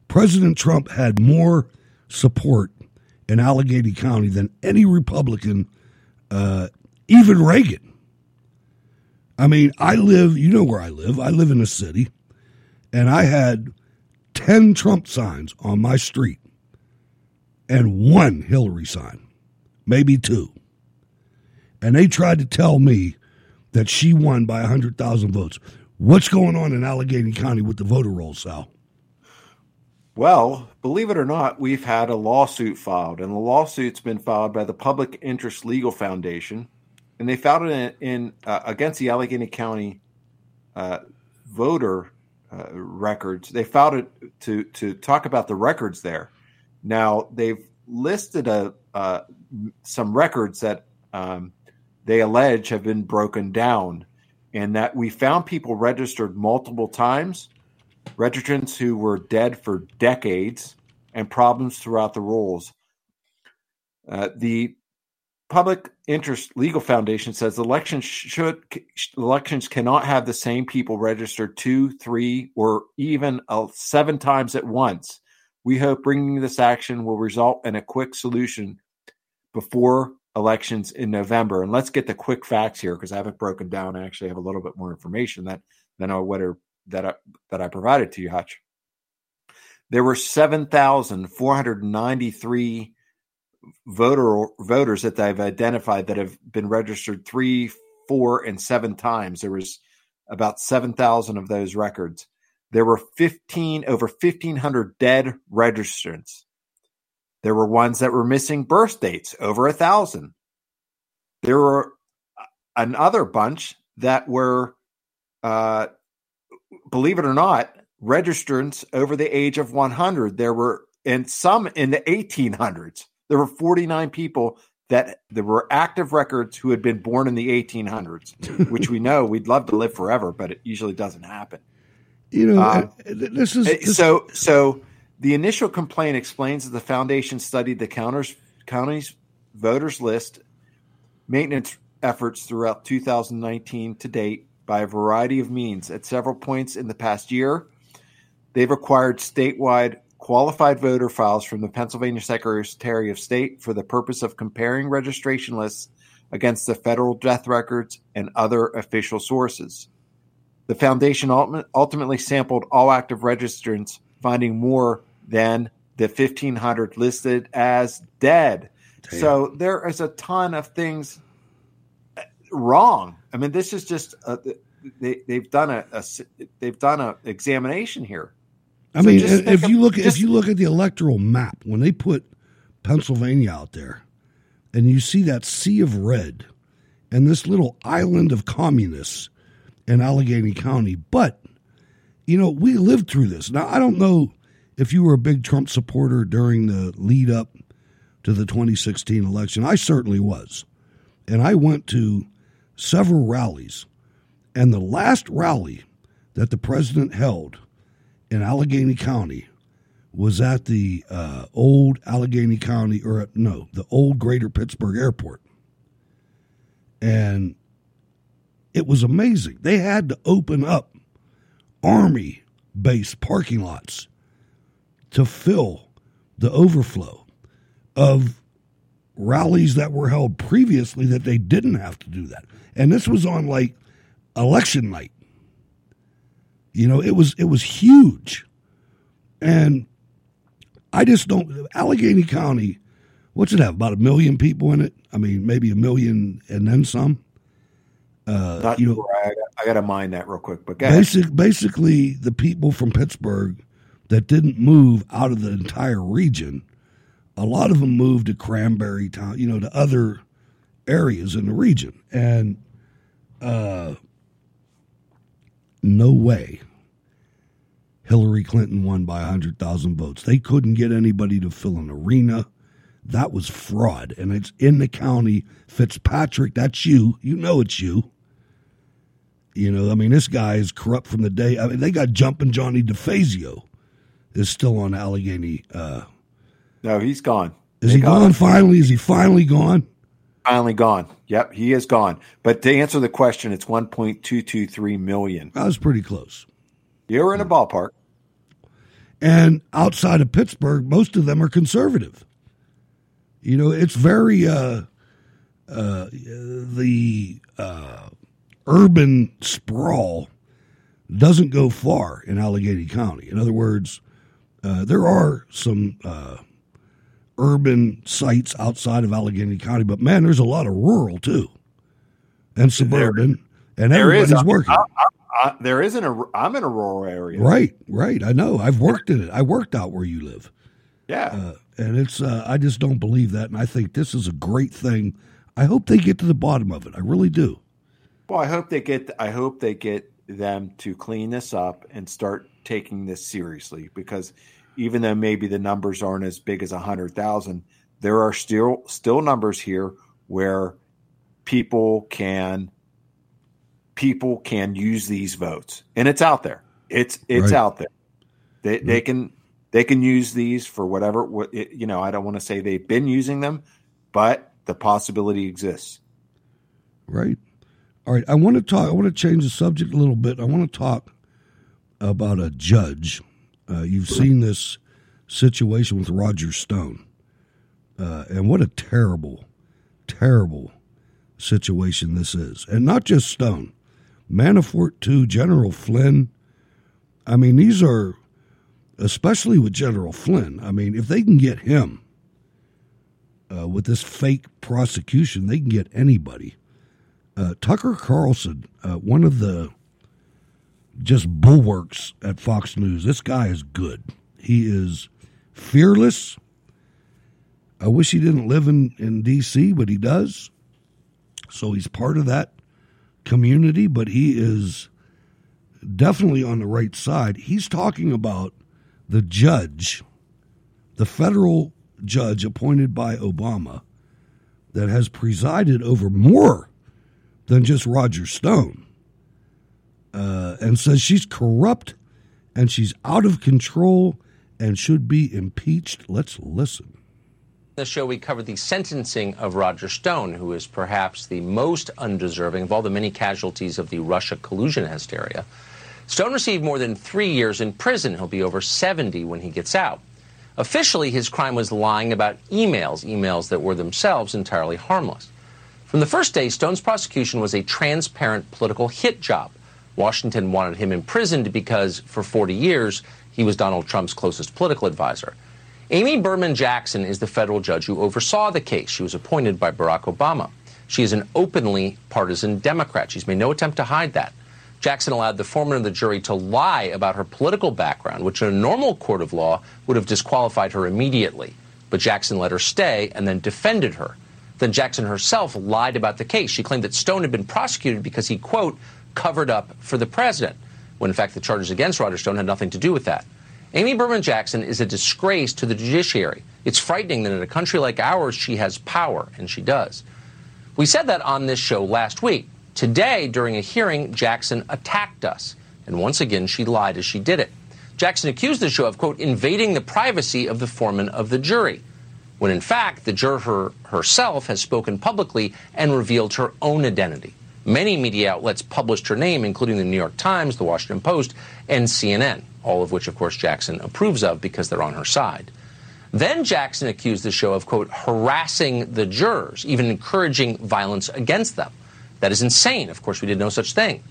Speaker 2: President Trump had more support in Allegheny County than any Republican, uh, even Reagan. I mean, I live, you know where I live. I live in a city, and I had 10 Trump signs on my street and one Hillary sign, maybe two. And they tried to tell me that she won by 100,000 votes. What's going on in Allegheny County with the voter rolls, Sal?
Speaker 4: Well, believe it or not, we've had a lawsuit filed, and the lawsuit's been filed by the Public Interest Legal Foundation, and they filed it in, in uh, against the Allegheny County uh, voter uh, records. They filed it to to talk about the records there. Now they've listed a uh, some records that um, they allege have been broken down, and that we found people registered multiple times registrants who were dead for decades and problems throughout the rolls. Uh, the Public Interest Legal Foundation says elections should elections cannot have the same people registered two, three, or even uh, seven times at once. We hope bringing this action will result in a quick solution before elections in November. And let's get the quick facts here because I haven't broken down. I actually have a little bit more information that than I would have that I, that I provided to you, Hutch. There were 7,493 voter voters that they've identified that have been registered three, four, and seven times. There was about 7,000 of those records. there were 15 over 1500 dead registrants. There were ones that were missing birth dates, over a thousand. There were another bunch that were, uh, believe it or not, registrants over the age of 100. There were, and some in the 1800s. There were 49 people that there were active records who had been born in the 1800s, which we know we'd love to live forever, but it usually doesn't happen.
Speaker 2: You know,
Speaker 4: Um,
Speaker 2: this is this,
Speaker 4: so so the initial complaint explains that the foundation studied the counters, county's voters list maintenance efforts throughout 2019 to date by a variety of means. At several points in the past year, they've acquired statewide qualified voter files from the Pennsylvania Secretary of State for the purpose of comparing registration lists against the federal death records and other official sources. The foundation ultimately sampled all active registrants, finding more than the 1,500 listed as dead.
Speaker 2: Damn.
Speaker 4: So there is a ton of things wrong. I mean, this is just uh, a, they they've done a they've done a examination here.
Speaker 2: I
Speaker 4: So
Speaker 2: mean, if you look
Speaker 4: just-
Speaker 2: if you look at the electoral map when they put Pennsylvania out there, and you see that sea of red, and this little island of communists in Allegheny County, but you know we lived through this. Now I don't know if you were a big Trump supporter during the lead up to the 2016 election. I certainly was, and I went to several rallies, and the last rally that the president held in Allegheny County was at the uh, old Allegheny County, or no, the old Greater Pittsburgh Airport. And it was amazing. They had to open up Army base parking lots to fill the overflow of rallies that were held previously that they didn't have to do that. And this was on like election night. You know, it was it was huge. And I just don't Allegheny County, what's it have? About a million people in it? I mean, maybe a million and then some. Uh,
Speaker 4: Not
Speaker 2: you know,
Speaker 4: sure. I, I got to mind that real quick. But
Speaker 2: basic, basically, the people from Pittsburgh that didn't move out of the entire region, a lot of them moved to Cranberry Town, you know, to other areas in the region. And uh, no way Hillary Clinton won by 100,000 votes. They couldn't get anybody to fill an arena. That was fraud. And it's in the county. Fitzpatrick, that's you. You know it's you. You know, I mean, this guy is corrupt from the day. I mean, they got jumping Johnny DeFazio is still on Allegheny. Uh,
Speaker 4: No, he's gone.
Speaker 2: is
Speaker 4: They
Speaker 2: he gone finally? Is he finally gone?
Speaker 4: Finally gone. Yep, he is gone. But to answer the question, it's 1.223 million.
Speaker 2: That was pretty close.
Speaker 4: You're in a ballpark.
Speaker 2: And outside of Pittsburgh, most of them are conservative. You know, it's very uh, uh, the uh, urban sprawl doesn't go far in Allegheny County. In other words, uh, there are some uh, urban sites outside of Allegheny County, but man, there's a lot of rural too, and suburban, and
Speaker 4: There is.
Speaker 2: everybody's
Speaker 4: I-
Speaker 2: working.
Speaker 4: I- I- there isn't a. I'm in a rural area.
Speaker 2: Right, right. I know. I've worked in it. I worked out where you live.
Speaker 4: Yeah.
Speaker 2: Uh, and it's, uh, I just don't believe that. And I think this is a great thing. I hope they get to the bottom of it. I really do.
Speaker 4: Well, I hope they get. I hope they get them to clean this up and start taking this seriously because even though maybe the numbers aren't as big as a hundred thousand, there are still still numbers here where people can people can use these votes, and it's out there. It's it's
Speaker 2: Right.
Speaker 4: out there. They they can they can use these for whatever. What it, you know, I don't want to say they've been using them, but the possibility exists.
Speaker 2: Right. All right. I want to talk, I want to change the subject a little bit. I want to talk about a judge. Uh, you've seen this situation with Roger Stone. Uh, and what a terrible, terrible situation this is. And not just Stone, Manafort, too, General Flynn. I mean, these are, especially with General Flynn, I mean, if they can get him uh, with this fake prosecution, they can get anybody. Uh, Tucker Carlson, uh, one of the just bulwarks at Fox News. This guy is good. He is fearless. I wish he didn't live in, in D.C., but he does. So he's part of that community, but he is definitely on the right side. He's talking about the judge, the federal judge appointed by Obama that has presided over more than just Roger Stone, uh, and says she's corrupt and she's out of control and should be impeached. Let's listen.
Speaker 32: this show, we covered the sentencing of Roger Stone, who is perhaps the most undeserving of all the many casualties of the Russia collusion hysteria. Stone received more than three years in prison. He'll be over 70 when he gets out. Officially, his crime was lying about emails, emails that were themselves entirely harmless. From the first day, Stone's prosecution was a transparent political hit job. Washington wanted him imprisoned because, for 40 years, he was Donald Trump's closest political advisor. Amy Berman Jackson is the federal judge who oversaw the case. She was appointed by Barack Obama. She is an openly partisan Democrat. She's made no attempt to hide that. Jackson allowed the foreman of the jury to lie about her political background, which in a normal court of law would have disqualified her immediately. But Jackson let her stay and then defended her. Then Jackson herself lied about the case. She claimed that Stone had been prosecuted because he, quote, covered up for the president, when in fact the charges against Roger Stone had nothing to do with that. Amy Berman Jackson is a disgrace to the judiciary. It's frightening that in a country like ours, she has power, and she does. We said that on this show last week. Today, during a hearing, Jackson attacked us. And once again, she lied as she did it. Jackson accused the show of, quote, invading the privacy of the foreman of the jury, when in fact, the juror herself has spoken publicly and revealed her own identity. Many media outlets published her name, including the New York Times, the Washington Post, and CNN, all of which, of course, Jackson approves of because they're on her side. Then Jackson accused the show of, quote, harassing the jurors, even encouraging violence against them. That is insane. Of course, we did no such thing.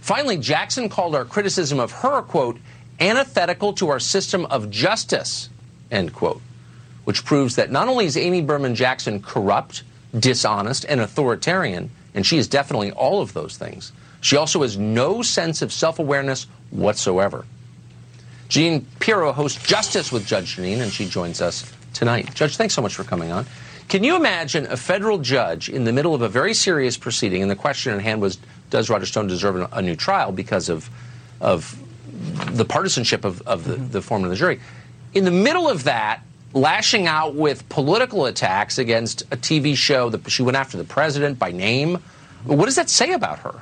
Speaker 32: Finally, Jackson called our criticism of her, quote, antithetical to our system of justice, end quote, which proves that not only is Amy Berman Jackson corrupt, dishonest, and authoritarian, and she is definitely all of those things, she also has no sense of self awareness whatsoever. Jeanine Pirro hosts Justice with Judge Jeanine, and she joins us tonight. Judge, thanks so much for coming on. Can you imagine a federal judge in the middle of a very serious proceeding, and the question at hand was, does Roger Stone deserve a new trial because of, of the partisanship of, of the, mm-hmm. the foreman of the jury? In the middle of that, lashing out with political attacks against a TV show that she went after the president by name. What does that say about her?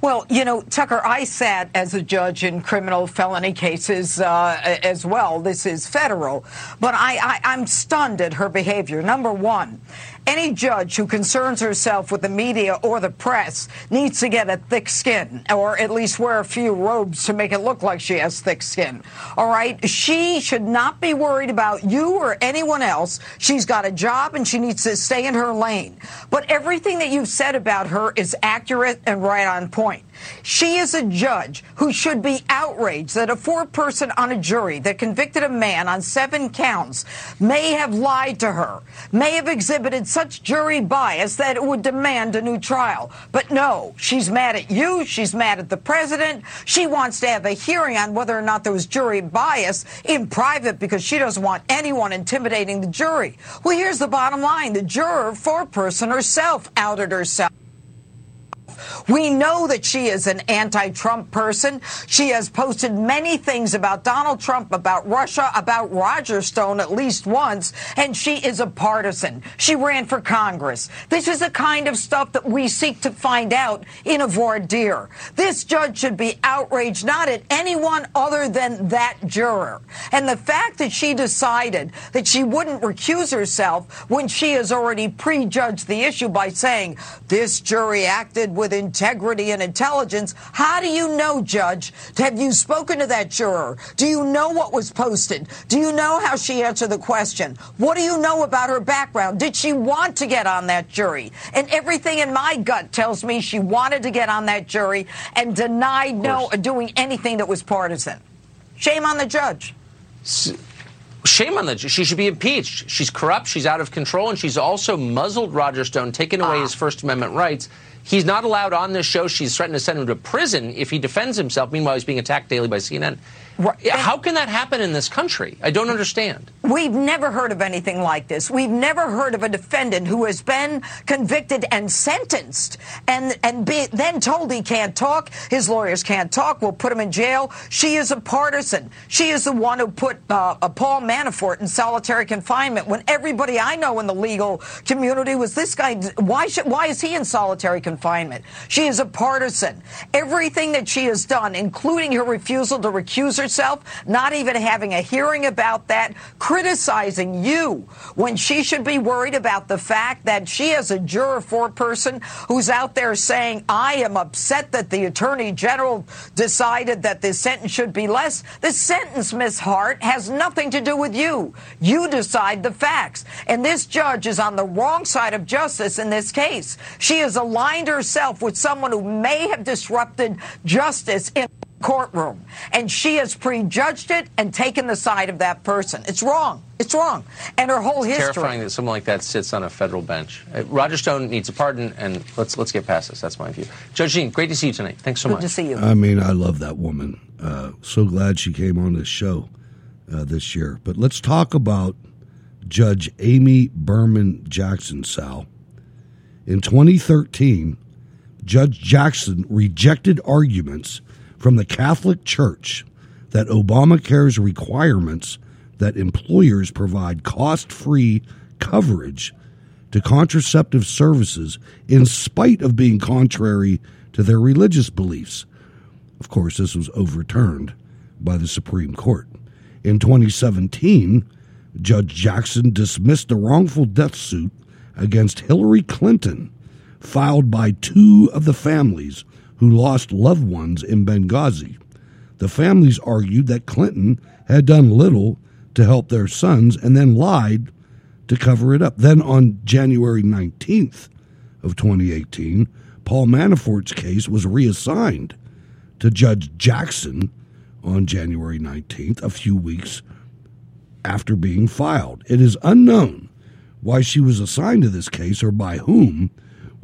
Speaker 33: Well, you know, Tucker, I sat as a judge in criminal felony cases uh, as well. This is federal. But I, I, I'm stunned at her behavior. Number one, any judge who concerns herself with the media or the press needs to get a thick skin, or at least wear a few robes to make it look like she has thick skin. All right? She should not be worried about you or anyone else. She's got a job and she needs to stay in her lane. But everything that you've said about her is accurate and right on point. She is a judge who should be outraged that a four person on a jury that convicted a man on seven counts may have lied to her, may have exhibited such jury bias that it would demand a new trial. But no, she's mad at you. She's mad at the president. She wants to have a hearing on whether or not there was jury bias in private because she doesn't want anyone intimidating the jury. Well, here's the bottom line. The juror, four person herself, outed herself. We know that she is an anti Trump person. She has posted many things about Donald Trump, about Russia, about Roger Stone at least once, and she is a partisan. She ran for Congress. This is the kind of stuff that we seek to find out in a voir dire. This judge should be outraged not at anyone other than that juror. And the fact that she decided that she wouldn't recuse herself when she has already prejudged the issue by saying this jury acted with integrity and intelligence. How do you know, Judge? Have you spoken to that juror? Do you know what was posted? Do you know how she answered the question? What do you know about her background? Did she want to get on that jury? And everything in my gut tells me she wanted to get on that jury and denied no doing anything that was partisan. Shame on the judge.
Speaker 32: Shame on the judge. she should be impeached. She's corrupt, she's out of control, and she's also muzzled Roger Stone, taken away ah. his First Amendment rights. He's not allowed on this show. She's threatened to send him to prison if he defends himself. Meanwhile, he's being attacked daily by CNN. Right. How can that happen in this country? I don't understand.
Speaker 33: We've never heard of anything like this. We've never heard of a defendant who has been convicted and sentenced and, and be, then told he can't talk. His lawyers can't talk. We'll put him in jail. She is a partisan. She is the one who put uh, Paul Manafort in solitary confinement when everybody I know in the legal community was this guy. Why, should, why is he in solitary confinement? She is a partisan. Everything that she has done, including her refusal to recuse herself, herself, not even having a hearing about that, criticizing you when she should be worried about the fact that she is a juror four person who's out there saying, I am upset that the attorney general decided that this sentence should be less. The sentence, Miss Hart, has nothing to do with you. You decide the facts. And this judge is on the wrong side of justice in this case. She has aligned herself with someone who may have disrupted justice in courtroom. And she has prejudged it and taken the side of that person. It's wrong. It's wrong. And her whole history.
Speaker 32: Terrifying that someone like that sits on a federal bench. Uh, Roger Stone needs a pardon, and let's let's get past this. That's my view. Judge Jeanine, great to see you tonight. Thanks so
Speaker 33: Good
Speaker 32: much.
Speaker 33: Good to see you.
Speaker 2: I mean, I love that woman. Uh, so glad she came on this show uh, this year. But let's talk about Judge Amy Berman Jackson, Sal. In 2013, Judge Jackson rejected arguments from the Catholic Church that Obamacare's requirements that employers provide cost free coverage to contraceptive services in spite of being contrary to their religious beliefs. Of course, this was overturned by the Supreme Court. In 2017, Judge Jackson dismissed a wrongful death suit against Hillary Clinton filed by two of the families who lost loved ones in Benghazi. The families argued that Clinton had done little to help their sons and then lied to cover it up. Then on January 19th of 2018, Paul Manafort's case was reassigned to Judge Jackson on January 19th, a few weeks after being filed. It is unknown why she was assigned to this case or by whom.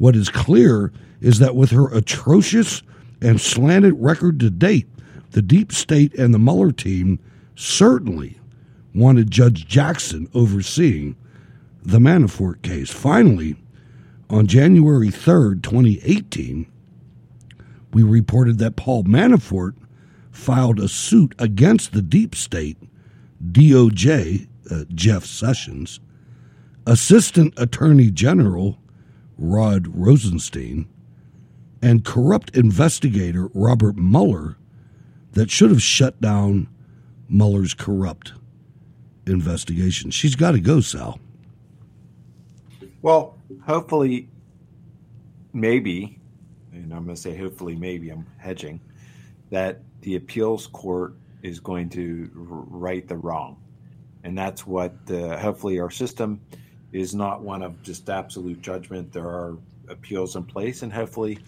Speaker 2: What is clear is that with her atrocious and slanted record to date, the deep state and the Mueller team certainly wanted Judge Jackson overseeing the Manafort case. Finally, on January 3rd, 2018, we reported that Paul Manafort filed a suit against the deep state, DOJ, uh, Jeff Sessions, Assistant Attorney General Rod Rosenstein, and corrupt investigator Robert Mueller that should have shut down Mueller's corrupt investigation. She's got to go, Sal.
Speaker 4: Well, hopefully, maybe, and I'm going to say hopefully, maybe I'm hedging, that the appeals court is going to right the wrong. And that's what uh, hopefully our system is not one of just absolute judgment. There are appeals in place, and hopefully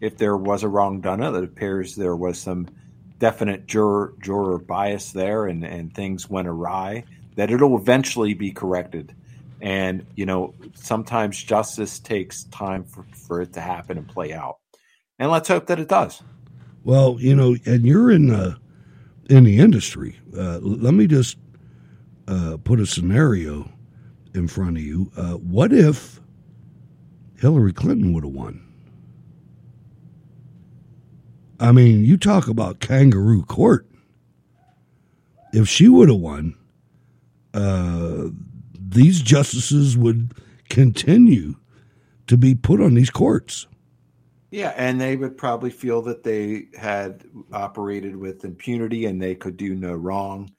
Speaker 4: if there was a wrong done, it appears there was some definite juror juror bias there, and and things went awry. That it'll eventually be corrected, and you know sometimes justice takes time for, for it to happen and play out, and let's hope that it does.
Speaker 2: Well, you know, and you're in the in the industry. Uh, let me just uh, put a scenario in front of you. Uh, what if Hillary Clinton would have won? I mean, you talk about kangaroo court. If she would have won, uh, these justices would continue to be put on these courts.
Speaker 4: Yeah, and they would probably feel that they had operated with impunity and they could do no wrong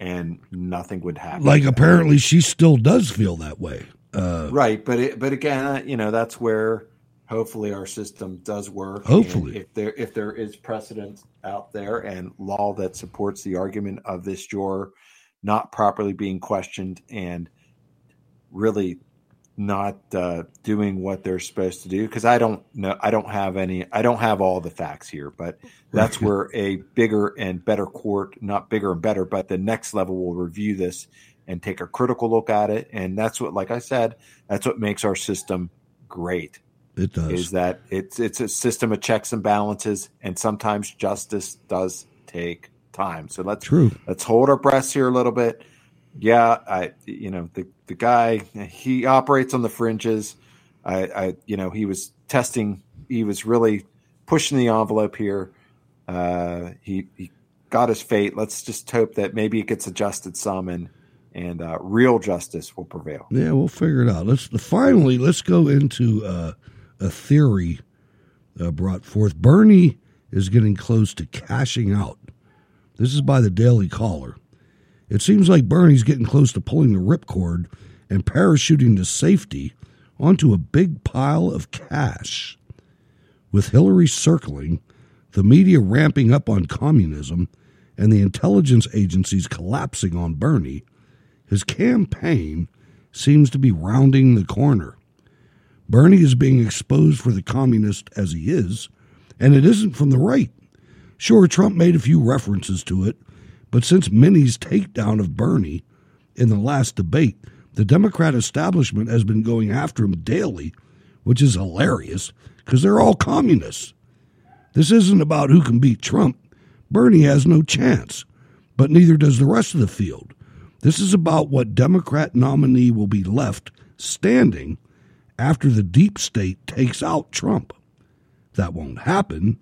Speaker 4: and nothing would happen.
Speaker 2: Like apparently she still does feel that way. Uh,
Speaker 4: right, but it, but again, you know, that's where hopefully our system does work.
Speaker 2: Hopefully,
Speaker 4: and if there if there is precedent out there and law that supports the argument of this juror not properly being questioned and really not uh, doing what they're supposed to do because I don't know I don't have any I don't have all the facts here but that's where a bigger and better court not bigger and better but the next level will review this and take a critical look at it and that's what like I said that's what makes our system great
Speaker 2: It does.
Speaker 4: Is that it's it's a system of checks and balances, and sometimes justice does take time. So let's
Speaker 2: True.
Speaker 4: let's hold our breaths here a little bit. Yeah, I you know the the guy he operates on the fringes. I, I you know he was testing. He was really pushing the envelope here. Uh, he he got his fate. Let's just hope that maybe it gets adjusted some and and uh, real justice will prevail.
Speaker 2: Yeah, we'll figure it out. Let's finally let's go into uh, a theory uh, brought forth. Bernie is getting close to cashing out. This is by the Daily Caller. It seems like Bernie's getting close to pulling the ripcord and parachuting to safety onto a big pile of cash. With Hillary circling, the media ramping up on communism, and the intelligence agencies collapsing on Bernie, his campaign seems to be rounding the corner. Bernie is being exposed for the communist as he is, and it isn't from the right. Sure, Trump made a few references to it, but since Minnie's takedown of Bernie in the last debate, the Democrat establishment has been going after him daily, which is hilarious because they're all communists. This isn't about who can beat Trump. Bernie has no chance, but neither does the rest of the field. This is about what Democrat nominee will be left standing after the deep state takes out Trump. That won't happen,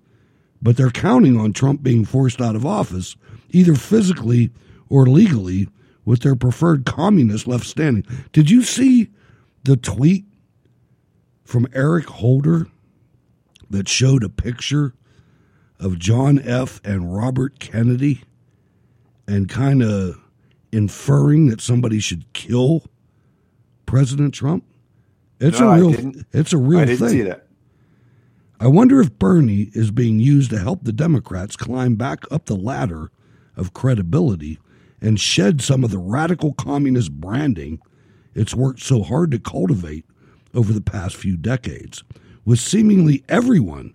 Speaker 2: but they're counting on Trump being forced out of office, either physically or legally, with their preferred communist left standing. Did you see the tweet from Eric Holder that showed a picture of John F. and Robert Kennedy and kind of inferring that somebody should kill President Trump? It's
Speaker 4: No,
Speaker 2: a real it's a real
Speaker 4: I didn't
Speaker 2: thing.
Speaker 4: see that.
Speaker 2: I wonder if Bernie is being used to help the Democrats climb back up the ladder of credibility and shed some of the radical communist branding it's worked so hard to cultivate over the past few decades. With seemingly everyone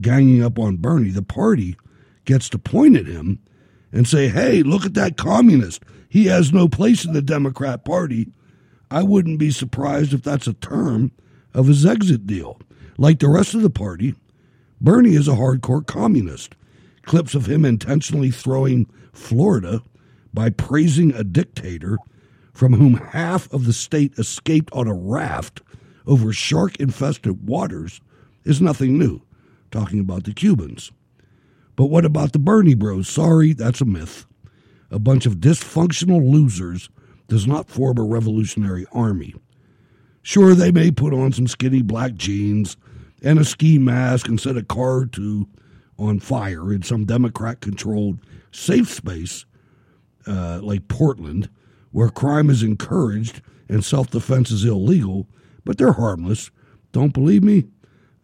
Speaker 2: ganging up on Bernie, the party gets to point at him and say, hey, look at that communist. He has no place in the Democrat Party. I wouldn't be surprised if that's a term of his exit deal. Like the rest of the party, Bernie is a hardcore communist. Clips of him intentionally throwing Florida by praising a dictator from whom half of the state escaped on a raft over shark infested waters is nothing new, talking about the Cubans. But what about the Bernie bros? Sorry, that's a myth. A bunch of dysfunctional losers does not form a revolutionary army. Sure, they may put on some skinny black jeans and a ski mask and set a car two on fire in some Democrat controlled safe space uh, like Portland, where crime is encouraged and self defense is illegal, but they're harmless. Don't believe me?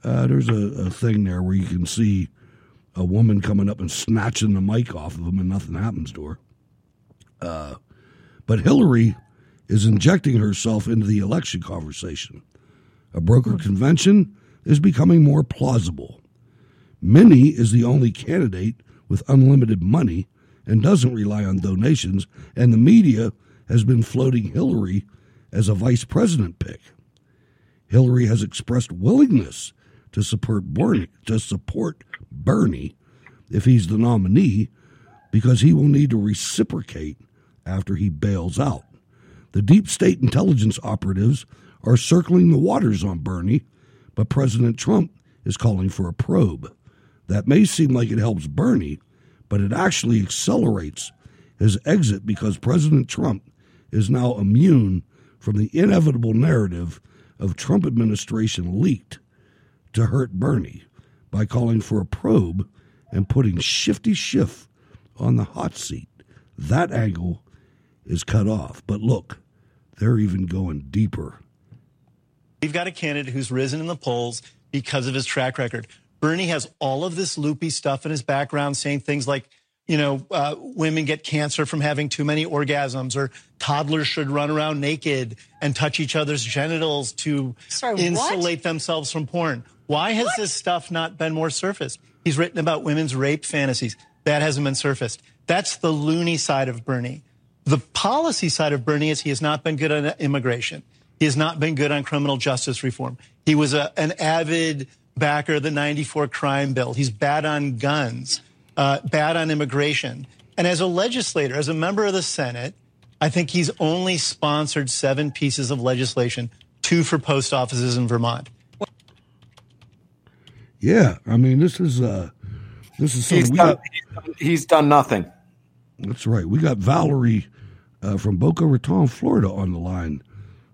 Speaker 2: Uh, there's a, a thing there where you can see a woman coming up and snatching the mic off of him and nothing happens to her. Uh, but Hillary is injecting herself into the election conversation. A broker convention is becoming more plausible. Minnie is the only candidate with unlimited money and doesn't rely on donations, and the media has been floating Hillary as a vice president pick. Hillary has expressed willingness to support Bernie, to support Bernie if he's the nominee because he will need to reciprocate after he bails out. The deep state intelligence operatives are circling the waters on Bernie, but President Trump is calling for a probe. That may seem like it helps Bernie, but it actually accelerates his exit because President Trump is now immune from the inevitable narrative of Trump administration leaked to hurt Bernie by calling for a probe and putting Shifty Schiff on the hot seat. That angle is cut off. But look, they're even going deeper.
Speaker 34: We've got a candidate who's risen in the polls because of his track record. Bernie has all of this loopy stuff in his background saying things like, you know, uh, women get cancer from having too many orgasms, or toddlers should run around naked and touch each other's genitals to
Speaker 33: Sorry, what?
Speaker 34: insulate themselves from porn. Why has this stuff not been more surfaced? He's written about women's rape fantasies. That hasn't been surfaced. That's the loony side of Bernie. The policy side of Bernie is he has not been good on immigration. He has not been good on criminal justice reform. He was a, an avid backer of the 94 crime bill. He's bad on guns, uh, bad on immigration. And as a legislator, as a member of the Senate, I think he's only sponsored seven pieces of legislation, two for post offices in Vermont.
Speaker 2: Yeah, I mean, this is uh, this is something
Speaker 4: He's
Speaker 2: we
Speaker 4: done,
Speaker 2: got.
Speaker 4: he's done- he's done nothing.
Speaker 2: That's right. We got Valerie uh, from Boca Raton, Florida, on the line.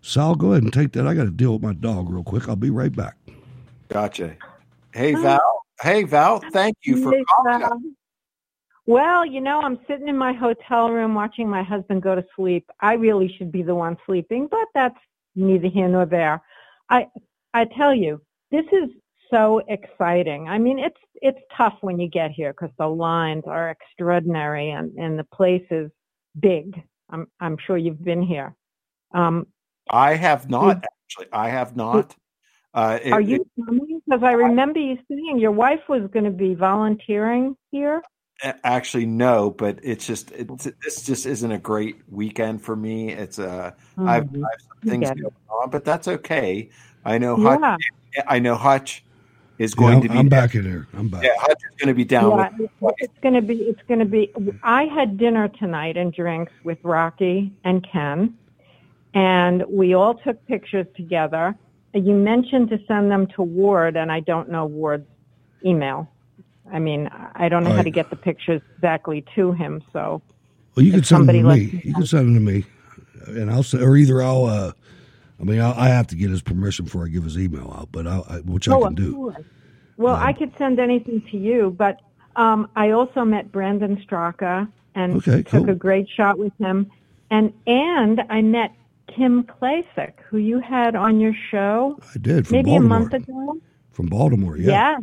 Speaker 2: Sal, go ahead and take that. I got to deal with my dog real quick. I'll be right back.
Speaker 4: Gotcha. Hey Val. Hey Val. Thank you for
Speaker 35: Hey,
Speaker 4: calling.
Speaker 35: Val. Well, you know, I'm sitting in my hotel room watching my husband go to sleep. I really should be the one sleeping, but that's neither here nor there. I I tell you, this is so exciting. I mean, it's it's tough when you get here because the lines are extraordinary and and the place is big. I'm I'm sure you've been here. Um,
Speaker 4: I have not actually. I have not. Uh, it-
Speaker 35: are you coming? Because I remember you saying your wife was going to be volunteering here.
Speaker 4: actually no, but it's just it's, this just isn't a great weekend for me. It's uh,
Speaker 35: Oh,
Speaker 4: I've, I have some things going on, but that's okay. I know
Speaker 35: Yeah.
Speaker 4: Hutch. I know Hutch is going
Speaker 2: I'm,
Speaker 4: to be.
Speaker 2: I'm back in here. I'm back.
Speaker 4: Yeah, Hutch is going to be down.
Speaker 35: Yeah,
Speaker 4: with,
Speaker 35: it's going to be. It's going to be. I had dinner tonight and drinks with Rocky and Ken, and we all took pictures together. You mentioned to send them to Ward, and I don't know Ward's email. I mean, I don't know how to get the pictures exactly to him. So,
Speaker 2: Well, you can send them to me. You can send them to me, and I'll or either I'll. Uh, I mean, I'll, I have to get his permission before I give his email out, but I'll, I, which I
Speaker 35: Oh,
Speaker 2: can do.
Speaker 35: course. Well, I could send anything to you, but um, I also met Brandon Straka and
Speaker 2: Okay,
Speaker 35: took
Speaker 2: cool.
Speaker 35: a great shot with him, and and I met Kim Klacik, who you had on your show
Speaker 2: I did from
Speaker 35: maybe
Speaker 2: Baltimore.
Speaker 35: a month ago.
Speaker 2: From Baltimore, yeah.
Speaker 35: Yeah.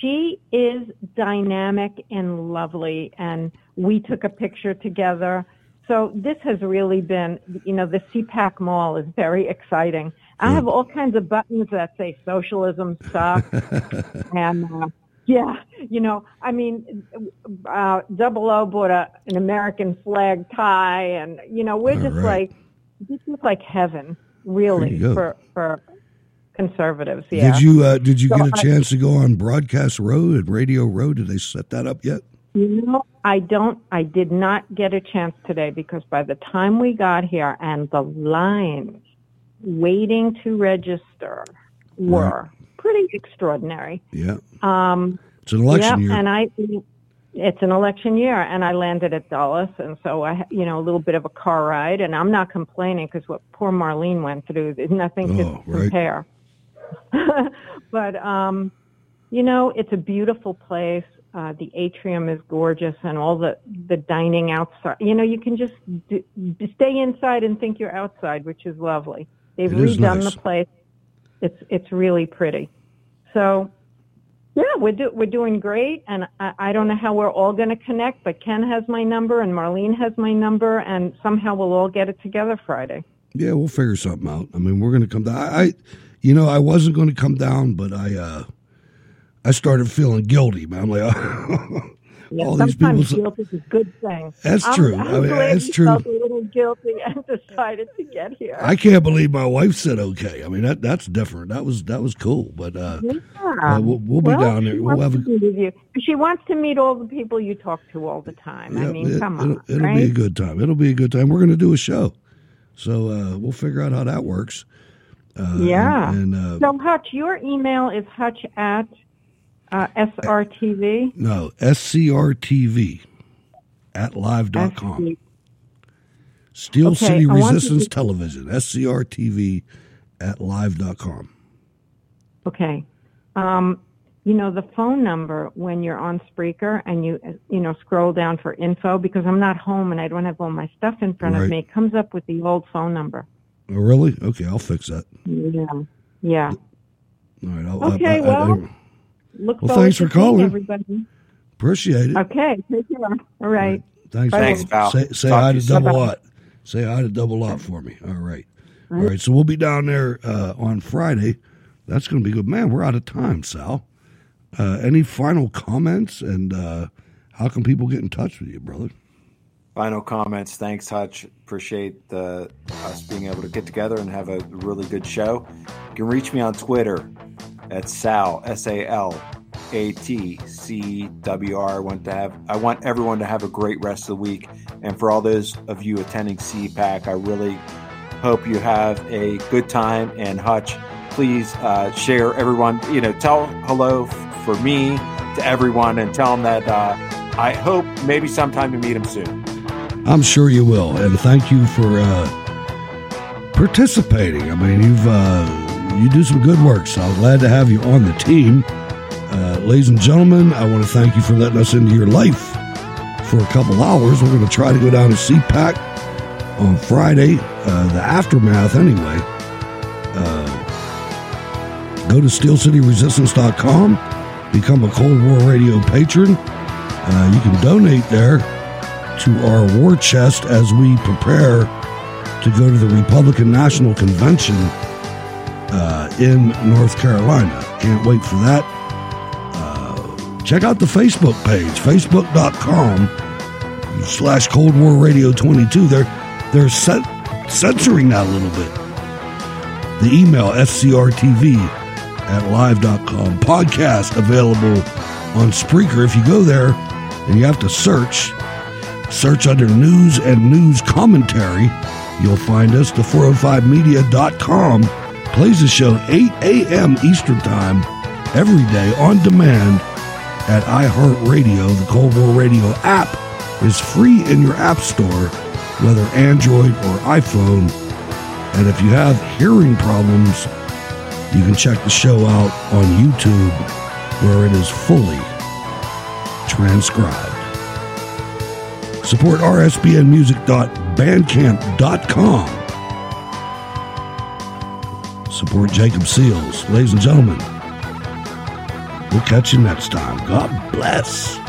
Speaker 35: She is dynamic and lovely, and we took a picture together. So this has really been, you know, the CPAC Mall is very exciting. I have all kinds of buttons that say socialism stuff, and uh, yeah, you know, I mean, uh, Double O bought a, an American flag tie, and you know, we're
Speaker 2: All
Speaker 35: just
Speaker 2: right.
Speaker 35: like this is like heaven, really, for for conservatives. Yeah.
Speaker 2: Did you uh, did you
Speaker 35: So
Speaker 2: get a chance to go on Broadcast Row and Radio Row? Did they set that up yet?
Speaker 35: You know, I don't, I did not get a chance today because by the time we got here and the lines waiting to register were pretty extraordinary.
Speaker 2: Yeah,
Speaker 35: Um,
Speaker 2: it's an election
Speaker 35: yeah,
Speaker 2: year.
Speaker 35: and I, it's an election year, and I landed at Dulles, and so I, you know, a little bit of a car ride, and I'm not complaining because what poor Marlene went through, there's nothing to
Speaker 2: Oh, right.
Speaker 35: compare. but um, you know, it's a beautiful place. Uh, the atrium is gorgeous, and all the the dining outside. You know, you can just d- stay inside and think you're outside, which is lovely. They've
Speaker 2: It is
Speaker 35: redone
Speaker 2: nice.
Speaker 35: the place. It's it's really pretty. So, yeah, we're do, we're doing great, and I, I don't know how we're all going to connect, but Ken has my number, and Marlene has my number, and somehow we'll all get it together Friday.
Speaker 2: Yeah, we'll figure something out. I mean, we're going to come down. I, I- you know, I wasn't going to come down, but I, uh, I started feeling guilty, man. I'm like,
Speaker 35: Yeah,
Speaker 2: all these people.
Speaker 35: sometimes guilt is a good thing.
Speaker 2: That's
Speaker 35: I'm-
Speaker 2: true.
Speaker 35: I'm
Speaker 2: I mean,
Speaker 35: glad
Speaker 2: that's true.
Speaker 35: Felt a little guilty and decided to get here.
Speaker 2: I can't believe my wife said okay. I mean, that that's different. That was that was cool. But uh,
Speaker 35: Yeah.
Speaker 2: uh, we'll, we'll be
Speaker 35: Well,
Speaker 2: down there. We'll have a,
Speaker 35: you. She wants to meet all the people you talk to all the time. I mean,
Speaker 2: it,
Speaker 35: come on,
Speaker 2: will it'll
Speaker 35: right?
Speaker 2: be a good time. It'll be a good time. We're going to do a show, so uh, we'll figure out how that works. Uh,
Speaker 35: yeah.
Speaker 2: And, and uh,
Speaker 35: so Hutch, your email is Hutch at uh, SRTV.
Speaker 2: no, SCRTV at live.com. Steel
Speaker 35: Okay,
Speaker 2: City
Speaker 35: I
Speaker 2: Resistance
Speaker 35: to-
Speaker 2: Television, SCRTV at live.com.
Speaker 35: Okay. Um, you know the phone number when you're on Spreaker and you you know scroll down for info because I'm not home and I don't have all my stuff in front
Speaker 2: Right.
Speaker 35: of me. It comes up with the old phone number.
Speaker 2: Oh, really? Okay, I'll fix that.
Speaker 35: Yeah. Yeah.
Speaker 2: All right. I'll,
Speaker 35: Okay,
Speaker 2: I, I,
Speaker 35: well, Look
Speaker 2: Well, thanks
Speaker 35: to
Speaker 2: for calling.
Speaker 35: everybody.
Speaker 2: appreciate it.
Speaker 35: Okay. Take care. All right.
Speaker 2: Thanks,
Speaker 35: Bye.
Speaker 2: Val. Say, say hi
Speaker 35: to
Speaker 2: to Double
Speaker 35: soon.
Speaker 2: Lot. Say hi to Double Lot for me. All right. All right. So we'll be down there uh, on Friday. That's going to be good. Man, we're out of time, Sal. Uh, any final comments and uh, how can people get in touch with you, brother?
Speaker 4: final comments. Thanks, Hutch. Appreciate the, us being able to get together and have a really good show. You can reach me on Twitter at Sal S A L A T C W R. I want to have I want everyone to have a great rest of the week. And for all those of you attending CPAC, I really hope you have a good time. And Hutch, please uh, share everyone. You know, tell hello f- for me to everyone, and tell them that uh, I hope maybe sometime to meet him soon.
Speaker 2: I'm sure you will, and thank you for uh, participating. I mean, you've uh, you do some good work, so I'm glad to have you on the team. Uh, ladies and gentlemen, I want to thank you for letting us into your life for a couple hours. We're going to try to go down to CPAC on Friday, uh, the aftermath anyway. Uh, go to steelcityresistance.com, become a Cold War Radio patron. Uh, you can donate there to our war chest as we prepare to go to the Republican National Convention uh, in North Carolina. Can't wait for that. Uh, check out the Facebook page, facebook.com slash Cold War Radio 22. They're, they're cen- censoring that a little bit. The email, scrtv at live.com. Podcast available on Spreaker. If you go there and you have to search, search under news and news commentary, you'll find us. The 405media.com plays the show 8 a.m. Eastern Time every day on demand at iHeartRadio. The Cold War Radio app is free in your app store, whether Android or iPhone. And if you have hearing problems, you can check the show out on YouTube where it is fully transcribed. Support rsbnmusic.bandcamp.com. Support Jacob Seals. Ladies and gentlemen, we'll catch you next time. God bless.